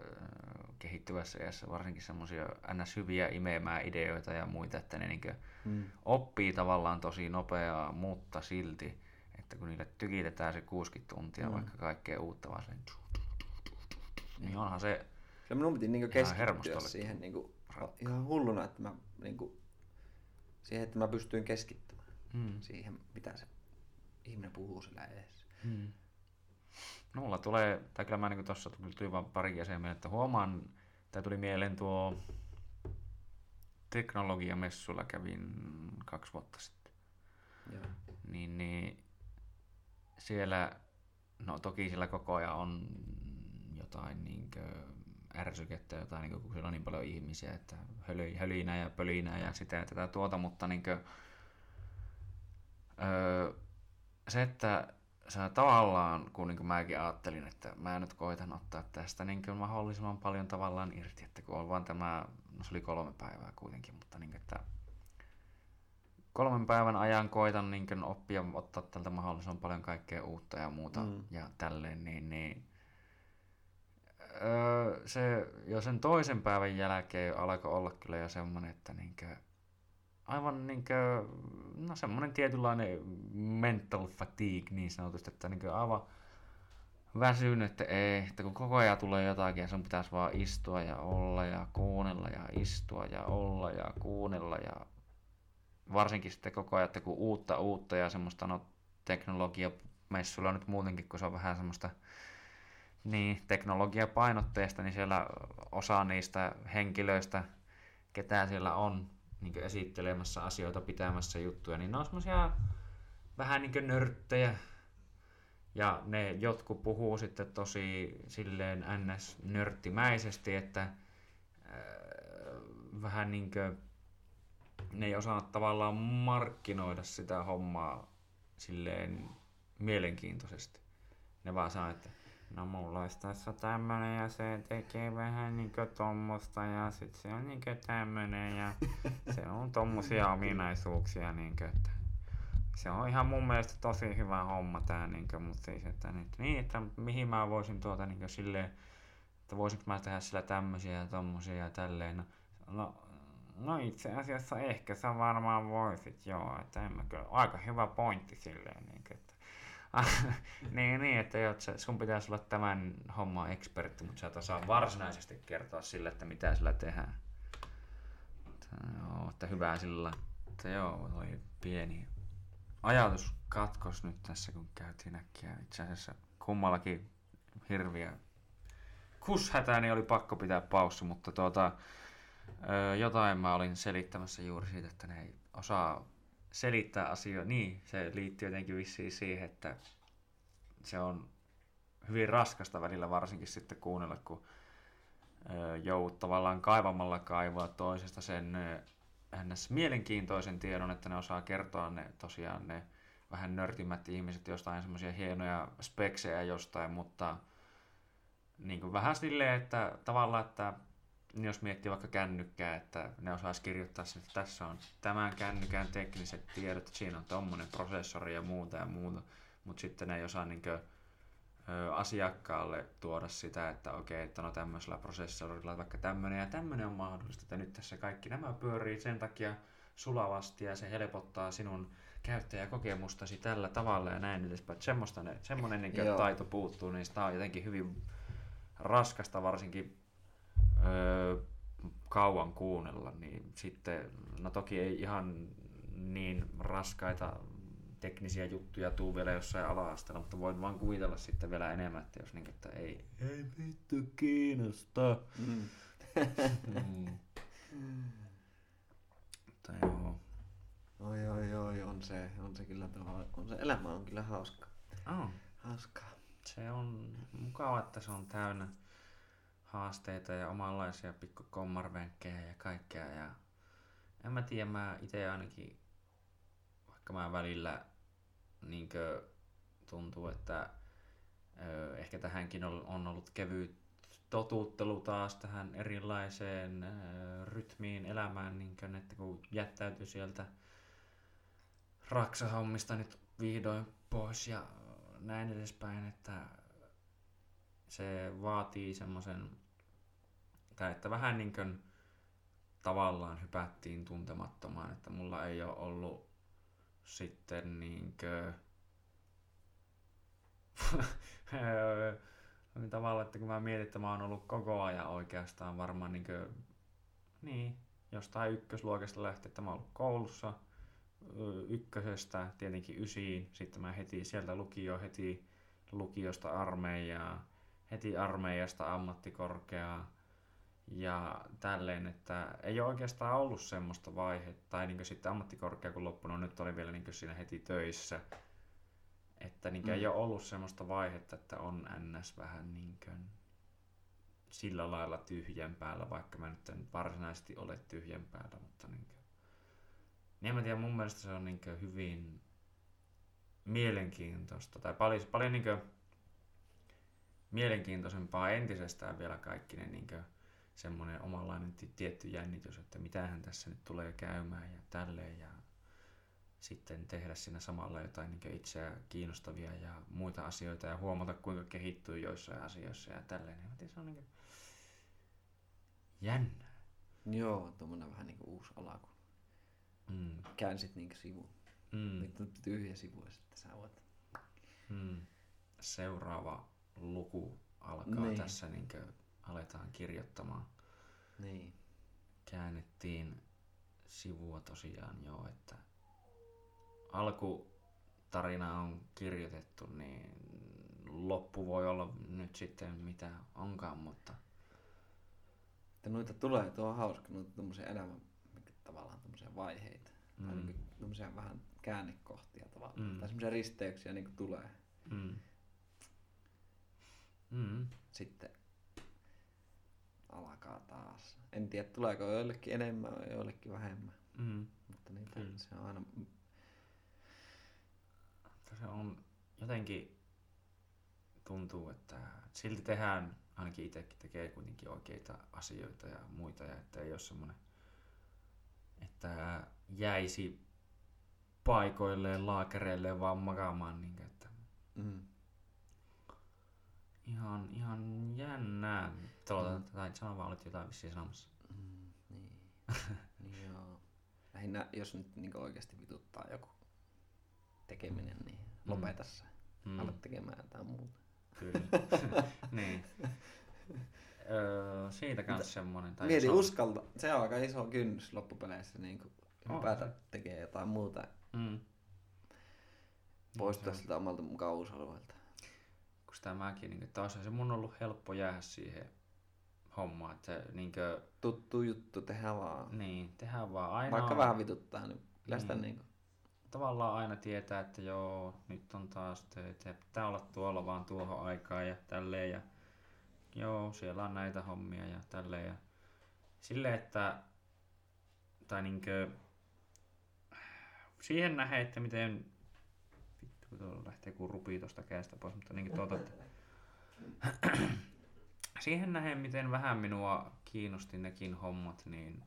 kehittyvässä iässä varsinkin semmoisia ns. hyviä imeämään ideoita ja muita, että ne niin hmm. oppii tavallaan tosi nopeaa, mutta silti, että kun niille tykitetään se 60 tuntia hmm. vaikka kaikkea uutta vaan sen niin onhan se Kyllä minun piti niinku keskittyä siihen niinku, ihan hulluna, että mä niinku, siihen, että mä pystyin keskittymään hmm. siihen, mitä se ihminen puhuu sillä edessä. Hmm. No mulla tulee, tai kyllä mä niin tuossa tuli vaan pari asiaa että huomaan, tai tuli mieleen tuo teknologiamessulla kävin kaksi vuotta sitten. Joo. Niin, niin siellä, no toki siellä koko ajan on jotain niinkö ärsykettä, jotain, niin kun siellä on niin paljon ihmisiä, että hölinää ja pölinää ja sitä ja tätä tuota, mutta niinkö, öö, se, että sä tavallaan, kun niin mäkin ajattelin, että mä nyt koitan ottaa tästä niin mahdollisimman paljon tavallaan irti, että kun on vaan tämä, no se oli kolme päivää kuitenkin, mutta niin, että kolmen päivän ajan koitan niin oppia ottaa tältä mahdollisimman paljon kaikkea uutta ja muuta mm. ja tälleen, niin, niin öö, se jo sen toisen päivän jälkeen alkoi olla kyllä jo semmoinen, että niinkö, aivan niinkö, no semmoinen tietynlainen mental fatigue niin sanotusti, että niinkö aivan väsynyt, että ei, että kun koko ajan tulee jotakin ja sun pitäisi vaan istua ja olla ja kuunnella ja istua ja olla ja kuunnella ja varsinkin sitten koko ajan, että kun uutta uutta ja semmoista no teknologia messuilla nyt muutenkin, kun se on vähän semmoista niin, teknologiapainotteista, niin siellä osa niistä henkilöistä, ketä siellä on niin esittelemässä asioita, pitämässä juttuja, niin ne on semmoisia vähän niin nörttejä. Ja ne jotkut puhuu sitten tosi silleen ns-nörttimäisesti, että äh, vähän niin kuin ne ei osaa tavallaan markkinoida sitä hommaa silleen mielenkiintoisesti. Ne vaan saa, että no mulla olisi tässä tämmönen ja se tekee vähän niinkö tommosta ja sit se on niinkö tämmönen ja se on tommosia ominaisuuksia niinkö, että se on ihan mun mielestä tosi hyvä homma tää niinkö, mutta siis että nyt niin, että mihin mä voisin tuota niinkö silleen, että voisinko mä tehdä sillä tämmösiä ja tommosia ja tälleen, no, no No itse asiassa ehkä sä varmaan voisit, joo, että en mä kyllä, aika hyvä pointti silleen, niin, että, niin, niin, että joo, sun pitäisi olla tämän homman ekspertti, mutta sä et osaa varsinaisesti kertoa sille, että mitä sillä tehdään. Joo, että hyvää sillä, että joo, oli pieni ajatus katkos nyt tässä, kun käytiin äkkiä. Itse asiassa kummallakin hirviä kushätä, niin oli pakko pitää paussi, mutta tuota, jotain mä olin selittämässä juuri siitä, että ne ei osaa selittää asioita. Niin, se liittyy jotenkin vissiin siihen, että se on hyvin raskasta välillä varsinkin sitten kuunnella, kun joudut tavallaan kaivamalla kaivaa toisesta sen ns. mielenkiintoisen tiedon, että ne osaa kertoa ne tosiaan ne vähän nörtimmät ihmiset jostain semmoisia hienoja speksejä jostain, mutta niin kuin vähän silleen, että tavallaan, että jos miettii vaikka kännykkää, että ne osaisi kirjoittaa sen, että tässä on tämän kännykän tekniset tiedot, että siinä on tommonen prosessori ja muuta ja muuta, mutta sitten ne ei osaa niinkö, ö, asiakkaalle tuoda sitä, että okei, että no tämmöisellä prosessorilla vaikka tämmöinen ja tämmöinen on mahdollista, että nyt tässä kaikki nämä pyörii sen takia sulavasti ja se helpottaa sinun käyttäjäkokemustasi tällä tavalla ja näin edespäin. Semmoista ne, semmoinen niin taito puuttuu, niin sitä on jotenkin hyvin raskasta varsinkin öö, kauan kuunnella, niin sitten, no toki ei ihan niin raskaita teknisiä juttuja tuu vielä jossain ala mutta voin vaan kuvitella sitten vielä enemmän, että jos niin, että ei, ei vittu kiinnosta. Mm. mm. Mutta joo. Oi, oi, oi, on se, on se kyllä on se elämä on kyllä hauska. Oh. Hauskaa. Se on mukava, että se on täynnä haasteita ja omanlaisia pikku ja kaikkea. Ja en mä tiedä, mä itse ainakin, vaikka mä välillä niinkö tuntuu, että ö, ehkä tähänkin on, on ollut kevyt totuuttelu taas tähän erilaiseen ö, rytmiin elämään, niinkö, että kun jättäytyy sieltä raksahommista nyt vihdoin pois ja näin edespäin, että se vaatii semmoisen, tai että vähän niin kuin tavallaan hypättiin tuntemattomaan, että mulla ei ole ollut sitten niin tavallaan, että kun mä mietin, että mä oon ollut koko ajan oikeastaan varmaan niinkö, niin, jostain ykkösluokasta lähtien, että mä oon ollut koulussa ykkösestä tietenkin ysiin, sitten mä heti sieltä lukio heti lukiosta armeijaa, heti armeijasta ammattikorkeaa ja tälleen, että ei ole oikeastaan ollut semmoista vaihetta, tai niin sitten ammattikorkea kun loppunut, nyt oli vielä niin siinä heti töissä, Että niin mm. ei ole ollut semmoista vaihetta, että on ns. vähän niin kuin sillä lailla tyhjän päällä, vaikka mä nyt en varsinaisesti ole tyhjän päällä, mutta niin kuin, niin mä tiedä, mun mielestä se on niin hyvin mielenkiintoista, tai paljon, paljon niin mielenkiintoisempaa entisestään vielä kaikki ne niin semmoinen omanlainen tietty jännitys, että mitähän tässä nyt tulee käymään ja tälleen ja sitten tehdä siinä samalla jotain niin itseä kiinnostavia ja muita asioita ja huomata kuinka kehittyy joissain asioissa ja tälleen. Niin se on niin jännä. Joo, tuommoinen vähän niin kuin uusi ala, kun mm. käänsit niin sivu. Mm. Nyt tyhjä sivu ja sitten sä voit. Mm. Seuraava luku alkaa niin. tässä, niin aletaan kirjoittamaan. Niin. Käännettiin sivua tosiaan jo, että alkutarina on kirjoitettu, niin loppu voi olla nyt sitten mitä onkaan, mutta... Että noita tulee, tuo on hauska, noita tämmöisiä elämän tavallaan tämmöisiä vaiheita. Mm. Tai vähän käännekohtia tavallaan. Mm. Tai semmoisia risteyksiä niin tulee. Mm. Mm. Sitten alkaa taas. En tiedä, tuleeko joillekin enemmän, joillekin vähemmän. Mm. Mutta niitä, mm. se on aina... Se on jotenkin tuntuu, että silti tehdään, ainakin itsekin tekee kuitenkin oikeita asioita ja muita, ja että ei ole semmoinen, että jäisi paikoilleen, laakereille vaan makaamaan, niin että mm ihan, ihan jännää. Tuolta, mm. tai sano vaan, olet jotain vissiin sanomassa. Mm, niin. niin joo. Lähinnä, jos nyt niin oikeasti vituttaa joku tekeminen, niin mm. lopeta se. Mm. Alat tekemään jotain muuta. Kyllä. niin. Öö, siitä kanssa semmoinen. Tai mieti, uskalta. Se on aika iso kynnys loppupeleissä niin kuin hypätä tekemään jotain muuta. Mm. Poistua siltä omalta mukavuusalueelta kun sitä mäkin, niin taas se mun on ollut helppo jäädä siihen hommaan. Että niin kuin, Tuttu juttu, tehdään vaan. Niin, tehdään vaan. Aina Vaikka on, vähän vituttaa, niin kyllä sitä niin, niin kuin... Tavallaan aina tietää, että joo, nyt on taas töitä pitää olla tuolla vaan tuohon aikaan ja tälleen. Ja joo, siellä on näitä hommia ja tälleen. Ja silleen, että tai niinkö, siihen nähdä, että miten tuolla lähtee kuin rupi tuosta käestä pois, mutta niin tuota, että siihen nähen, miten vähän minua kiinnosti nekin hommat, niin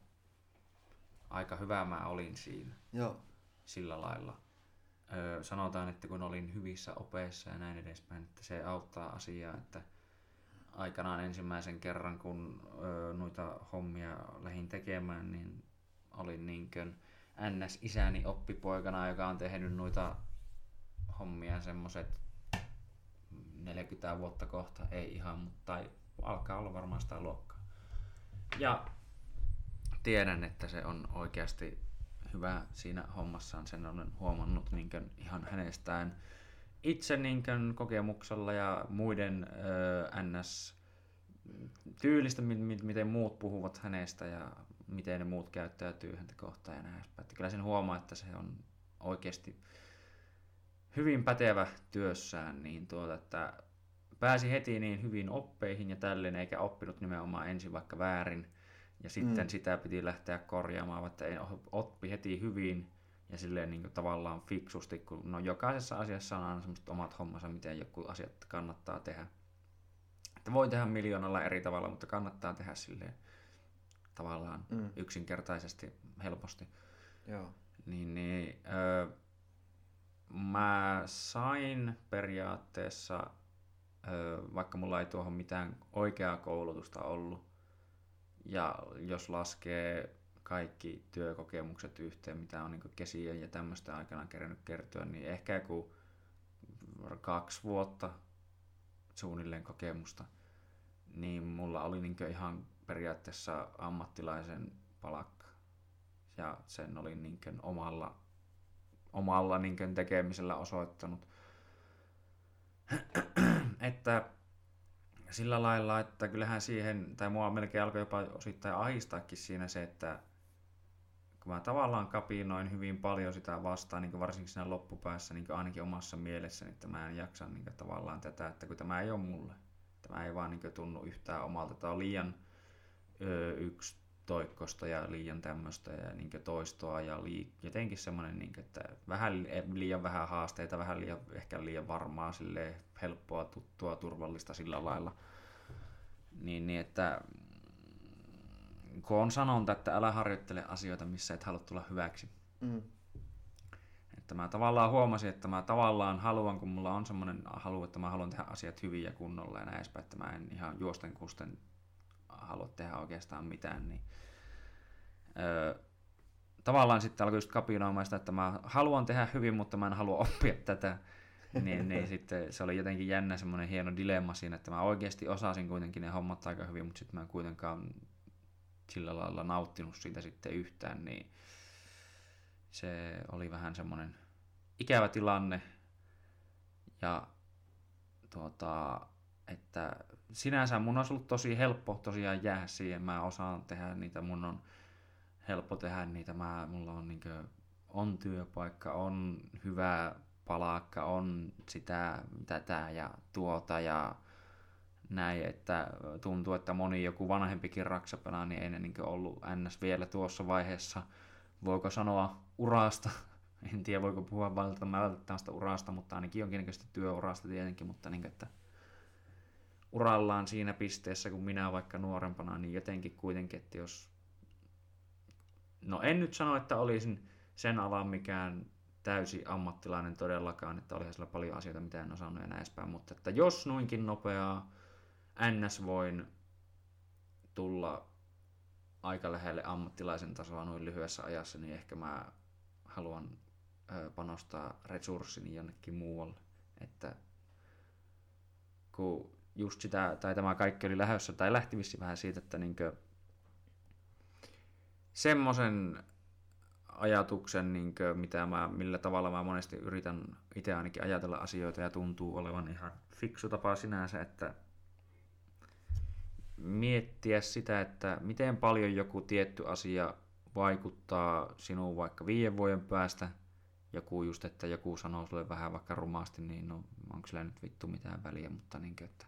aika hyvä mä olin siinä. Joo. Sillä lailla. Öö, sanotaan, että kun olin hyvissä opeissa ja näin edespäin, että se auttaa asiaa, että aikanaan ensimmäisen kerran, kun öö, noita hommia lähdin tekemään, niin olin niinkön NS-isäni oppipoikana, joka on tehnyt noita hommia semmoset 40 vuotta kohta, ei ihan, mutta alkaa olla varmaan sitä luokkaa. Ja tiedän, että se on oikeasti hyvä siinä hommassaan, sen olen huomannut niin ihan hänestään itse niin kokemuksella ja muiden ö, NS tyylistä, miten muut puhuvat hänestä ja miten ne muut käyttäytyy häntä kohtaan ja näin. Että kyllä sen huomaa, että se on oikeasti hyvin pätevä työssään, niin tuota, että pääsi heti niin hyvin oppeihin ja tälleen, eikä oppinut nimenomaan ensin vaikka väärin. Ja sitten mm. sitä piti lähteä korjaamaan, että ei oppi heti hyvin ja silleen niin kuin tavallaan fiksusti, kun no jokaisessa asiassa on aina semmoiset omat hommansa, miten joku asiat kannattaa tehdä. Että voi tehdä miljoonalla eri tavalla, mutta kannattaa tehdä silleen tavallaan mm. yksinkertaisesti, helposti. Joo. Niin, niin öö, mä sain periaatteessa, vaikka mulla ei tuohon mitään oikeaa koulutusta ollut, ja jos laskee kaikki työkokemukset yhteen, mitä on niin kesien ja tämmöistä aikana kerännyt kertyä, niin ehkä joku kaksi vuotta suunnilleen kokemusta, niin mulla oli niin ihan periaatteessa ammattilaisen palakka. Ja sen oli niin omalla omalla niin tekemisellä osoittanut. että sillä lailla, että kyllähän siihen, tai mua melkein alkoi jopa osittain ahistaakin siinä se, että kun mä tavallaan kapinoin hyvin paljon sitä vastaan, niin varsinkin siinä loppupäässä, niin ainakin omassa mielessäni, että mä en jaksa niin tavallaan tätä, että kun tämä ei ole mulle. Tämä ei vaan niin tunnu yhtään omalta. Tämä on liian yksi toikkosta ja liian tämmöistä ja niin toistoa ja lii- jotenkin semmoinen, niin että vähän liian vähän haasteita, vähän liian, ehkä liian varmaa, sille helppoa, tuttua, turvallista sillä lailla. Niin, niin että kun on sanonta, että älä harjoittele asioita, missä et halua tulla hyväksi. Mm. Että mä tavallaan huomasin, että mä tavallaan haluan, kun mulla on semmoinen halu, että mä haluan tehdä asiat hyvin ja kunnolla ja näin edespäin, että mä en ihan juosten kusten halua tehdä oikeastaan mitään, niin öö, tavallaan sitten alkoi just kapinoimaan sitä, että mä haluan tehdä hyvin, mutta mä en halua oppia tätä. niin, niin sitten se oli jotenkin jännä semmoinen hieno dilemma siinä, että mä oikeasti osasin kuitenkin ne hommat aika hyvin, mutta sitten mä en kuitenkaan sillä lailla nauttinut siitä sitten yhtään, niin se oli vähän semmoinen ikävä tilanne. Ja tuota, että sinänsä mun olisi ollut tosi helppo tosiaan jää siihen. Mä osaan tehdä niitä, mun on helppo tehdä niitä. Mä, mulla on, niin kuin, on työpaikka, on hyvä palakka, on sitä, tätä ja tuota ja näin, että tuntuu, että moni joku vanhempikin raksapelaa, niin ei ne niin ollut ns. vielä tuossa vaiheessa. Voiko sanoa urasta? En tiedä, voiko puhua välttämättä urasta, mutta ainakin jonkinnäköistä työurasta tietenkin, mutta niin, että urallaan siinä pisteessä, kun minä vaikka nuorempana, niin jotenkin kuitenkin, että jos... No en nyt sano, että olisin sen alan mikään täysi ammattilainen todellakaan, että olihan sillä paljon asioita, mitä en osannut ja näin edespäin, mutta että jos noinkin nopeaa ns voin tulla aika lähelle ammattilaisen tasoa noin lyhyessä ajassa, niin ehkä mä haluan panostaa resurssini jonnekin muualle. Että kun just sitä, tai tämä kaikki oli lähdössä, tai lähti vissi vähän siitä, että niinkö semmoisen ajatuksen, niinkö, mitä mä, millä tavalla mä monesti yritän itse ainakin ajatella asioita ja tuntuu olevan ihan fiksu tapa sinänsä, että miettiä sitä, että miten paljon joku tietty asia vaikuttaa sinuun vaikka viiden vuoden päästä. Joku just, että joku sanoo sulle vähän vaikka rumaasti, niin no onko sillä nyt vittu mitään väliä, mutta niin, että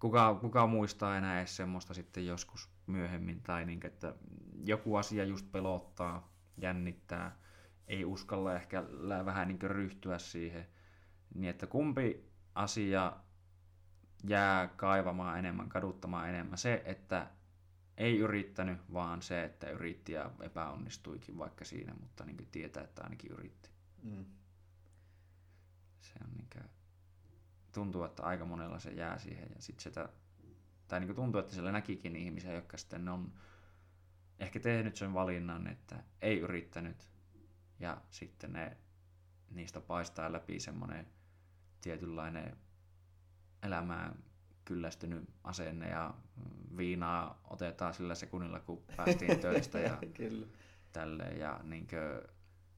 kuka, kuka muistaa enää edes semmoista sitten joskus myöhemmin, tai niin, että joku asia just pelottaa, jännittää, ei uskalla ehkä vähän niin ryhtyä siihen, niin että kumpi asia jää kaivamaan enemmän, kaduttamaan enemmän. Se, että ei yrittänyt, vaan se, että yritti ja epäonnistuikin vaikka siinä, mutta niin tietää, että ainakin yritti. Mm. Se on niin kuin, tuntuu, että aika monella se jää siihen ja sit sitä, tai niin tuntuu, että siellä näkikin ihmisiä, jotka sitten on ehkä tehnyt sen valinnan, että ei yrittänyt ja sitten ne, niistä paistaa läpi semmoinen tietynlainen elämään kyllästynyt asenne ja viinaa otetaan sillä sekunnilla, kun päästiin töistä ja Kyllä. tälleen. Ja niin kuin,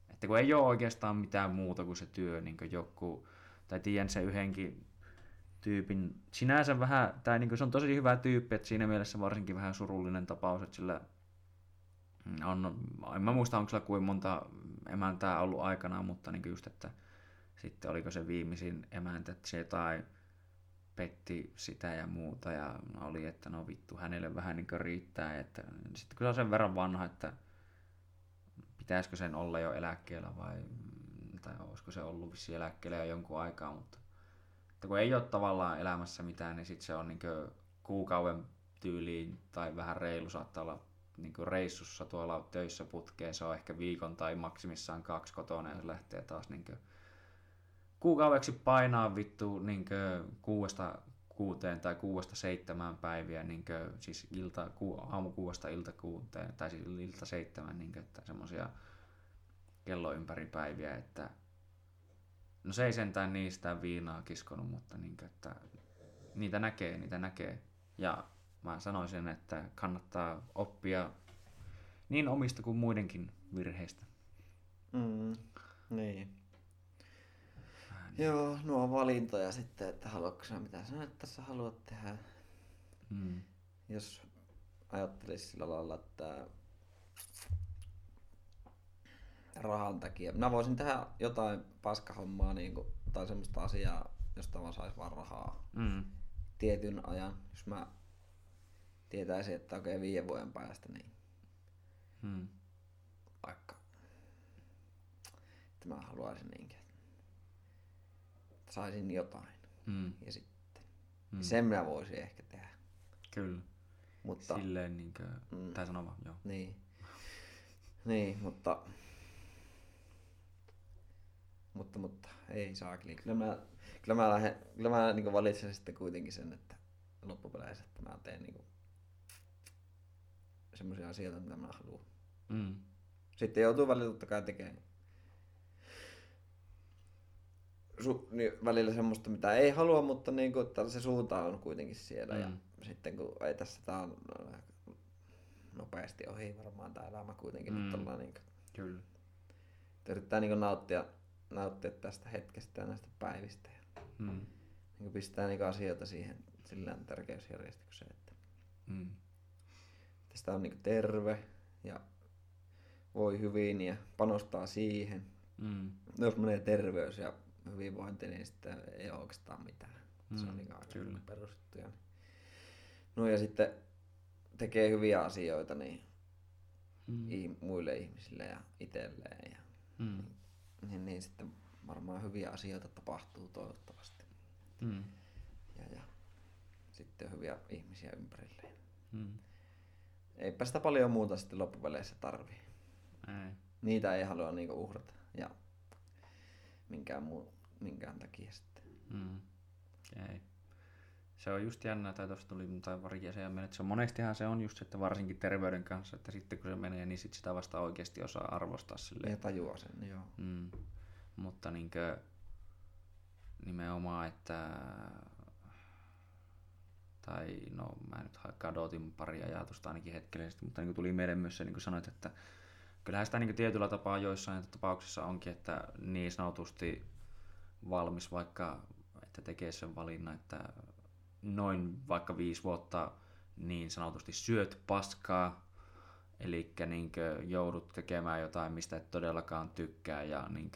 että kun ei ole oikeastaan mitään muuta kuin se työ, niin kuin joku, tai tiedän se yhdenkin tyypin, sinänsä vähän, tai niin kuin se on tosi hyvä tyyppi, että siinä mielessä varsinkin vähän surullinen tapaus, että sillä on, en mä muista onko sillä kuin monta emäntää ollut aikanaan, mutta niin just, että sitten oliko se viimeisin emäntä, että se jotain petti sitä ja muuta ja oli, että no vittu, hänelle vähän niin riittää. Että, sitten kun se on sen verran vanha, että pitäisikö sen olla jo eläkkeellä vai tai olisiko se ollut vissi eläkkeellä jo jonkun aikaa, mutta että kun ei ole tavallaan elämässä mitään, niin sitten se on niin kuukauden tyyliin tai vähän reilu saattaa olla niin reissussa tuolla töissä putkeen, se on ehkä viikon tai maksimissaan kaksi kotona ja se lähtee taas niin kuukaudeksi painaa vittu niin kuudesta kuuteen tai kuudesta seitsemään päiviä, niin kuin, siis ilta, ku, aamu kuudesta ilta kuuteen, tai siis ilta seitsemän, niin semmoisia kello ympäri päiviä, että no se ei sentään niistä viinaa kiskonut, mutta niin että niitä näkee, niitä näkee. Ja mä sanoisin, että kannattaa oppia niin omista kuin muidenkin virheistä. Mm, niin. Joo, nuo valintoja sitten, että haluatko sinä mitä sinä nyt tässä haluat tehdä. Mm. Jos ajattelisi sillä lailla, että rahan takia. Mä voisin tehdä jotain paskahommaa niin kuin, tai semmoista asiaa, josta mä sais vaan rahaa Mm. tietyn ajan. Jos mä tietäisin, että okei okay, viiden vuoden päästä, niin Mm. vaikka että mä haluaisin niinkin, että saisin jotain. Mm. Ja sitten Mm. sen mä voisin ehkä tehdä. Kyllä. Mutta Silleen niinkö... Mm. Tai sano vaan, joo. Niin. Niin, mutta... Mutta, mutta ei saa Kyllä mä, kyllä mä, lähden, kyllä mä niin valitsen sitten kuitenkin sen, että loppupeleissä, että mä teen niin semmoisia asioita, mitä mä haluan. Mm. Sitten joutuu välillä totta kai tekemään su, niin välillä semmoista, mitä ei halua, mutta niin kuin, että se suunta on kuitenkin siellä. Mm. Ja sitten kun ei tässä tää on nopeasti ohi varmaan tämä elämä kuitenkin mm. Niin kuin, Kyllä. että yrittää niin nauttia, nauttia tästä hetkestä ja näistä päivistä. Ja Mm. niin pistää niin asioita siihen sillä tärkeysjärjestykseen, että Mm. tästä on niin terve ja voi hyvin ja panostaa siihen. Mm. Jos menee terveys ja hyvinvointi, niin sitten ei ole oikeastaan mitään. Mm, se on niin aika kyllä. perustettuja. No ja sitten tekee hyviä asioita niin mm. muille ihmisille ja itselleen. Ja, Mm. Niin, niin sitten varmaan hyviä asioita tapahtuu toivottavasti. Mm. Ja, ja sitten on hyviä ihmisiä ympärilleen. Mm. Eipä sitä paljon muuta sitten loppupeleissä tarvii. Ei. Niitä ei halua niinku uhrata ja minkään, muu, minkään takia sitten. Mm. Ei. Se on just jännä, tai tuossa tuli tai pari jäsen että se on monestihan se on just se, että varsinkin terveyden kanssa, että sitten kun se menee, niin sit sitä vasta oikeasti osaa arvostaa silleen. Ja tajua sen, joo. Mm. Mutta niinkö, nimenomaan, että tai no mä nyt kadotin pari ajatusta ainakin hetkellisesti, mutta niin tuli mieleen myös se, niin kuin sanoit, että kyllähän sitä niin tietyllä tapaa joissain tapauksissa onkin, että niin sanotusti valmis vaikka, että tekee sen valinnan, että noin vaikka viisi vuotta niin sanotusti syöt paskaa, eli niin joudut tekemään jotain, mistä et todellakaan tykkää ja niin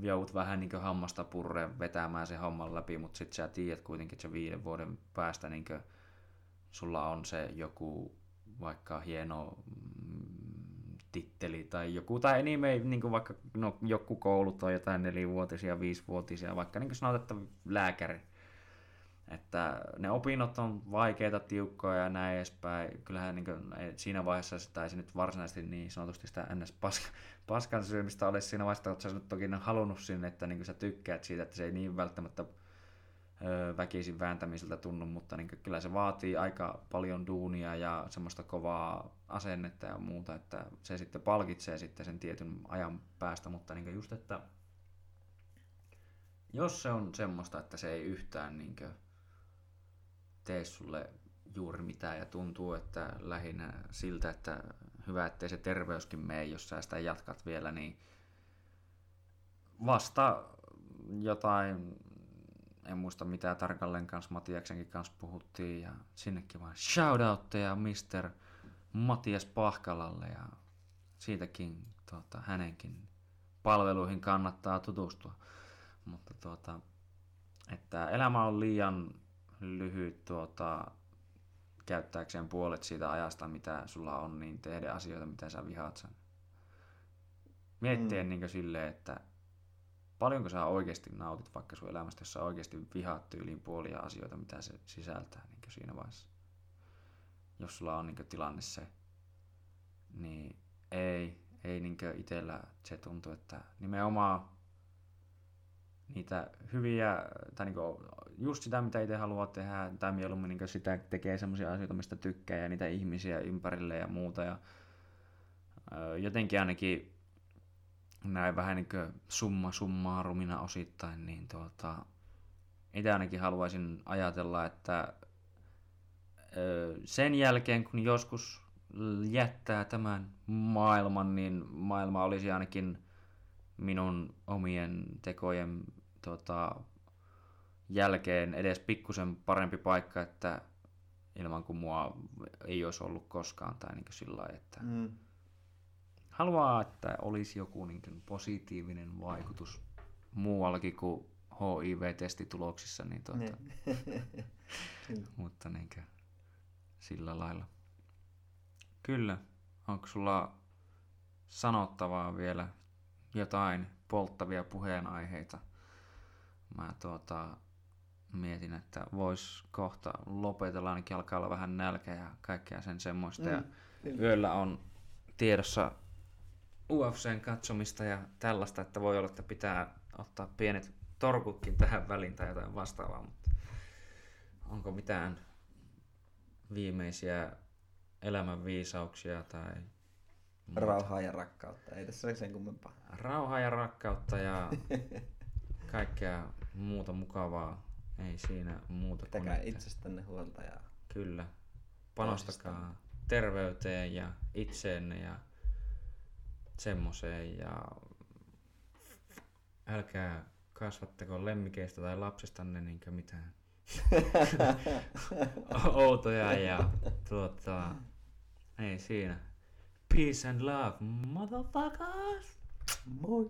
joudut vähän niin hammasta purreen vetämään sen homman läpi, mutta sitten sä tiedät kuitenkin, että se viiden vuoden päästä niin sulla on se joku vaikka hieno mm, titteli tai joku, tai niin, me, niin kuin vaikka no, joku koulut on jotain nelivuotisia, viisivuotisia, vaikka niin kuin sanotaan, että lääkäri. Että ne opinnot on vaikeita, tiukkoja ja näin edespäin. Kyllähän niin kuin, siinä vaiheessa sitä ei nyt varsinaisesti niin sanotusti sitä ns. Paska, paskan syömistä ole siinä vaiheessa, että sä nyt toki halunnut sinne, että niin sä tykkäät siitä, että se ei niin välttämättä ö, väkisin vääntämiseltä tunnu, mutta niin kyllä se vaatii aika paljon duunia ja semmoista kovaa asennetta ja muuta, että se sitten palkitsee sitten sen tietyn ajan päästä, mutta niin just, että jos se on semmoista, että se ei yhtään niin tee sulle juuri mitään ja tuntuu, että lähinnä siltä, että hyvä, ettei se terveyskin mene, jos sä sitä jatkat vielä, niin vasta jotain, en muista mitä tarkalleen kanssa Matiaksenkin kanssa puhuttiin ja sinnekin vaan shoutoutteja Mr. Matias Pahkalalle ja siitäkin tuota, hänenkin palveluihin kannattaa tutustua. Mutta tuota, että elämä on liian lyhyt tuota, käyttääkseen puolet siitä ajasta, mitä sulla on, niin tehdä asioita, mitä sä vihaat sen. Miettien mm. niin silleen, että paljonko sä oikeasti nautit vaikka sun elämästä, jos sä oikeasti vihaat tyyliin puolia asioita, mitä se sisältää niin siinä vaiheessa. Jos sulla on niin tilanne se, niin ei, ei niin itsellä se tuntuu, että nimenomaan niitä hyviä, tai niin just sitä, mitä itse haluaa tehdä, tai mieluummin niin sitä tekee semmoisia asioita, mistä tykkää, ja niitä ihmisiä ympärille ja muuta. Ja, jotenkin ainakin näin vähän niin summa summaa rumina osittain, niin tuota, itse ainakin haluaisin ajatella, että sen jälkeen, kun joskus jättää tämän maailman, niin maailma olisi ainakin minun omien tekojen tota, jälkeen edes pikkusen parempi paikka, että ilman kuin mua ei olisi ollut koskaan tai niin sillä lailla, että mm. haluaa, että olisi joku niin positiivinen vaikutus muuallakin kuin HIV-testituloksissa, niin tuota, Niin. mutta niin kuin, sillä lailla. Kyllä. Onko sulla sanottavaa vielä jotain polttavia puheenaiheita? Mä tuota, mietin, että vois kohta lopetella, ainakin alkaa olla vähän nälkä ja kaikkea sen semmoista. Mm. Ja Kyllä. yöllä on tiedossa UFCn katsomista ja tällaista, että voi olla, että pitää ottaa pienet torkutkin tähän väliin tai jotain vastaavaa, mutta onko mitään viimeisiä elämän viisauksia tai muuta? Rauhaa ja rakkautta. Ei tässä ole sen kummempaa. rauhaa ja rakkautta ja kaikkea muuta mukavaa. Ei siinä muuta kuin Pitäkää että- itsestänne huolta ja Kyllä. Panostakaa terveyteen ja itseenne ja semmoseen ja älkää kasvattako lemmikeistä tai lapsestanne niinkö mitään outoja ja tuota, ei siinä. Peace and love, motherfuckers! moi!